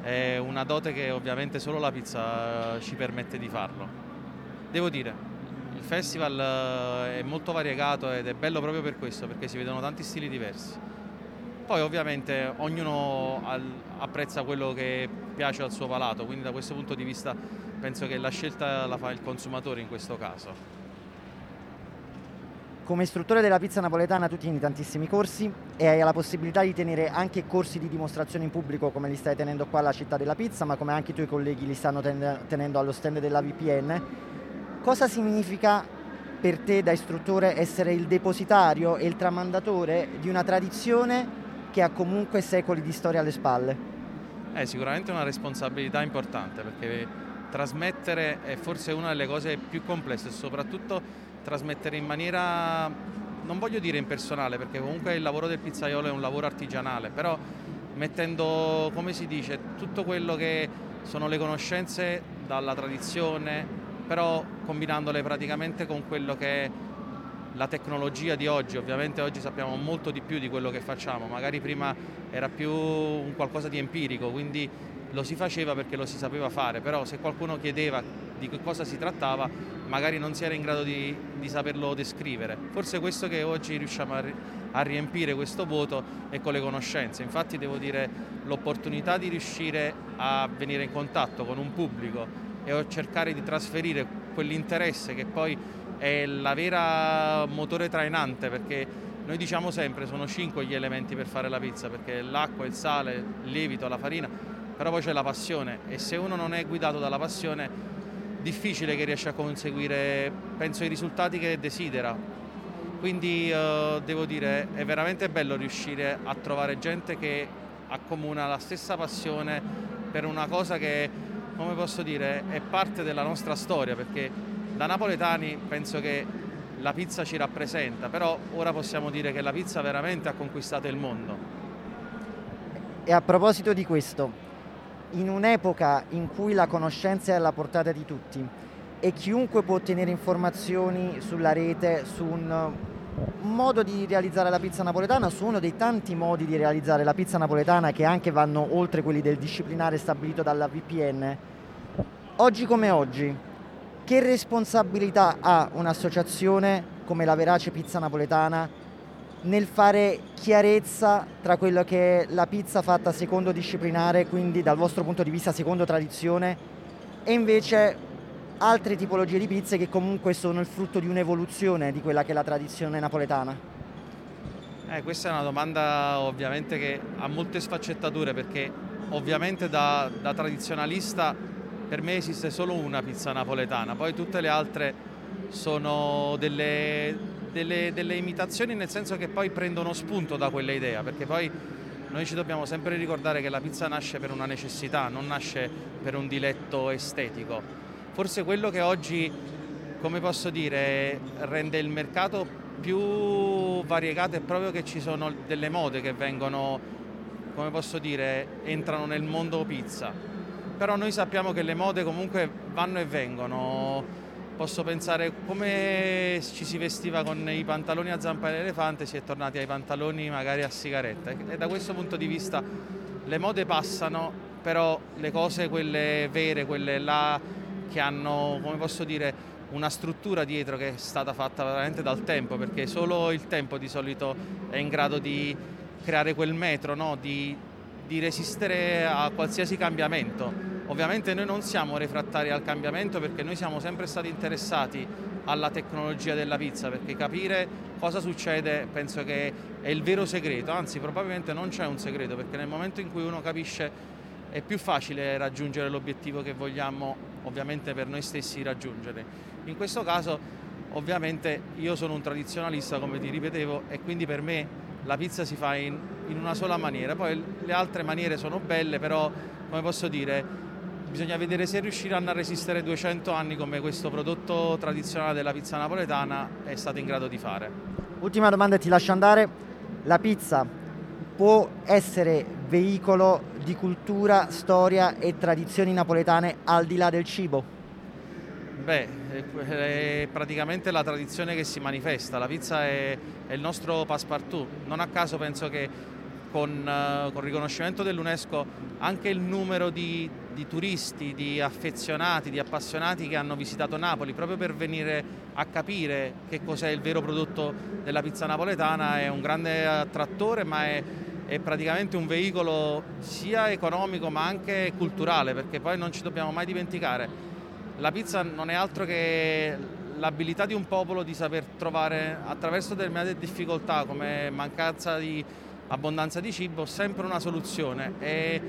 è una dote che ovviamente solo la pizza ci permette di farlo. Devo dire, il festival eh, è molto variegato ed è bello proprio per questo, perché si vedono tanti stili diversi. Poi ovviamente ognuno apprezza quello che piace al suo palato, quindi da questo punto di vista penso che la scelta la fa il consumatore in questo caso. Come istruttore della pizza napoletana tu tieni tantissimi corsi e hai la possibilità di tenere anche corsi di dimostrazione in pubblico come li stai tenendo qua alla città della pizza, ma come anche i tuoi colleghi li stanno tenendo allo stand della VPN. Cosa significa per te da istruttore essere il depositario e il tramandatore di una tradizione che ha comunque secoli di storia alle spalle? È sicuramente una responsabilità importante perché trasmettere è forse una delle cose più complesse, soprattutto trasmettere in maniera, non voglio dire impersonale, perché comunque il lavoro del pizzaiolo è un lavoro artigianale, però mettendo, come si dice, tutto quello che sono le conoscenze dalla tradizione, però combinandole praticamente con quello che è la tecnologia di oggi, ovviamente oggi sappiamo molto di più di quello che facciamo, magari prima era più un qualcosa di empirico, quindi lo si faceva perché lo si sapeva fare, però se qualcuno chiedeva di che cosa si trattava magari non si era in grado di, di saperlo descrivere. Forse questo che oggi riusciamo a, a riempire questo vuoto è con le conoscenze, infatti devo dire l'opportunità di riuscire a venire in contatto con un pubblico e cercare di trasferire quell'interesse che poi è la vera motore trainante perché noi diciamo sempre sono cinque gli elementi per fare la pizza perché l'acqua, il sale, il lievito, la farina però poi c'è la passione e se uno non è guidato dalla passione difficile che riesce a conseguire penso i risultati che desidera. Quindi eh, devo dire è veramente bello riuscire a trovare gente che accomuna la stessa passione per una cosa che come posso dire è parte della nostra storia perché da napoletani penso che la pizza ci rappresenta però ora possiamo dire che la pizza veramente ha conquistato il mondo. E a proposito di questo in un'epoca in cui la conoscenza è alla portata di tutti e chiunque può ottenere informazioni sulla rete su un modo di realizzare la pizza napoletana, su uno dei tanti modi di realizzare la pizza napoletana che anche vanno oltre quelli del disciplinare stabilito dalla VPN, oggi come oggi, che responsabilità ha un'associazione come la Verace Pizza Napoletana nel fare chiarezza tra quello che è la pizza fatta secondo disciplinare, quindi dal vostro punto di vista secondo tradizione, e invece altre tipologie di pizze che comunque sono il frutto di un'evoluzione di quella che è la tradizione napoletana? Eh, questa è una domanda ovviamente che ha molte sfaccettature perché ovviamente da, da tradizionalista per me esiste solo una pizza napoletana, poi tutte le altre sono delle, delle, delle imitazioni nel senso che poi prendono spunto da quella idea, perché poi noi ci dobbiamo sempre ricordare che la pizza nasce per una necessità, non nasce per un diletto estetico. Forse quello che oggi, come posso dire, rende il mercato più variegato è proprio che ci sono delle mode che vengono, come posso dire, entrano nel mondo pizza. Però noi sappiamo che le mode comunque vanno e vengono posso pensare come ci si vestiva con i pantaloni a zampa dell'elefante, si è tornati ai pantaloni magari a sigaretta e da questo punto di vista le mode passano, però le cose quelle vere, quelle là che hanno, come posso dire, una struttura dietro che è stata fatta veramente dal tempo, perché solo il tempo di solito è in grado di creare quel metro, no? di, di resistere a qualsiasi cambiamento. Ovviamente noi non siamo refrattari al cambiamento perché noi siamo sempre stati interessati alla tecnologia della pizza, perché capire cosa succede penso che è il vero segreto, anzi probabilmente non c'è un segreto, perché nel momento in cui uno capisce è più facile raggiungere l'obiettivo che vogliamo ovviamente per noi stessi raggiungere. In questo caso ovviamente io sono un tradizionalista come ti ripetevo e quindi per me la pizza si fa in, in una sola maniera, poi le altre maniere sono belle però come posso dire bisogna vedere se riusciranno a resistere 200 anni come questo prodotto tradizionale della pizza napoletana è stato in grado di fare. Ultima domanda e ti lascio andare. La pizza può essere veicolo di cultura, storia e tradizioni napoletane al di là del cibo? Beh, è praticamente la tradizione che si manifesta, la pizza è, è il nostro passepartout, non a caso penso che con, uh, con il riconoscimento dell'UNESCO anche il numero di, di, turisti, di affezionati, di appassionati che hanno visitato Napoli proprio per venire a capire che cos'è il vero prodotto della pizza napoletana. È un grande attrattore ma è, è praticamente un veicolo sia economico ma anche culturale perché poi non ci dobbiamo mai dimenticare la pizza non è altro che l'abilità di un popolo di saper trovare attraverso determinate difficoltà come mancanza di abbondanza di cibo, sempre una soluzione. E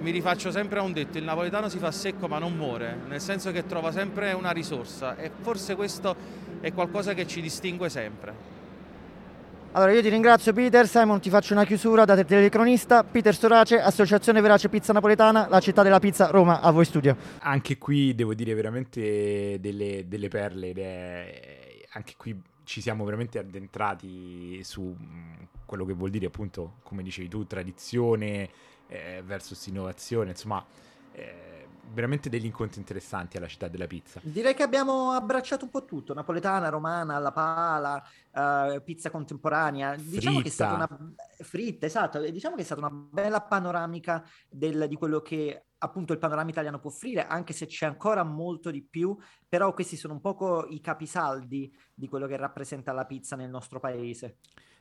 mi rifaccio sempre a un detto, il napoletano si fa secco ma non muore, nel senso che trova sempre una risorsa e forse questo è qualcosa che ci distingue sempre. Allora io ti ringrazio Peter, Simon ti faccio una chiusura da telecronista, Peter Sorace, Associazione Verace Pizza Napoletana, la città della pizza, Roma, a voi studio. Anche qui devo dire veramente delle, delle perle, anche qui ci siamo veramente addentrati su mm, quello che vuol dire appunto, come dicevi tu, tradizione eh, versus innovazione, insomma, eh, veramente degli incontri interessanti alla città della pizza. Direi che abbiamo abbracciato un po' tutto, napoletana, romana, alla pala, uh, pizza contemporanea, diciamo che è stata una fritta, esatto, diciamo che è stata una bella panoramica del, di quello che appunto il panorama italiano può offrire, anche se c'è ancora molto di più, però questi sono un poco i capisaldi di quello che rappresenta la pizza nel nostro paese.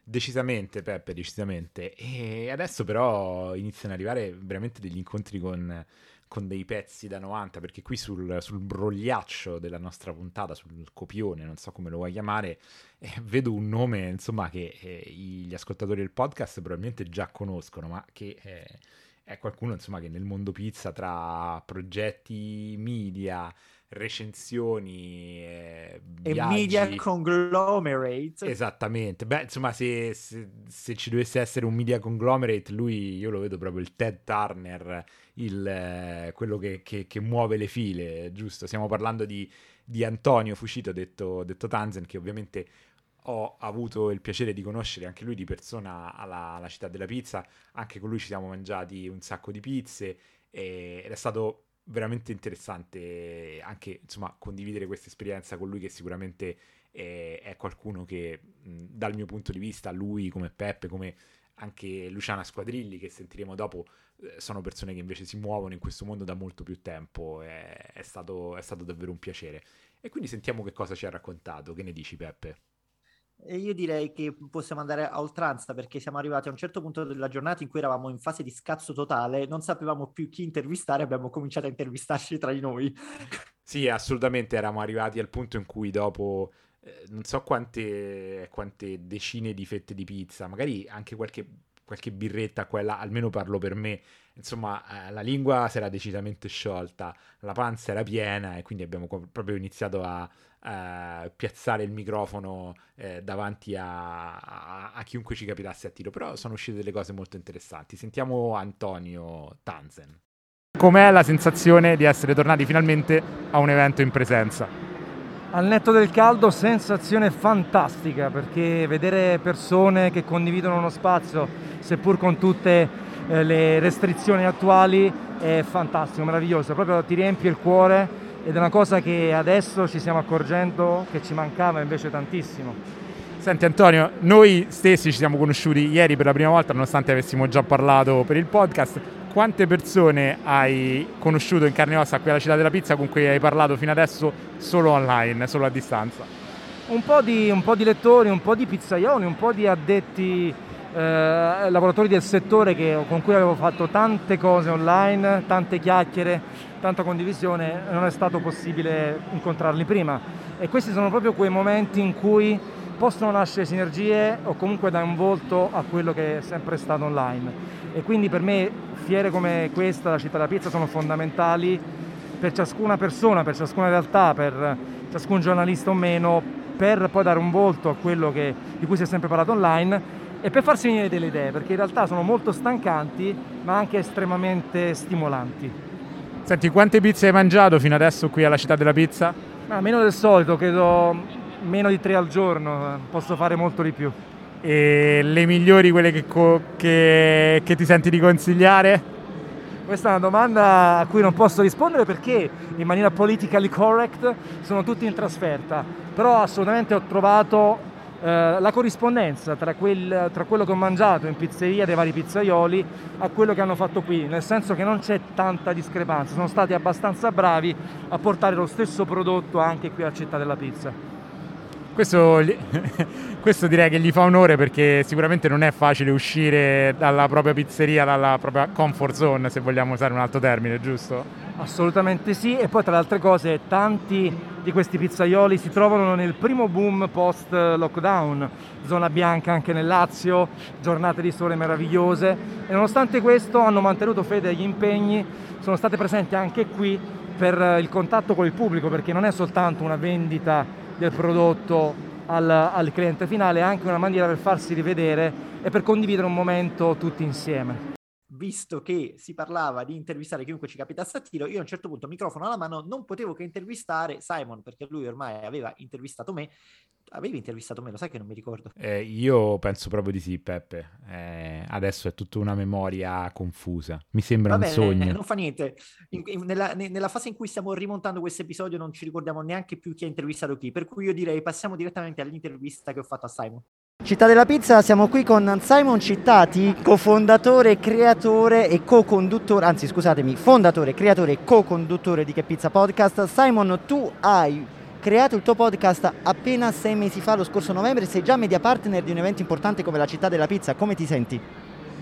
Decisamente, Peppe, decisamente. E adesso però iniziano ad arrivare veramente degli incontri con, con dei pezzi da 90, perché qui sul, sul, brogliaccio della nostra puntata, sul copione, non so come lo vuoi chiamare, eh, vedo un nome, insomma, che eh, gli ascoltatori del podcast probabilmente già conoscono, ma che... Eh, è qualcuno insomma che nel mondo pizza tra progetti media, recensioni eh, e media conglomerate. Esattamente. Beh insomma se, se, se, ci dovesse essere un media conglomerate lui io lo vedo proprio il Ted Turner il, eh, quello che, che, che, muove le file giusto? Stiamo parlando di, di Antonio Fucito detto, detto Tanzen che ovviamente ho avuto il piacere di conoscere anche lui di persona alla, alla, città della pizza, anche con lui ci siamo mangiati un sacco di pizze ed è stato veramente interessante anche insomma condividere questa esperienza con lui che sicuramente è, è qualcuno che dal mio punto di vista lui come Peppe come anche Luciana Squadrilli che sentiremo dopo eh, sono persone che invece si muovono in questo mondo da molto più tempo. È, è, stato, è stato davvero un piacere. E quindi sentiamo che cosa ci ha raccontato. Che ne dici Peppe? E io direi che possiamo andare a oltranza perché siamo arrivati a un certo punto della giornata in cui eravamo in fase di scazzo totale, non sapevamo più chi intervistare, abbiamo cominciato a intervistarci tra di noi. Sì, assolutamente, eravamo arrivati al punto in cui dopo eh, non so quante, quante, decine di fette di pizza, magari anche qualche, qualche birretta, quella, almeno parlo per me, insomma, eh, la lingua si era decisamente sciolta, la panza era piena e quindi abbiamo proprio iniziato a eh, piazzare il microfono eh, davanti a, a, a, chiunque ci capitasse a tiro, però sono uscite delle cose molto interessanti. Sentiamo Antonio Tanzen. Com'è la sensazione di essere tornati finalmente a un evento in presenza? Al netto del caldo, sensazione fantastica perché vedere persone che condividono uno spazio, seppur con tutte eh, le restrizioni attuali, è fantastico, meraviglioso, proprio ti riempie il cuore ed è una cosa che adesso ci stiamo accorgendo che ci mancava invece tantissimo. Senti Antonio, noi stessi ci siamo conosciuti ieri per la prima volta, nonostante avessimo già parlato per il podcast. quante persone hai conosciuto in carne e ossa qui alla città della pizza con cui hai parlato fino adesso solo online, solo a distanza? Un po' di, un po di lettori, un po' di pizzaioli, un po' di addetti eh, lavoratori del settore che, con cui avevo fatto tante cose online, tante chiacchiere, tanta condivisione, non è stato possibile incontrarli prima. E questi sono proprio quei momenti in cui possono nascere sinergie o comunque dare un volto a quello che è sempre stato online. E quindi per me fiere come questa, la città della pizza, sono fondamentali per ciascuna persona, per ciascuna realtà, per ciascun giornalista o meno, per poi dare un volto a quello che, di cui si è sempre parlato online e per farsi venire delle idee, perché in realtà sono molto stancanti ma anche estremamente stimolanti. Senti, quante pizze hai mangiato fino adesso qui alla città della pizza? Ah, meno del solito, credo meno di tre al giorno, posso fare molto di più. E le migliori, quelle che, che, che ti senti di consigliare? Questa è una domanda a cui non posso rispondere perché in maniera politically correct sono tutti in trasferta, però assolutamente ho trovato eh, la corrispondenza tra, quel, tra, quello che ho mangiato in pizzeria dei vari pizzaioli a quello che hanno fatto qui, nel senso che non c'è tanta discrepanza, sono stati abbastanza bravi a portare lo stesso prodotto anche qui a Città della Pizza. Questo, questo, direi che gli fa onore perché sicuramente non è facile uscire dalla propria pizzeria, dalla propria comfort zone, se vogliamo usare un altro termine, giusto? Assolutamente sì, e poi tra le altre cose tanti di questi pizzaioli si trovano nel primo boom post lockdown, zona bianca anche nel Lazio, giornate di sole meravigliose. E nonostante questo hanno mantenuto fede agli impegni, sono state presenti anche qui per il contatto con il pubblico perché non è soltanto una vendita del prodotto al, al cliente finale, è anche una maniera per farsi rivedere e per condividere un momento tutti insieme. Visto che si parlava di intervistare chiunque ci capitasse a tiro, io a un certo punto, microfono alla mano, non potevo che intervistare Simon, perché lui ormai aveva intervistato me Avevi intervistato me, lo sai che non mi ricordo. Eh, io penso proprio di sì, Peppe. Eh, adesso è tutta una memoria confusa. Mi sembra Va un sogno. non fa niente. In, in, nella, nella, fase in cui stiamo rimontando questo episodio non ci ricordiamo neanche più chi ha intervistato chi, per cui io direi passiamo direttamente all'intervista che ho fatto a Simon. Città della Pizza, siamo qui con Simon Cittati, cofondatore, creatore e co-conduttore, anzi scusatemi, fondatore, creatore e co-conduttore di Che Pizza Podcast. Simon, tu hai creato il tuo podcast appena sei mesi fa, lo scorso novembre, sei già media partner di un evento importante come la città della pizza, come ti senti?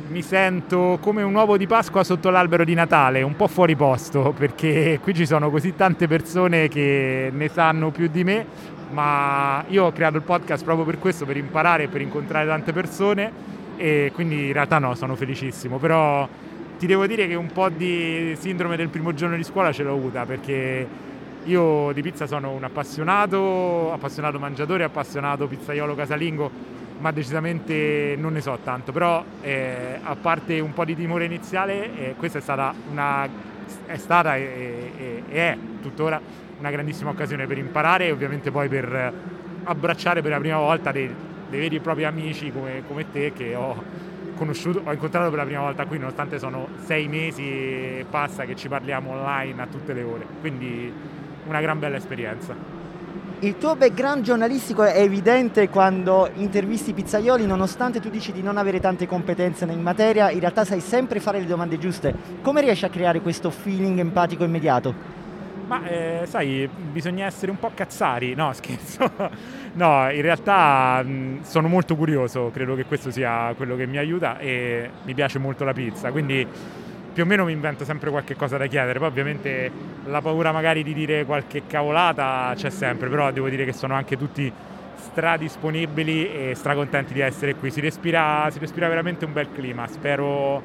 Mi sento come un uovo di Pasqua sotto l'albero di Natale, un po' fuori posto, perché qui ci sono così tante persone che ne sanno più di me, ma io ho creato il podcast proprio per questo, per imparare e per incontrare tante persone e quindi in realtà no, sono felicissimo, però ti devo dire che un po' di sindrome del primo giorno di scuola ce l'ho avuta perché io di pizza sono un appassionato, appassionato mangiatore, appassionato pizzaiolo casalingo, ma decisamente non ne so tanto. Però eh, a parte un po' di timore iniziale, eh, questa è stata, una, è stata e, e, e, è tuttora una grandissima occasione per imparare e ovviamente poi per abbracciare per la prima volta dei, dei veri e propri amici come, come te che ho conosciuto, ho incontrato per la prima volta qui, nonostante sono sei mesi e passa che ci parliamo online a tutte le ore. Quindi una gran bella esperienza. Il tuo background giornalistico è evidente quando intervisti i pizzaioli, nonostante tu dici di non avere tante competenze in materia, in realtà sai sempre fare le domande giuste. Come riesci a creare questo feeling empatico immediato? Ma eh, sai, bisogna essere un po' cazzari, no scherzo. no, in realtà mh, sono molto curioso, credo che questo sia quello che mi aiuta e mi piace molto la pizza, quindi più o meno mi invento sempre qualche cosa da chiedere, poi ovviamente la paura magari di dire qualche cavolata c'è sempre, però devo dire che sono anche tutti stradisponibili e stracontenti di essere qui, si respira, si respira veramente un bel clima, spero,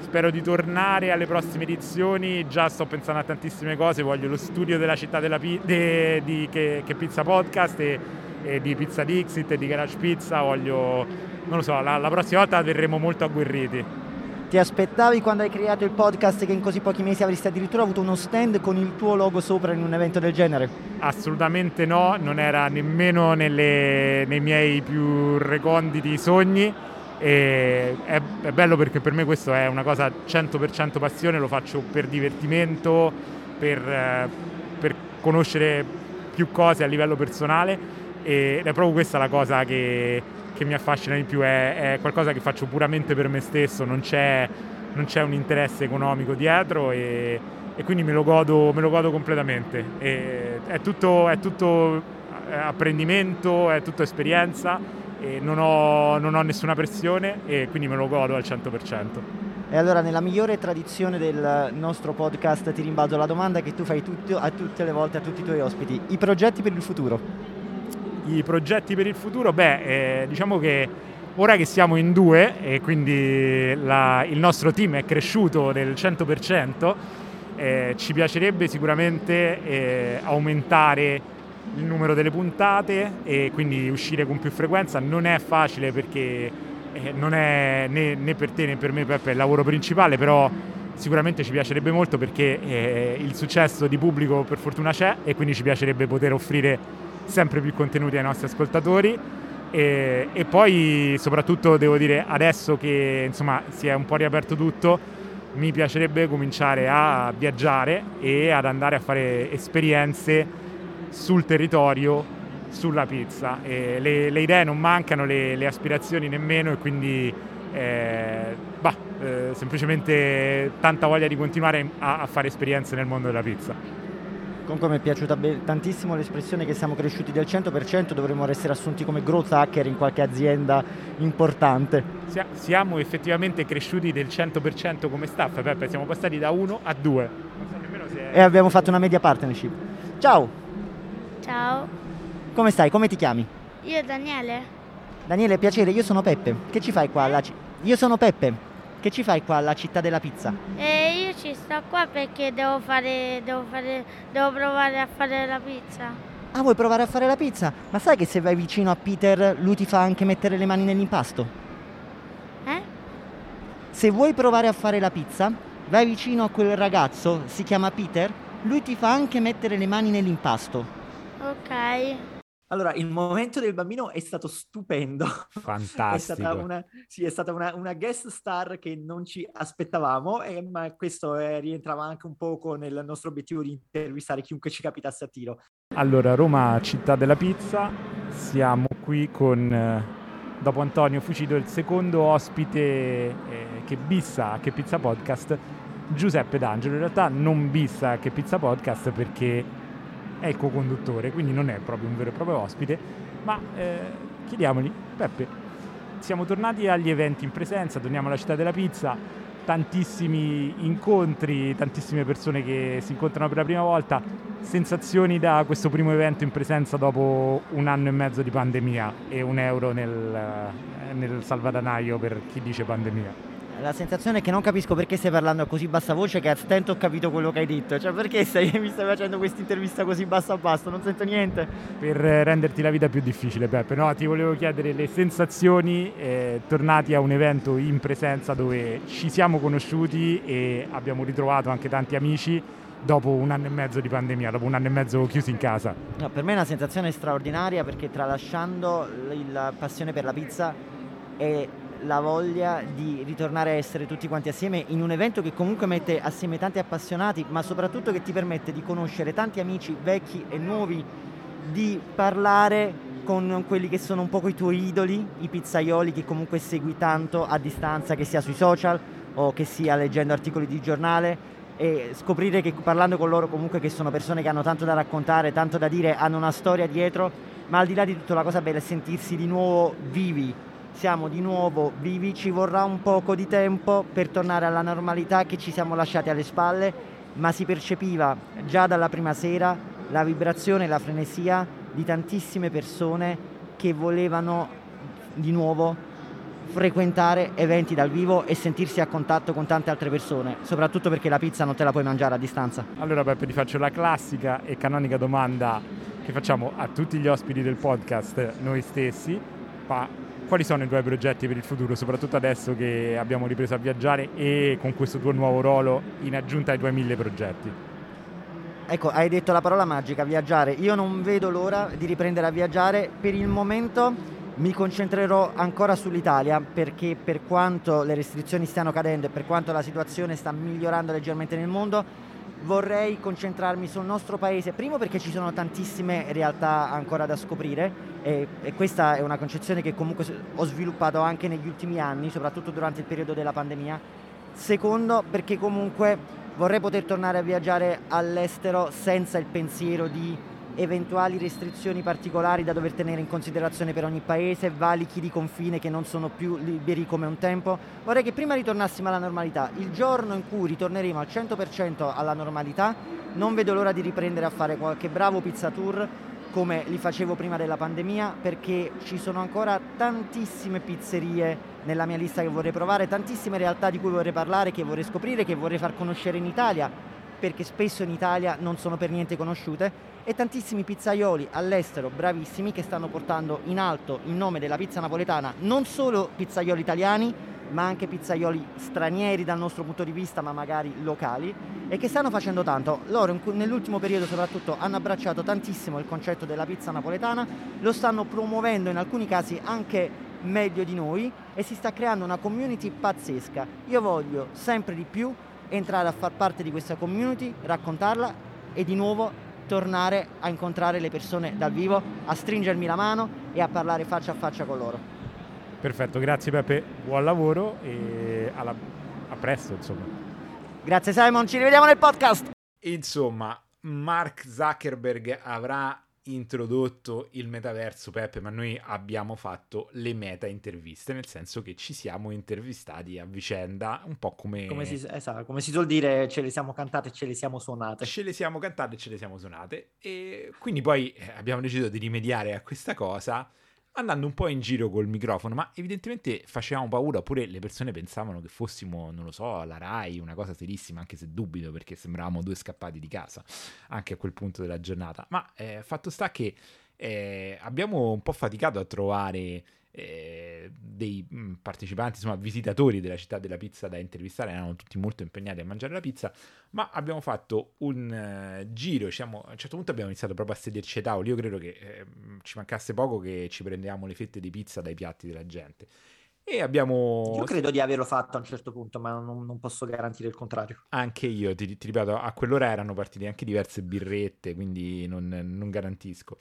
spero, di tornare alle prossime edizioni, già sto pensando a tantissime cose, voglio lo studio della città della pi- de, di che, che, Pizza Podcast e, e, di Pizza Dixit e di Garage Pizza, voglio, non lo so, la, la prossima volta verremo molto agguerriti. Ti aspettavi quando hai creato il podcast che in così pochi mesi avresti addirittura avuto uno stand con il tuo logo sopra in un evento del genere? Assolutamente no, non era nemmeno nelle, nei miei più reconditi sogni. E è, è, bello perché per me questo è una cosa 100% passione, lo faccio per divertimento, per, eh, per conoscere più cose a livello personale ed è proprio questa la cosa che, che mi affascina di più, è, è, qualcosa che faccio puramente per me stesso, non c'è non c'è un interesse economico dietro e, e quindi me lo godo, me lo godo completamente. E è, tutto, è tutto eh, apprendimento, è tutto esperienza e non ho, non ho nessuna pressione e quindi me lo godo al 100%. E allora nella migliore tradizione del nostro podcast ti rimbalzo la domanda che tu fai tutto, a tutte le volte a tutti i tuoi ospiti. I progetti per il futuro? I progetti per il futuro? Beh, eh, diciamo che ora che siamo in due e quindi la, il nostro team è cresciuto del 100%, eh, ci piacerebbe sicuramente eh, aumentare il numero delle puntate e quindi uscire con più frequenza. Non è facile perché eh, non è né, né, per te né per me Peppe il lavoro principale, però sicuramente ci piacerebbe molto perché eh, il successo di pubblico per fortuna c'è e quindi ci piacerebbe poter offrire sempre più contenuti ai nostri ascoltatori. E, e poi soprattutto devo dire adesso che insomma si è un po' riaperto tutto mi piacerebbe cominciare a viaggiare e ad andare a fare esperienze sul territorio sulla pizza. Le, le, idee non mancano, le, le, aspirazioni nemmeno e quindi eh, bah, eh, semplicemente tanta voglia di continuare a, a, fare esperienze nel mondo della pizza. Comunque mi è piaciuta be- tantissimo l'espressione che siamo cresciuti del 100%, dovremmo essere assunti come growth hacker in qualche azienda importante. Sia- siamo effettivamente cresciuti del 100% come staff, Peppe, siamo passati da 1 a 2. So è... E abbiamo fatto una media partnership. Ciao! Ciao! Come stai? Come ti chiami? Io Daniele. Daniele, piacere, io sono Peppe. Che ci fai qua? Io sono Peppe. Che ci fai qua alla città della pizza? Eh, io ci sto qua perché devo fare, devo fare, devo provare a fare la pizza. Ah, vuoi provare a fare la pizza? Ma sai che se vai vicino a Peter, lui ti fa anche mettere le mani nell'impasto? Eh? Se vuoi provare a fare la pizza, vai vicino a quel ragazzo, si chiama Peter, lui ti fa anche mettere le mani nell'impasto. Ok. Allora, il momento del bambino è stato stupendo. Fantastico. è stata, una, sì, è stata una, una, guest star che non ci aspettavamo, e, ma questo è, rientrava anche un poco nel nostro obiettivo di intervistare chiunque ci capitasse a tiro. Allora, Roma, città della pizza, siamo qui con, eh, dopo Antonio Fucito, il secondo ospite eh, che bissa a Che Pizza Podcast, Giuseppe D'Angelo. In realtà non bissa Che Pizza Podcast perché è il co-conduttore, quindi non è proprio un vero e proprio ospite, ma eh, chiediamogli, Peppe, siamo tornati agli eventi in presenza, torniamo alla città della pizza, tantissimi incontri, tantissime persone che si incontrano per la prima volta, sensazioni da questo primo evento in presenza dopo un anno e mezzo di pandemia e un euro nel, nel salvadanaio per chi dice pandemia. La sensazione è che non capisco perché stai parlando a così bassa voce che a stento ho capito quello che hai detto. Cioè perché stai, mi stai facendo questa intervista così basso a basso? Non sento niente. Per renderti la vita più difficile, Peppe. No, ti volevo chiedere le sensazioni eh, tornati a un evento in presenza dove ci siamo conosciuti e abbiamo ritrovato anche tanti amici dopo un anno e mezzo di pandemia, dopo un anno e mezzo chiusi in casa. No, per me è una sensazione straordinaria perché tralasciando la passione per la pizza e la voglia di ritornare a essere tutti quanti assieme in un evento che comunque mette assieme tanti appassionati, ma soprattutto che ti permette di conoscere tanti amici vecchi e nuovi, di parlare con quelli che sono un po' i tuoi idoli, i pizzaioli che comunque segui tanto a distanza, che sia sui social o che sia leggendo articoli di giornale e scoprire che parlando con loro comunque che sono persone che hanno tanto da raccontare, tanto da dire, hanno una storia dietro, ma al di là di tutto la cosa bella è sentirsi di nuovo vivi, siamo di nuovo vivi, ci vorrà un poco di tempo per tornare alla normalità che ci siamo lasciati alle spalle, ma si percepiva già dalla prima sera la vibrazione e la frenesia di tantissime persone che volevano di nuovo frequentare eventi dal vivo e sentirsi a contatto con tante altre persone, soprattutto perché la pizza non te la puoi mangiare a distanza. Allora Peppe ti faccio la classica e canonica domanda che facciamo a tutti gli ospiti del podcast noi stessi, ma quali sono i tuoi progetti per il futuro, soprattutto adesso che abbiamo ripreso a viaggiare e con questo tuo nuovo ruolo in aggiunta ai tuoi mille progetti? Ecco, hai detto la parola magica, viaggiare. Io non vedo l'ora di riprendere a viaggiare. Per il momento mi concentrerò ancora sull'Italia perché per quanto le restrizioni stiano cadendo e per quanto la situazione sta migliorando leggermente nel mondo, vorrei concentrarmi sul nostro paese, primo perché ci sono tantissime realtà ancora da scoprire e, e, questa è una concezione che comunque ho sviluppato anche negli ultimi anni, soprattutto durante il periodo della pandemia, Secondo, perché comunque vorrei poter tornare a viaggiare all'estero senza il pensiero di eventuali restrizioni particolari da dover tenere in considerazione per ogni paese, valichi di confine che non sono più liberi come un tempo. Vorrei che prima ritornassimo alla normalità. Il giorno in cui ritorneremo al 100% alla normalità, non vedo l'ora di riprendere a fare qualche bravo pizza tour come li facevo prima della pandemia perché ci sono ancora tantissime pizzerie nella mia lista che vorrei provare, tantissime realtà di cui vorrei parlare, che vorrei scoprire, che vorrei far conoscere in Italia perché spesso in Italia non sono per niente conosciute e tantissimi pizzaioli all'estero bravissimi che stanno portando in alto il nome della pizza napoletana, non solo pizzaioli italiani, ma anche pizzaioli stranieri dal nostro punto di vista, ma magari locali, e che stanno facendo tanto. Loro nell'ultimo periodo soprattutto hanno abbracciato tantissimo il concetto della pizza napoletana, lo stanno promuovendo in alcuni casi anche meglio di noi e si sta creando una community pazzesca. Io voglio sempre di più entrare a far parte di questa community, raccontarla e di nuovo tornare a incontrare le persone dal vivo, a stringermi la mano e a parlare faccia a faccia con loro. Perfetto, grazie Peppe, buon lavoro e alla... a presto insomma. Grazie Simon, ci rivediamo nel podcast. Insomma, Mark Zuckerberg avrà introdotto il metaverso, Peppe, ma noi abbiamo fatto le meta interviste, nel senso che ci siamo intervistati a vicenda, un po' come... Come si, esatto, come si suol dire, ce le siamo cantate e ce le siamo suonate. Ce le siamo cantate e ce le siamo suonate. E quindi poi eh, abbiamo deciso di rimediare a questa cosa andando un po' in giro col microfono, ma evidentemente facevamo paura, oppure le persone pensavano che fossimo, non lo so, la RAI, una cosa serissima, anche se dubito perché sembravamo due scappati di casa, anche a quel punto della giornata. Ma eh, fatto sta che eh, abbiamo un po' faticato a trovare eh, dei mm, partecipanti, insomma visitatori della città della pizza da intervistare, erano tutti molto impegnati a mangiare la pizza, ma abbiamo fatto un uh, giro, diciamo, a un certo punto abbiamo iniziato proprio a sederci ai tavoli, io credo che eh, ci mancasse poco che ci prendevamo le fette di pizza dai piatti della gente. E abbiamo... Io credo di averlo fatto a un certo punto, ma non, non posso garantire il contrario. Anche io, ti, ti, ripeto, a quell'ora erano partite anche diverse birrette, quindi non, non garantisco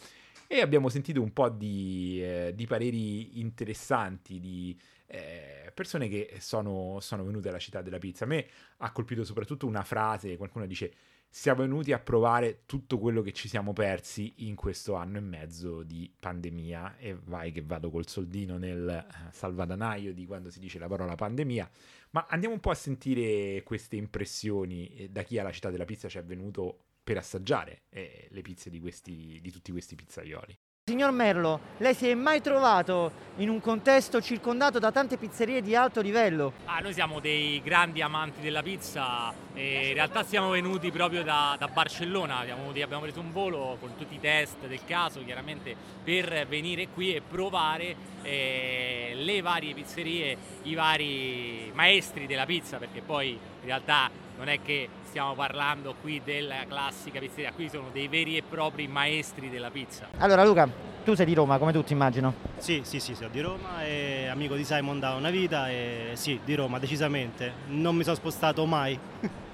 e abbiamo sentito un po' di, eh, di pareri interessanti di eh, persone che sono, sono, venute alla città della pizza. A me ha colpito soprattutto una frase, qualcuno dice siamo venuti a provare tutto quello che ci siamo persi in questo anno e mezzo di pandemia e vai che vado col soldino nel eh, salvadanaio di quando si dice la parola pandemia, ma andiamo un po' a sentire queste impressioni eh, da chi alla città della pizza ci è venuto per assaggiare eh, le pizze di, questi, di tutti questi pizzaioli. Signor Merlo, lei si è mai trovato in un contesto circondato da tante pizzerie di alto livello? Ah, noi siamo dei grandi amanti della pizza e in realtà siamo venuti proprio da, da Barcellona, abbiamo, abbiamo, preso un volo con tutti i test del caso chiaramente per venire qui e provare eh, le varie pizzerie, i vari maestri della pizza perché poi in realtà non è che stiamo parlando qui della classica pizzeria, qui sono dei veri e propri maestri della pizza. Allora Luca, tu sei di Roma come tutti immagino? Sì, sì, sì, sono di Roma e amico di Simon da una vita e sì, di Roma decisamente, non mi sono spostato mai.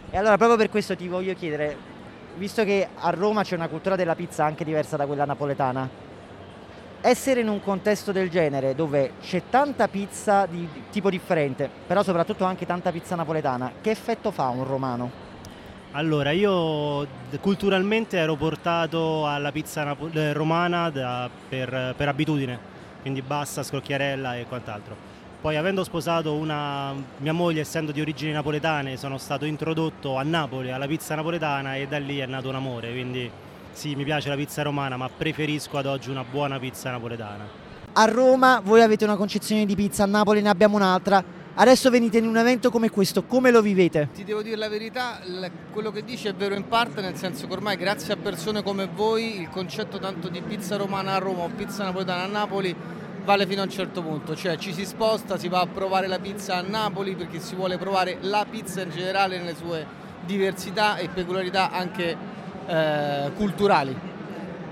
E allora proprio per questo ti voglio chiedere, visto che a Roma c'è una cultura della pizza anche diversa da quella napoletana, essere in un contesto del genere dove c'è tanta pizza di tipo differente, però soprattutto anche tanta pizza napoletana, che effetto fa un romano? Allora, io culturalmente ero portato alla pizza napo- eh, romana da, per, per, abitudine, quindi bassa, scrocchiarella e quant'altro. Poi avendo sposato una mia moglie, essendo di origini napoletane, sono stato introdotto a Napoli alla pizza napoletana e da lì è nato un amore, quindi sì, mi piace la pizza romana, ma preferisco ad oggi una buona pizza napoletana. A Roma voi avete una concezione di pizza, a Napoli ne abbiamo un'altra Adesso venite in un evento come questo, come lo vivete? Ti devo dire la verità, quello che dici è vero in parte, nel senso che ormai grazie a persone come voi il concetto tanto di pizza romana a Roma o pizza napoletana a Napoli vale fino a un certo punto, cioè ci si sposta, si va a provare la pizza a Napoli perché si vuole provare la pizza in generale nelle sue diversità e peculiarità anche eh, culturali.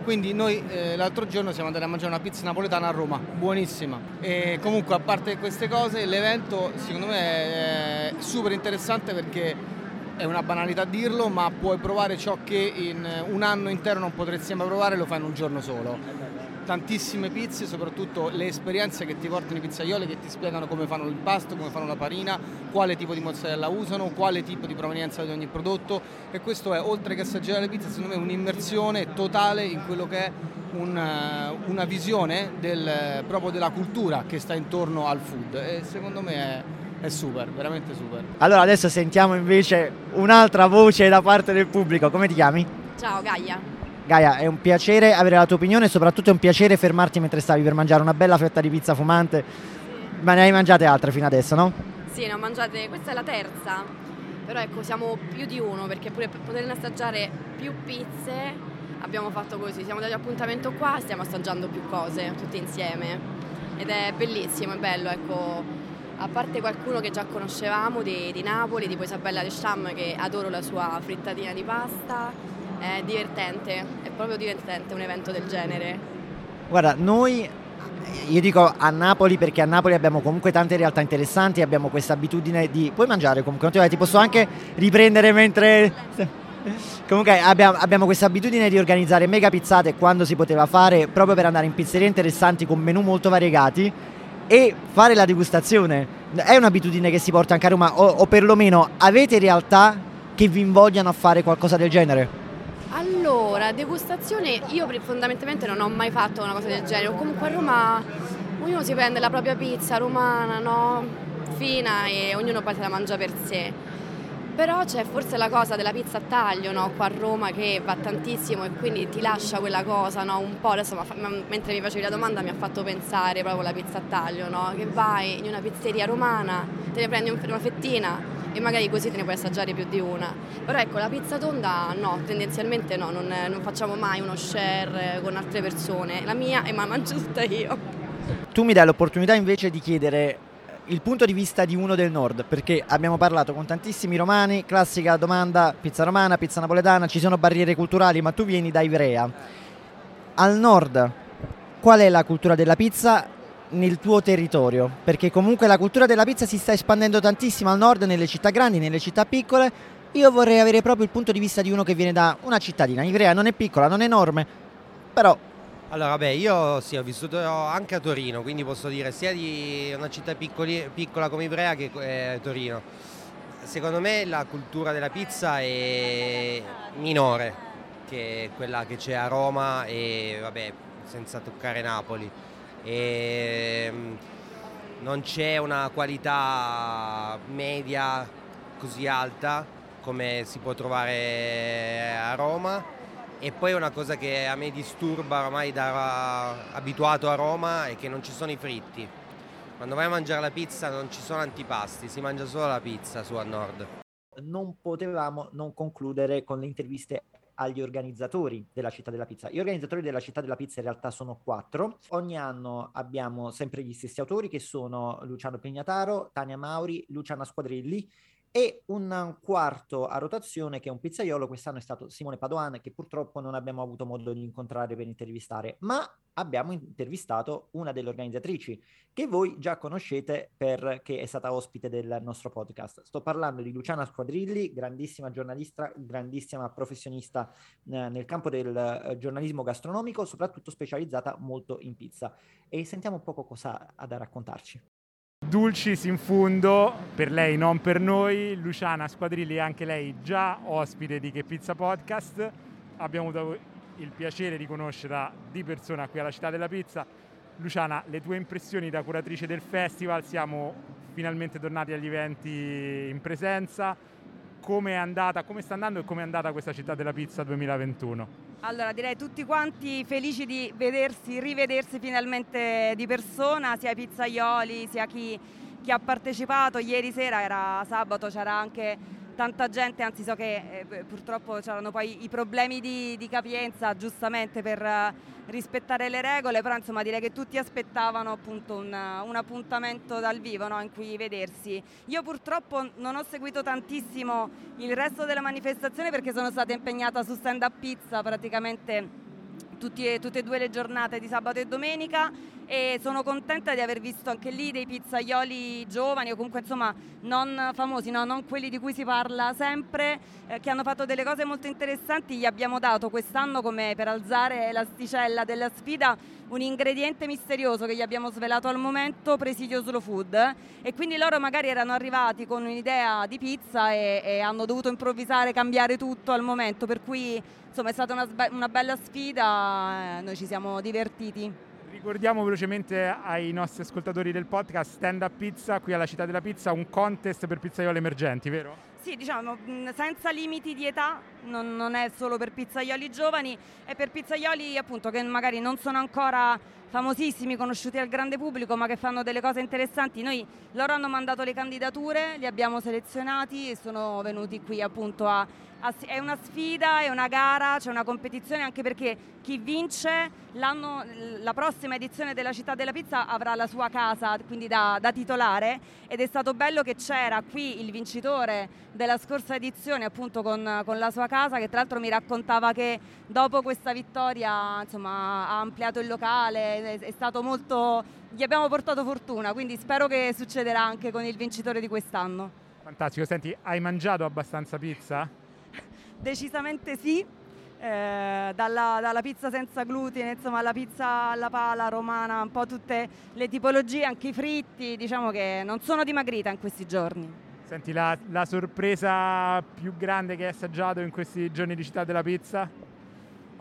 Quindi noi eh, l'altro giorno siamo andati a mangiare una pizza napoletana a Roma, buonissima. E comunque a parte queste cose l'evento secondo me è super interessante perché è una banalità dirlo, ma puoi provare ciò che in un anno intero non potresti mai provare, lo fai in un giorno solo. Tantissime pizze, soprattutto le esperienze che ti portano i pizzaioli che ti spiegano come fanno l'impasto, come fanno la farina, quale tipo di mozzarella usano, quale tipo di provenienza di ogni prodotto e questo è oltre che assaggiare le pizze secondo me un'immersione totale in quello che è un, eh, una visione del, proprio della cultura che sta intorno al food e secondo me è, è super, veramente super. Allora adesso sentiamo invece un'altra voce da parte del pubblico. Come ti chiami? Ciao Gaia. Gaia, è un piacere avere la tua opinione e soprattutto è un piacere fermarti mentre stavi per mangiare una bella fetta di pizza fumante. Ma ne hai mangiate altre fino adesso, no? Sì, ne ho mangiate, questa è la terza, però ecco siamo più di uno perché pure per poter assaggiare più pizze abbiamo fatto così, siamo dati appuntamento qua, stiamo assaggiando più cose tutti insieme. Ed è bellissimo, è bello, ecco, a parte qualcuno che già conoscevamo di, di Napoli, tipo Isabella Descham che adoro la sua frittatina di pasta, è divertente, è proprio divertente un evento del genere. Guarda, noi io dico a Napoli perché a Napoli abbiamo comunque tante realtà interessanti, abbiamo questa abitudine di... Puoi mangiare comunque, ti posso anche riprendere mentre... Comunque abbiamo, abbiamo questa abitudine di organizzare mega pizzate quando si poteva fare, proprio per andare in pizzerie interessanti con menù molto variegati e fare la degustazione. È un'abitudine che si porta anche a Roma o, o perlomeno avete realtà che vi invogliano a fare qualcosa del genere? Allora, degustazione, io fondamentalmente non ho mai fatto una cosa del genere, comunque a Roma ognuno si prende la propria pizza romana, no? Fina e ognuno poi se la mangia per sé. Però c'è forse la cosa della pizza a taglio, no? Qua a Roma che va tantissimo e quindi ti lascia quella cosa, no? Un po' adesso mentre mi facevi la domanda mi ha fatto pensare proprio alla pizza a taglio, no? Che vai in una pizzeria romana, te ne prendi una fettina, e magari così te ne puoi assaggiare più di una. Però ecco, la pizza tonda no, tendenzialmente no, non, non facciamo mai uno share con altre persone. La mia me la mangio tutta io. Tu mi dai l'opportunità invece di chiedere il punto di vista di uno del nord, perché abbiamo parlato con tantissimi romani, classica domanda, pizza romana, pizza napoletana, ci sono barriere culturali, ma tu vieni da Ivrea. Al nord, qual è la cultura della pizza nel tuo territorio, perché comunque la cultura della pizza si sta espandendo tantissimo al nord, nelle città grandi, nelle città piccole. Io vorrei avere proprio il punto di vista di uno che viene da una cittadina. Ivrea non è piccola, non è enorme, però... Allora, beh, io sì, ho vissuto anche a Torino, quindi posso dire sia di una città piccoli, piccola come Ivrea che eh, Torino. Secondo me la cultura della pizza è minore che quella che c'è a Roma e vabbè, senza toccare Napoli e ehm, non c'è una qualità media così alta come si può trovare a Roma e poi una cosa che a me disturba ormai da abituato a Roma è che non ci sono i fritti. Quando vai a mangiare la pizza non ci sono antipasti, si mangia solo la pizza su a nord. Non potevamo non concludere con le interviste agli organizzatori della città della pizza. Gli organizzatori della città della pizza in realtà sono quattro. Ogni anno abbiamo sempre gli stessi autori che sono Luciano Pignataro, Tania Mauri, Luciana Squadrilli e un quarto a rotazione che è un pizzaiolo, quest'anno è stato Simone Padoan che purtroppo non abbiamo avuto modo di incontrare per intervistare, ma abbiamo intervistato una delle organizzatrici che voi già conoscete perché è stata ospite del nostro podcast. Sto parlando di Luciana Squadrilli, grandissima giornalista, grandissima professionista eh, nel campo del eh, giornalismo gastronomico, soprattutto specializzata molto in pizza. E sentiamo un po' cosa ha da raccontarci. Dulcis in fundo, per lei non per noi, Luciana Squadrilli anche lei già ospite di Che Pizza Podcast, abbiamo avuto il piacere di conoscerla di persona qui alla Città della Pizza. Luciana, le tue impressioni da curatrice del festival, siamo finalmente tornati agli eventi in presenza, come è andata, come sta andando e come è andata questa Città della Pizza 2021? Allora, direi tutti quanti felici di vedersi, rivedersi finalmente di persona, sia i pizzaioli, sia chi, chi ha partecipato. Ieri sera era sabato, c'era anche tanta gente, anzi so che eh, purtroppo c'erano poi i problemi di, di capienza giustamente per uh, rispettare le regole, però insomma direi che tutti aspettavano appunto un, un appuntamento dal vivo no, in cui vedersi. Io purtroppo non ho seguito tantissimo il resto della manifestazione perché sono stata impegnata su stand up pizza praticamente tutti, tutte e due le giornate di sabato e domenica e sono contenta di aver visto anche lì dei pizzaioli giovani o comunque insomma non famosi, no? non quelli di cui si parla sempre, eh, che hanno fatto delle cose molto interessanti. Gli abbiamo dato quest'anno come per alzare l'asticella della sfida un ingrediente misterioso che gli abbiamo svelato al momento, Presidio Slow Food e quindi loro magari erano arrivati con un'idea di pizza e, e hanno dovuto improvvisare, cambiare tutto al momento, per cui insomma è stata una, una bella sfida, eh, noi ci siamo divertiti. Ricordiamo velocemente ai nostri ascoltatori del podcast Stand Up Pizza, qui alla Città della Pizza, un contest per pizzaioli emergenti, vero? Sì, diciamo, senza limiti di età, non, non, è solo per pizzaioli giovani, è per pizzaioli appunto che magari non sono ancora famosissimi, conosciuti al grande pubblico, ma che fanno delle cose interessanti. Noi, loro hanno mandato le candidature, li abbiamo selezionati e sono venuti qui appunto a è una sfida, è una gara, c'è una competizione anche perché chi vince la prossima edizione della Città della Pizza avrà la sua casa, quindi da, da, titolare ed è stato bello che c'era qui il vincitore della scorsa edizione appunto con, con la sua casa che tra l'altro mi raccontava che dopo questa vittoria insomma, ha ampliato il locale, è, è stato molto... gli abbiamo portato fortuna, quindi spero che succederà anche con il vincitore di quest'anno. Fantastico, senti, hai mangiato abbastanza pizza? Decisamente sì, eh, dalla, dalla, pizza senza glutine, insomma la pizza alla pala romana, un po' tutte le tipologie, anche i fritti, diciamo che non sono dimagrita in questi giorni. Senti, la, la sorpresa più grande che hai assaggiato in questi giorni di città della pizza?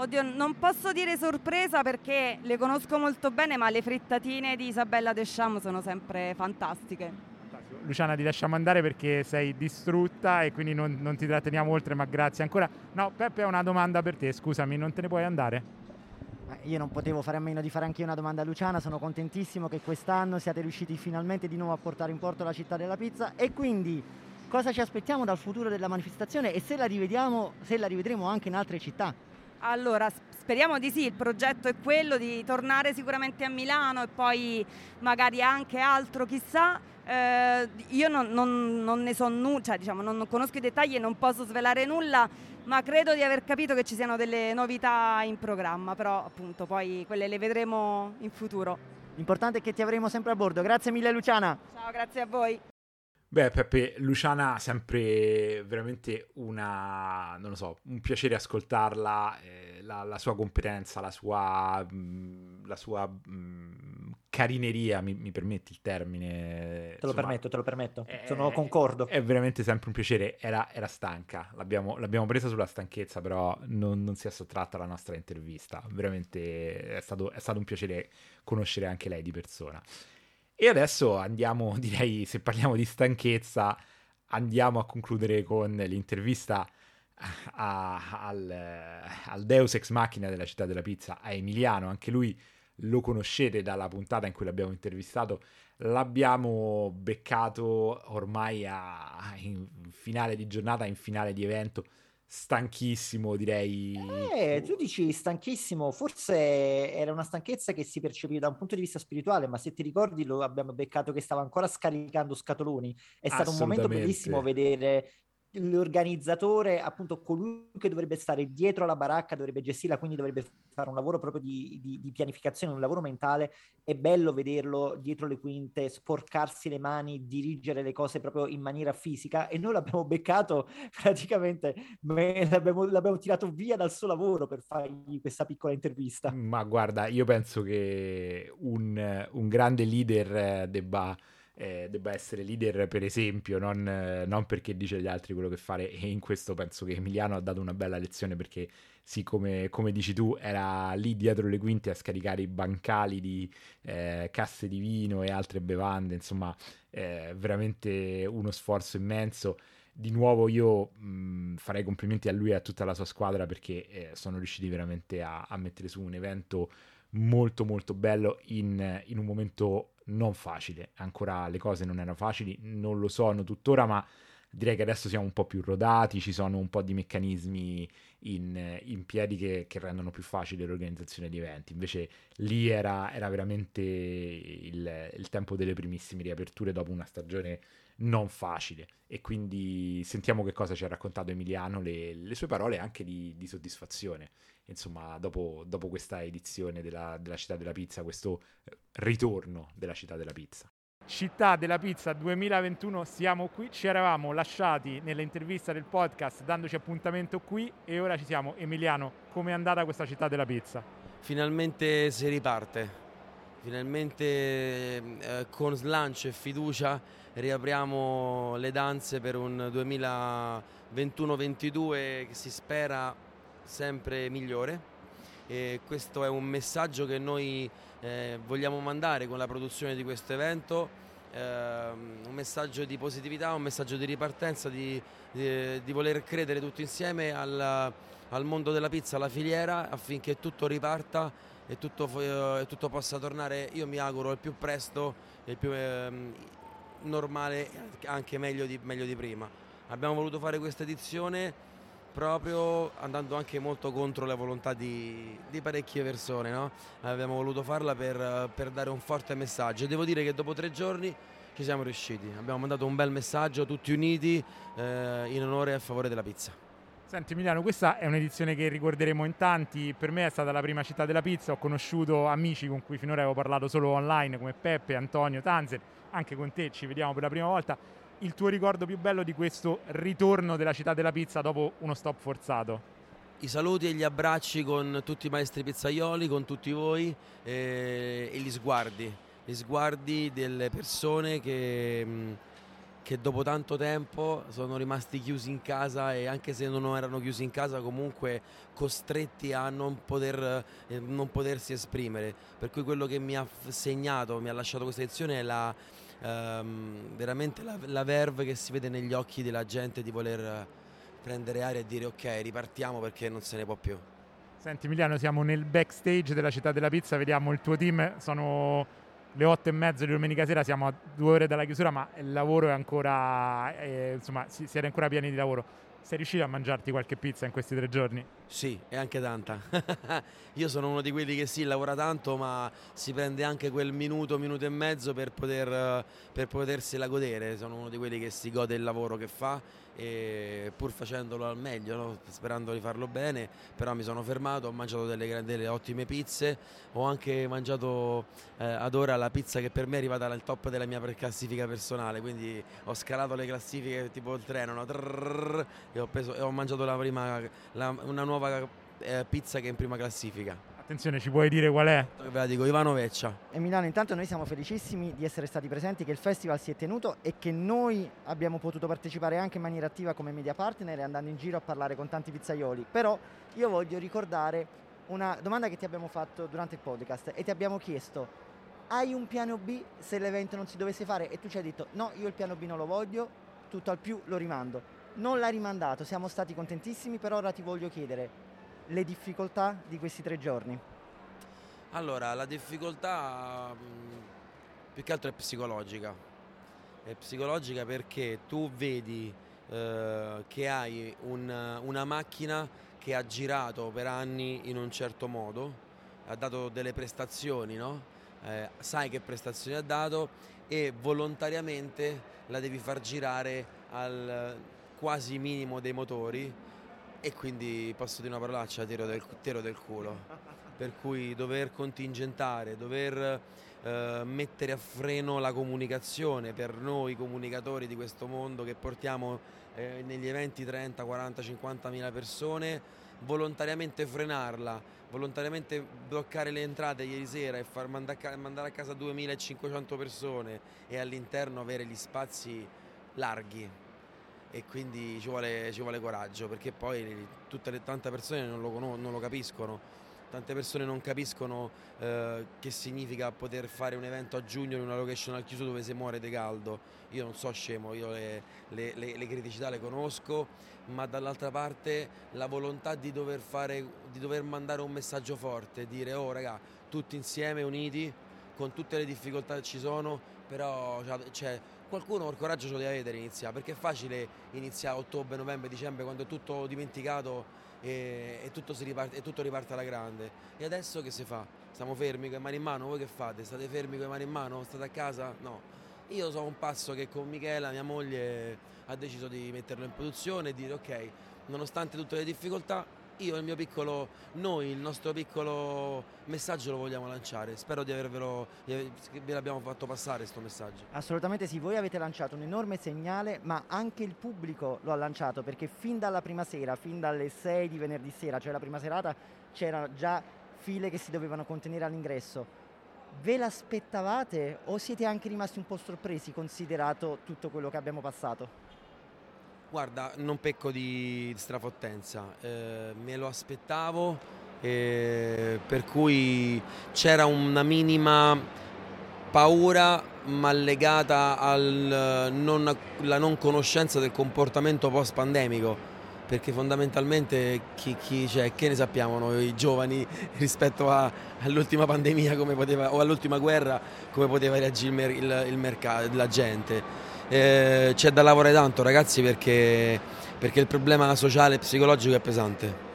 Oddio, non posso dire sorpresa perché le conosco molto bene, ma le frittatine di Isabella Deschamps sono sempre fantastiche. Luciana ti lasciamo andare perché sei distrutta e quindi non, non ti tratteniamo oltre, ma grazie ancora. No, Peppe ha una domanda per te, scusami, non te ne puoi andare? Io non potevo fare a meno di fare anche io una domanda a Luciana, sono contentissimo che quest'anno siate riusciti finalmente di nuovo a portare in porto la città della pizza e quindi cosa ci aspettiamo dal futuro della manifestazione e se la rivediamo, se la rivedremo anche in altre città? Allora, speriamo di sì, il progetto è quello di tornare sicuramente a Milano e poi magari anche altro, chissà. Eh, io non, non, non, ne so nulla, cioè diciamo non conosco i dettagli e non posso svelare nulla, ma credo di aver capito che ci siano delle novità in programma, però appunto poi quelle le vedremo in futuro. L'importante è che ti avremo sempre a bordo. Grazie mille Luciana. Ciao, grazie a voi. Beh, Peppe, Luciana sempre veramente una, non lo so, un piacere ascoltarla, eh, la, la, sua competenza, la sua, mh, mm, la sua mh, mm, carineria, mi, mi, permetti il termine? Te Insomma, lo permetto, te lo permetto, è, sono concordo. È veramente sempre un piacere, era, era stanca, l'abbiamo, l'abbiamo, presa sulla stanchezza, però non, non, si è sottratta alla nostra intervista, veramente è stato, è stato un piacere conoscere anche lei di persona. E adesso andiamo, direi, se parliamo di stanchezza, andiamo a concludere con l'intervista a, al, al, Deus Ex Machina della città della pizza, a Emiliano. Anche lui lo conoscete dalla puntata in cui l'abbiamo intervistato. L'abbiamo beccato ormai a, in finale di giornata, in finale di evento stanchissimo, direi. Eh, tu dici stanchissimo, forse era una stanchezza che si percepiva da un punto di vista spirituale, ma se ti ricordi lo abbiamo beccato che stava ancora scaricando scatoloni. È stato un momento bellissimo vedere l'organizzatore, appunto colui che dovrebbe stare dietro la baracca, dovrebbe gestirla, quindi dovrebbe fare un lavoro proprio di, di, di, pianificazione, un lavoro mentale. È bello vederlo dietro le quinte, sporcarsi le mani, dirigere le cose proprio in maniera fisica e noi l'abbiamo beccato praticamente, l'abbiamo, l'abbiamo tirato via dal suo lavoro per fargli questa piccola intervista. Ma guarda, io penso che un, un grande leader debba eh, debba essere leader per esempio, non, eh, non, perché dice agli altri quello che fare. E in questo penso che Emiliano ha dato una bella lezione perché sì, come, come dici tu, era lì dietro le quinte a scaricare i bancali di eh, casse di vino e altre bevande, insomma, eh, veramente uno sforzo immenso. Di nuovo io mh, farei complimenti a lui e a tutta la sua squadra perché eh, sono riusciti veramente a, a, mettere su un evento molto molto bello in, in, un momento non facile, ancora le cose non erano facili, non lo sono tuttora, ma direi che adesso siamo un po' più rodati, ci sono un po' di meccanismi in, in piedi che, che, rendono più facile l'organizzazione di eventi. Invece lì era, era veramente il, il, tempo delle primissime riaperture dopo una stagione non facile. E quindi sentiamo che cosa ci ha raccontato Emiliano, le, le sue parole anche di, di soddisfazione. Insomma, dopo, dopo questa edizione della, della Città della Pizza, questo ritorno della Città della Pizza. Città della Pizza 2021 siamo qui, ci eravamo lasciati nell'intervista del podcast dandoci appuntamento qui e ora ci siamo. Emiliano, com'è andata questa Città della Pizza? Finalmente si riparte, finalmente eh, con slancio e fiducia riapriamo le danze per un 2021-22 che si spera sempre migliore. E questo è un messaggio che noi eh, vogliamo mandare con la produzione di questo evento, eh, un messaggio di positività, un messaggio di ripartenza, di, di, di voler credere tutti insieme al, al, mondo della pizza, alla filiera, affinché tutto riparta e tutto, eh, tutto possa tornare, io mi auguro, il più presto il più ehm, normale, anche meglio di, meglio di prima. Abbiamo voluto fare questa edizione proprio andando anche molto contro la volontà di, di parecchie persone. No? Abbiamo voluto farla per, per, dare un forte messaggio devo dire che dopo tre giorni ci siamo riusciti. Abbiamo mandato un bel messaggio tutti uniti eh, in onore e a favore della pizza. Senti Emiliano, questa è un'edizione che ricorderemo in tanti, per me è stata la prima città della pizza, ho conosciuto amici con cui finora avevo parlato solo online come Peppe, Antonio, Tanzer, anche con te ci vediamo per la prima volta. Il tuo ricordo più bello di questo ritorno della città della pizza dopo uno stop forzato? I saluti e gli abbracci con tutti i maestri pizzaioli, con tutti voi eh, e gli sguardi, gli sguardi delle persone che, mm, che, dopo tanto tempo sono rimasti chiusi in casa e anche se non erano chiusi in casa comunque costretti a non, poter, eh, non potersi esprimere. Per cui quello che mi ha segnato, mi ha lasciato questa edizione è la ehm, veramente la, la verve che si vede negli occhi della gente di voler prendere aria e dire ok ripartiamo perché non se ne può più. Senti Emiliano, siamo nel backstage della città della pizza, vediamo il tuo team, sono le otto e mezzo di domenica sera, siamo a due ore dalla chiusura, ma il lavoro è ancora, eh, insomma, siete ancora pieni di lavoro. Sei riuscito a mangiarti qualche pizza in questi tre giorni? Sì, e anche tanta. Io sono uno di quelli che sì, lavora tanto, ma si prende anche quel minuto, minuto e mezzo per, poter, per potersela godere. Sono uno di quelli che si gode il lavoro che fa pur facendolo al meglio, no? sperando di farlo bene, però mi sono fermato, ho mangiato delle, delle ottime pizze, ho anche mangiato eh, ad ora la pizza che per me è arrivata al top della mia classifica personale, quindi ho scalato le classifiche tipo il treno no? Trrr, e, ho preso, e, ho mangiato la prima, la, una nuova eh, pizza che è in prima classifica. Attenzione, ci puoi dire qual è? Ve la dico, Ivano Veccia. Emiliano, intanto noi siamo felicissimi di essere stati presenti, che il festival si è tenuto e che noi abbiamo potuto partecipare anche in maniera attiva come media partner andando in giro a parlare con tanti pizzaioli. Però io voglio ricordare una domanda che ti abbiamo fatto durante il podcast e ti abbiamo chiesto hai un piano B se l'evento non si dovesse fare e tu ci hai detto no, io il piano B non lo voglio, tutto al più lo rimando. Non l'hai rimandato, siamo stati contentissimi, però ora ti voglio chiedere le difficoltà di questi tre giorni? Allora, la difficoltà mm, più che altro è psicologica. È psicologica perché tu vedi eh, che hai un, una macchina che ha girato per anni in un certo modo, ha dato delle prestazioni, no? eh, sai che prestazioni ha dato e volontariamente la devi far girare al quasi minimo dei motori e quindi posso dire una parolaccia, tiro del, tiro del culo. Per cui dover contingentare, dover eh, mettere a freno la comunicazione per noi comunicatori di questo mondo che portiamo eh, negli eventi 30, 40, 50 mila persone, volontariamente frenarla, volontariamente bloccare le entrate ieri sera e far mandare a casa 2500 persone e all'interno avere gli spazi larghi e quindi ci vuole, ci vuole coraggio perché poi tutte le, tante persone non lo, non lo capiscono tante persone non capiscono eh, che significa poter fare un evento a giugno in una location al chiuso dove si muore di caldo. Io non so scemo, io le, le, le, le criticità le conosco, ma dall'altra parte la volontà di dover, fare, di dover mandare un messaggio forte, dire oh raga, tutti insieme, uniti, con tutte le difficoltà che ci sono, però cioè, qualcuno il coraggio ce lo deve avere iniziare, perché è facile iniziare ottobre, novembre, dicembre quando è tutto dimenticato e, e, tutto riparte, e, tutto riparte, alla grande. E adesso che si fa? Stiamo fermi con le mani in mano? Voi che fate? State fermi con le mani in mano? State a casa? No. Io sono un passo che con Michela, mia moglie, ha deciso di metterlo in produzione e dire ok, nonostante tutte le difficoltà, io il mio piccolo, noi il nostro piccolo messaggio lo vogliamo lanciare. Spero di avervelo, che ve l'abbiamo fatto passare questo messaggio. Assolutamente sì, voi avete lanciato un enorme segnale, ma anche il pubblico lo ha lanciato perché fin dalla prima sera, fin dalle 6 di venerdì sera, cioè la prima serata, c'erano già file che si dovevano contenere all'ingresso. Ve l'aspettavate o siete anche rimasti un po' sorpresi considerato tutto quello che abbiamo passato? Guarda, non pecco di strafottenza, eh, me lo aspettavo, eh, per cui c'era una minima paura ma legata alla non, conoscenza del comportamento post pandemico perché fondamentalmente chi, chi cioè, che ne sappiamo noi giovani rispetto a, all'ultima pandemia poteva, o all'ultima guerra come poteva reagire il, il mercato, la gente eh, c'è da lavorare tanto ragazzi perché, perché il problema sociale e psicologico è pesante.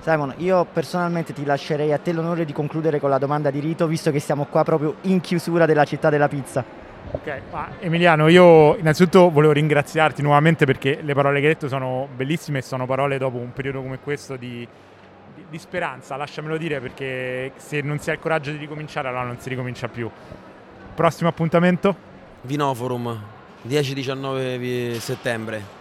Simon, io personalmente ti lascerei a te l'onore di concludere con la domanda di rito, visto che siamo qua proprio in chiusura della città della pizza. Ok, ma Emiliano, io innanzitutto volevo ringraziarti nuovamente perché le parole che hai detto sono bellissime e sono parole dopo un periodo come questo di, di, di speranza, lasciamelo dire, perché se non si ha il coraggio di ricominciare allora non si ricomincia più. Prossimo appuntamento? Vinoforum, 10-19 settembre.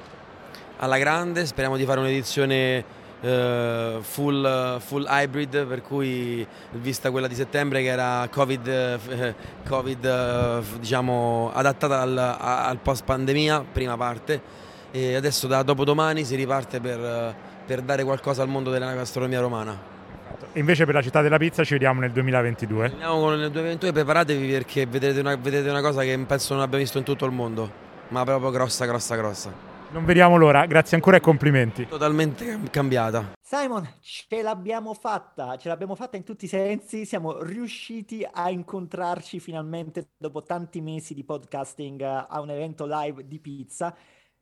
Alla grande, speriamo di fare un'edizione uh, full, full, hybrid per cui vista quella di settembre che era covid, uh, COVID uh, diciamo adattata al, al, post pandemia prima parte e adesso da dopodomani si riparte per, per dare qualcosa al mondo della gastronomia romana invece per la città della pizza ci vediamo nel 2022. Andiamo nel 2022, preparatevi perché vedrete una, vedete una cosa che penso non abbiamo visto in tutto il mondo, ma proprio grossa, grossa, grossa. Non vediamo l'ora, grazie ancora e complimenti. Totalmente cambiata. Simon, ce l'abbiamo fatta, ce l'abbiamo fatta in tutti i sensi, siamo riusciti a incontrarci finalmente dopo tanti mesi di podcasting a un evento live di pizza.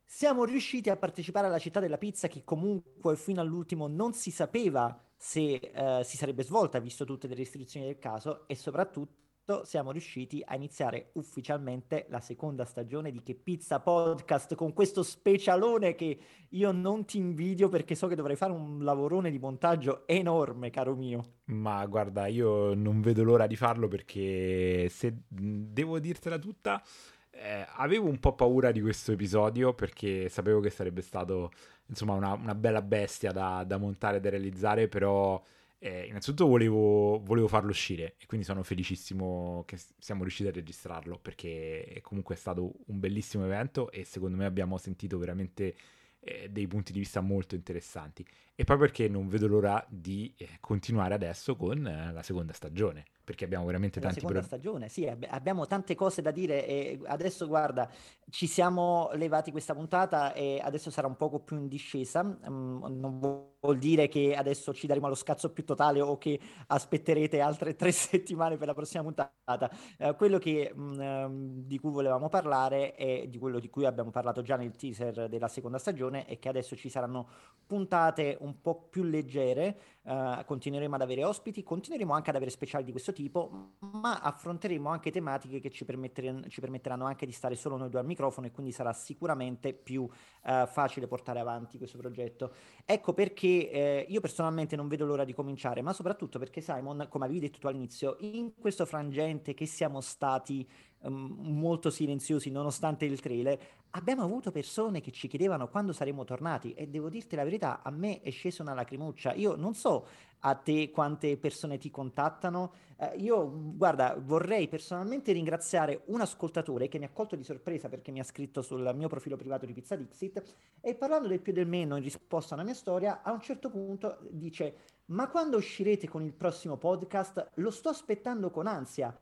Siamo riusciti a partecipare alla città della pizza che comunque fino all'ultimo non si sapeva se eh, si sarebbe svolta visto tutte le restrizioni del caso e soprattutto siamo riusciti a iniziare ufficialmente la seconda stagione di Che Pizza Podcast con questo specialone che io non ti invidio perché so che dovrei fare un lavorone di montaggio enorme, caro mio. Ma guarda, io non vedo l'ora di farlo perché se devo dirtela tutta, eh, avevo un po' paura di questo episodio perché sapevo che sarebbe stato insomma una, una bella bestia da, da, montare da realizzare, però eh, innanzitutto volevo, volevo, farlo uscire e quindi sono felicissimo che siamo riusciti a registrarlo perché comunque è stato un bellissimo evento e secondo me abbiamo sentito veramente eh, dei punti di vista molto interessanti. E poi perché non vedo l'ora di eh, continuare adesso con eh, la seconda stagione perché abbiamo veramente la tanti seconda pro... stagione, sì, ab- abbiamo tante cose da dire e adesso guarda, ci siamo levati questa puntata e adesso sarà un poco più in discesa, um, non vuol dire che adesso ci daremo lo scazzo più totale o che aspetterete altre tre settimane per la prossima puntata. Uh, quello che, um, di cui volevamo parlare e di quello di cui abbiamo parlato già nel teaser della seconda stagione è che adesso ci saranno puntate un po' più leggere, uh, continueremo ad avere ospiti, continueremo anche ad avere speciali di questo tipo, ma affronteremo anche tematiche che ci, permetter- ci permetteranno anche di stare solo noi due al microfono e quindi sarà sicuramente più uh, facile portare avanti questo progetto. Ecco perché eh, io personalmente non vedo l'ora di cominciare, ma soprattutto perché Simon, come avevi detto tu all'inizio, in questo frangente che siamo stati um, molto silenziosi nonostante il trailer, abbiamo avuto persone che ci chiedevano quando saremmo tornati e devo dirti la verità, a me è scesa una lacrimuccia. Io non so a te quante persone ti contattano. Eh, io, guarda, vorrei personalmente ringraziare un ascoltatore che mi ha colto di sorpresa perché mi ha scritto sul mio profilo privato di Pizza Dixit e parlando del più e del meno in risposta alla mia storia, a un certo punto dice ma quando uscirete con il prossimo podcast? Lo sto aspettando con ansia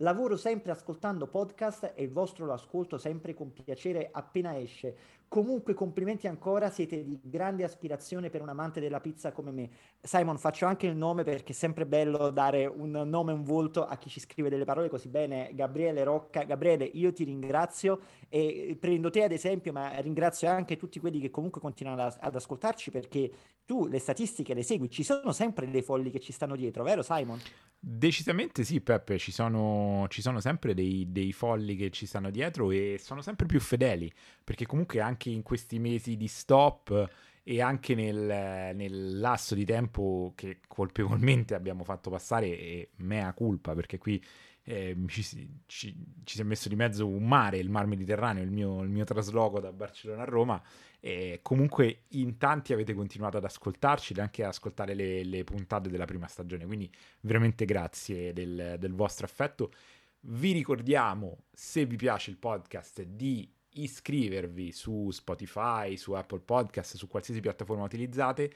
Lavoro sempre ascoltando podcast e il vostro lo ascolto sempre con piacere appena esce. Comunque complimenti ancora, siete di grande aspirazione per un amante della pizza come me. Simon, faccio anche il nome perché è sempre bello dare un nome un volto a chi ci scrive delle parole così bene. Gabriele Rocca, Gabriele, io ti ringrazio e prendo te ad esempio, ma ringrazio anche tutti quelli che comunque continuano ad, ad ascoltarci perché tu le statistiche le segui, ci sono sempre dei folli che ci stanno dietro, vero Simon? Decisamente sì, Peppe, ci sono, ci sono sempre dei, dei, folli che ci stanno dietro e sono sempre più fedeli, perché comunque anche in questi mesi di stop e anche nel, nel lasso di tempo che colpevolmente abbiamo fatto passare, e mea culpa, perché qui eh, ci, ci, ci, si è messo di mezzo un mare, il mar Mediterraneo, il mio, il mio trasloco da Barcellona a Roma. E comunque in tanti avete continuato ad ascoltarci e anche ad ascoltare le, le, puntate della prima stagione. Quindi veramente grazie del, del vostro affetto. Vi ricordiamo, se vi piace il podcast, di iscrivervi su Spotify, su Apple Podcast, su qualsiasi piattaforma utilizzate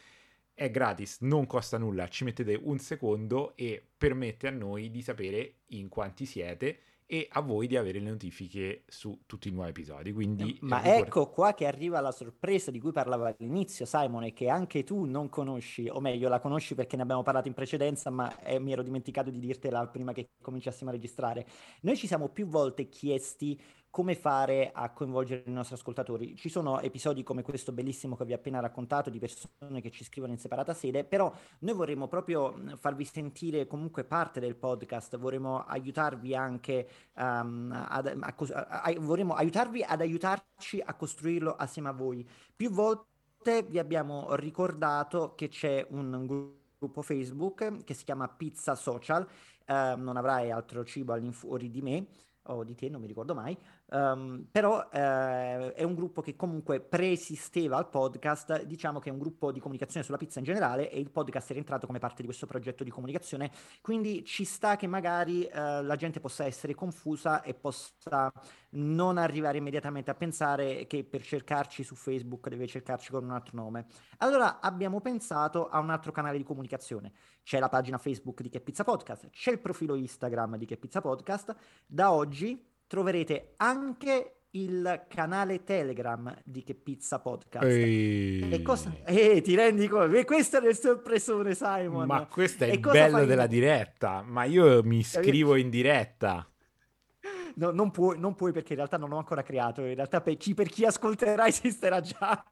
è gratis, non costa nulla, ci mettete un secondo e permette a noi di sapere in quanti siete e a voi di avere le notifiche su tutti i nuovi episodi. Quindi, Ma eh, ecco qua che arriva la sorpresa di cui parlava all'inizio, Simon, e che anche tu non conosci, o meglio, la conosci perché ne abbiamo parlato in precedenza, ma eh, mi ero dimenticato di dirtela prima che cominciassimo a registrare. Noi ci siamo più volte chiesti come fare a coinvolgere i nostri ascoltatori. Ci sono episodi come questo bellissimo che vi ho appena raccontato di persone che ci scrivono in separata sede, però noi vorremmo proprio farvi sentire comunque parte del podcast, vorremmo aiutarvi anche um, ad, a, a, a, vorremmo aiutarvi ad aiutarci a costruirlo assieme a voi. Più volte vi abbiamo ricordato che c'è un gruppo Facebook che si chiama Pizza Social, uh, non avrai altro cibo all'infuori di me o di te, non mi ricordo mai, Um, però eh, è un gruppo che comunque preesisteva al podcast, diciamo che è un gruppo di comunicazione sulla pizza in generale e il podcast è rientrato come parte di questo progetto di comunicazione, quindi ci sta che magari eh, la gente possa essere confusa e possa non arrivare immediatamente a pensare che per cercarci su Facebook deve cercarci con un altro nome. Allora abbiamo pensato a un altro canale di comunicazione. C'è la pagina Facebook di Che Pizza Podcast, c'è il profilo Instagram di Che Pizza Podcast. Da oggi troverete anche il canale Telegram di Che Pizza Podcast. Ehi. E cosa... Eh, ti rendi conto? E questo è il sorpresone, Simon. Ma questo è e il bello della diretta. Ma io mi iscrivo in diretta. No, non, puoi, non, puoi, perché in realtà non ho ancora creato. In realtà per chi, per chi ascolterà esisterà già.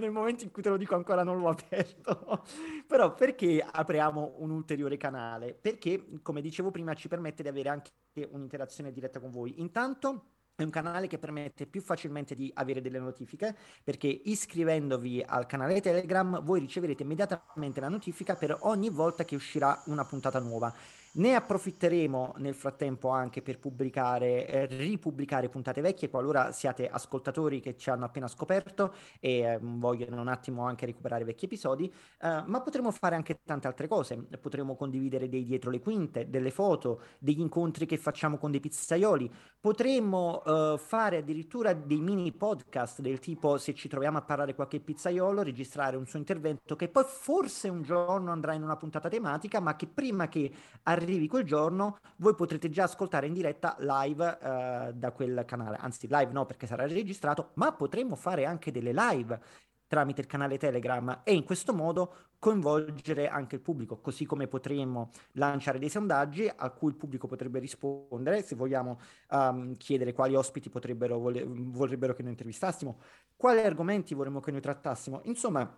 Nel momento in cui te lo dico ancora non l'ho aperto. Però perché apriamo un ulteriore canale? Perché, come dicevo prima, ci permette di avere anche un'interazione diretta con voi. Intanto è un canale che permette più facilmente di avere delle notifiche perché iscrivendovi al canale Telegram voi riceverete immediatamente la notifica per ogni volta che uscirà una puntata nuova. Ne approfitteremo nel frattempo anche per pubblicare, eh, ripubblicare puntate vecchie qualora siate ascoltatori che ci hanno appena scoperto e eh, vogliono un attimo anche recuperare vecchi episodi, eh, ma potremo fare anche tante altre cose. Potremo condividere dei dietro le quinte, delle foto, degli incontri che facciamo con dei pizzaioli. Potremmo eh, fare addirittura dei mini podcast del tipo se ci troviamo a parlare qualche pizzaiolo, registrare un suo intervento che poi forse un giorno andrà in una puntata tematica, ma che prima che arrivi arrivi quel giorno, voi potrete già ascoltare in diretta live eh, da quel canale. Anzi, live no perché sarà registrato, ma potremmo fare anche delle live tramite il canale Telegram e in questo modo coinvolgere anche il pubblico, così come potremmo lanciare dei sondaggi a cui il pubblico potrebbe rispondere, se vogliamo um, chiedere quali ospiti vorrebbero che noi intervistassimo, quali argomenti vorremmo che noi trattassimo. Insomma,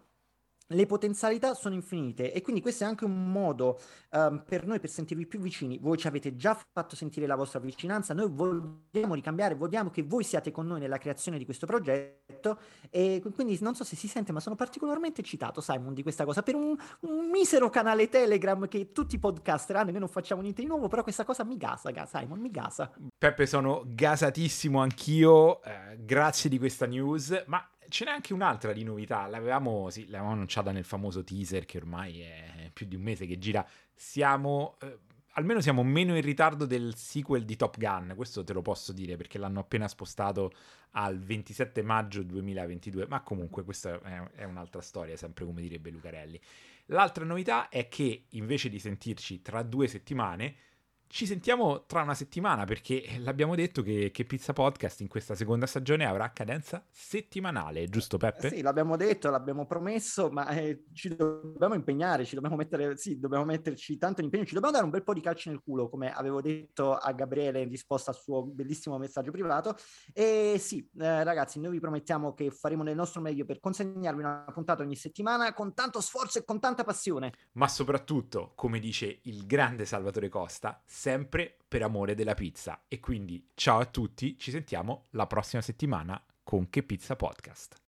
le potenzialità sono infinite e quindi questo è anche un modo um, per noi per sentirvi più vicini. Voi ci avete già fatto sentire la vostra vicinanza, noi vogliamo ricambiare, vogliamo che voi siate con noi nella creazione di questo progetto e quindi non so se si sente ma sono particolarmente eccitato Simon di questa cosa per un, un misero canale Telegram che tutti i podcaster hanno e noi non facciamo niente di nuovo però questa cosa mi gasa Simon, mi gasa. Peppe sono gasatissimo anch'io, eh, grazie di questa news ma ce n'è anche un'altra di novità. L'avevamo, sì, l'avevamo annunciata nel famoso teaser che ormai è più di un mese che gira. Siamo. Eh, almeno siamo meno in ritardo del sequel di Top Gun, questo te lo posso dire perché l'hanno appena spostato al 27 maggio 2022, ma comunque questa è, è un'altra storia, sempre come direbbe Lucarelli. L'altra novità è che invece di sentirci tra due settimane, Ci sentiamo tra una settimana perché l'abbiamo detto che, che Pizza Podcast in questa seconda stagione avrà cadenza settimanale, giusto Peppe? Sì, l'abbiamo detto, l'abbiamo promesso, ma eh, ci dobbiamo impegnare, ci dobbiamo mettere, sì, dobbiamo metterci tanto in impegno, ci dobbiamo dare un bel po' di calci nel culo, come avevo detto a Gabriele in risposta al suo bellissimo messaggio privato. E sì, eh, ragazzi, noi vi promettiamo che faremo del nostro meglio per consegnarvi una puntata ogni settimana con tanto sforzo e con tanta passione. Ma soprattutto, come dice il grande Salvatore Costa, sempre per amore della pizza. E quindi ciao a tutti, ci sentiamo la prossima settimana con Che Pizza Podcast.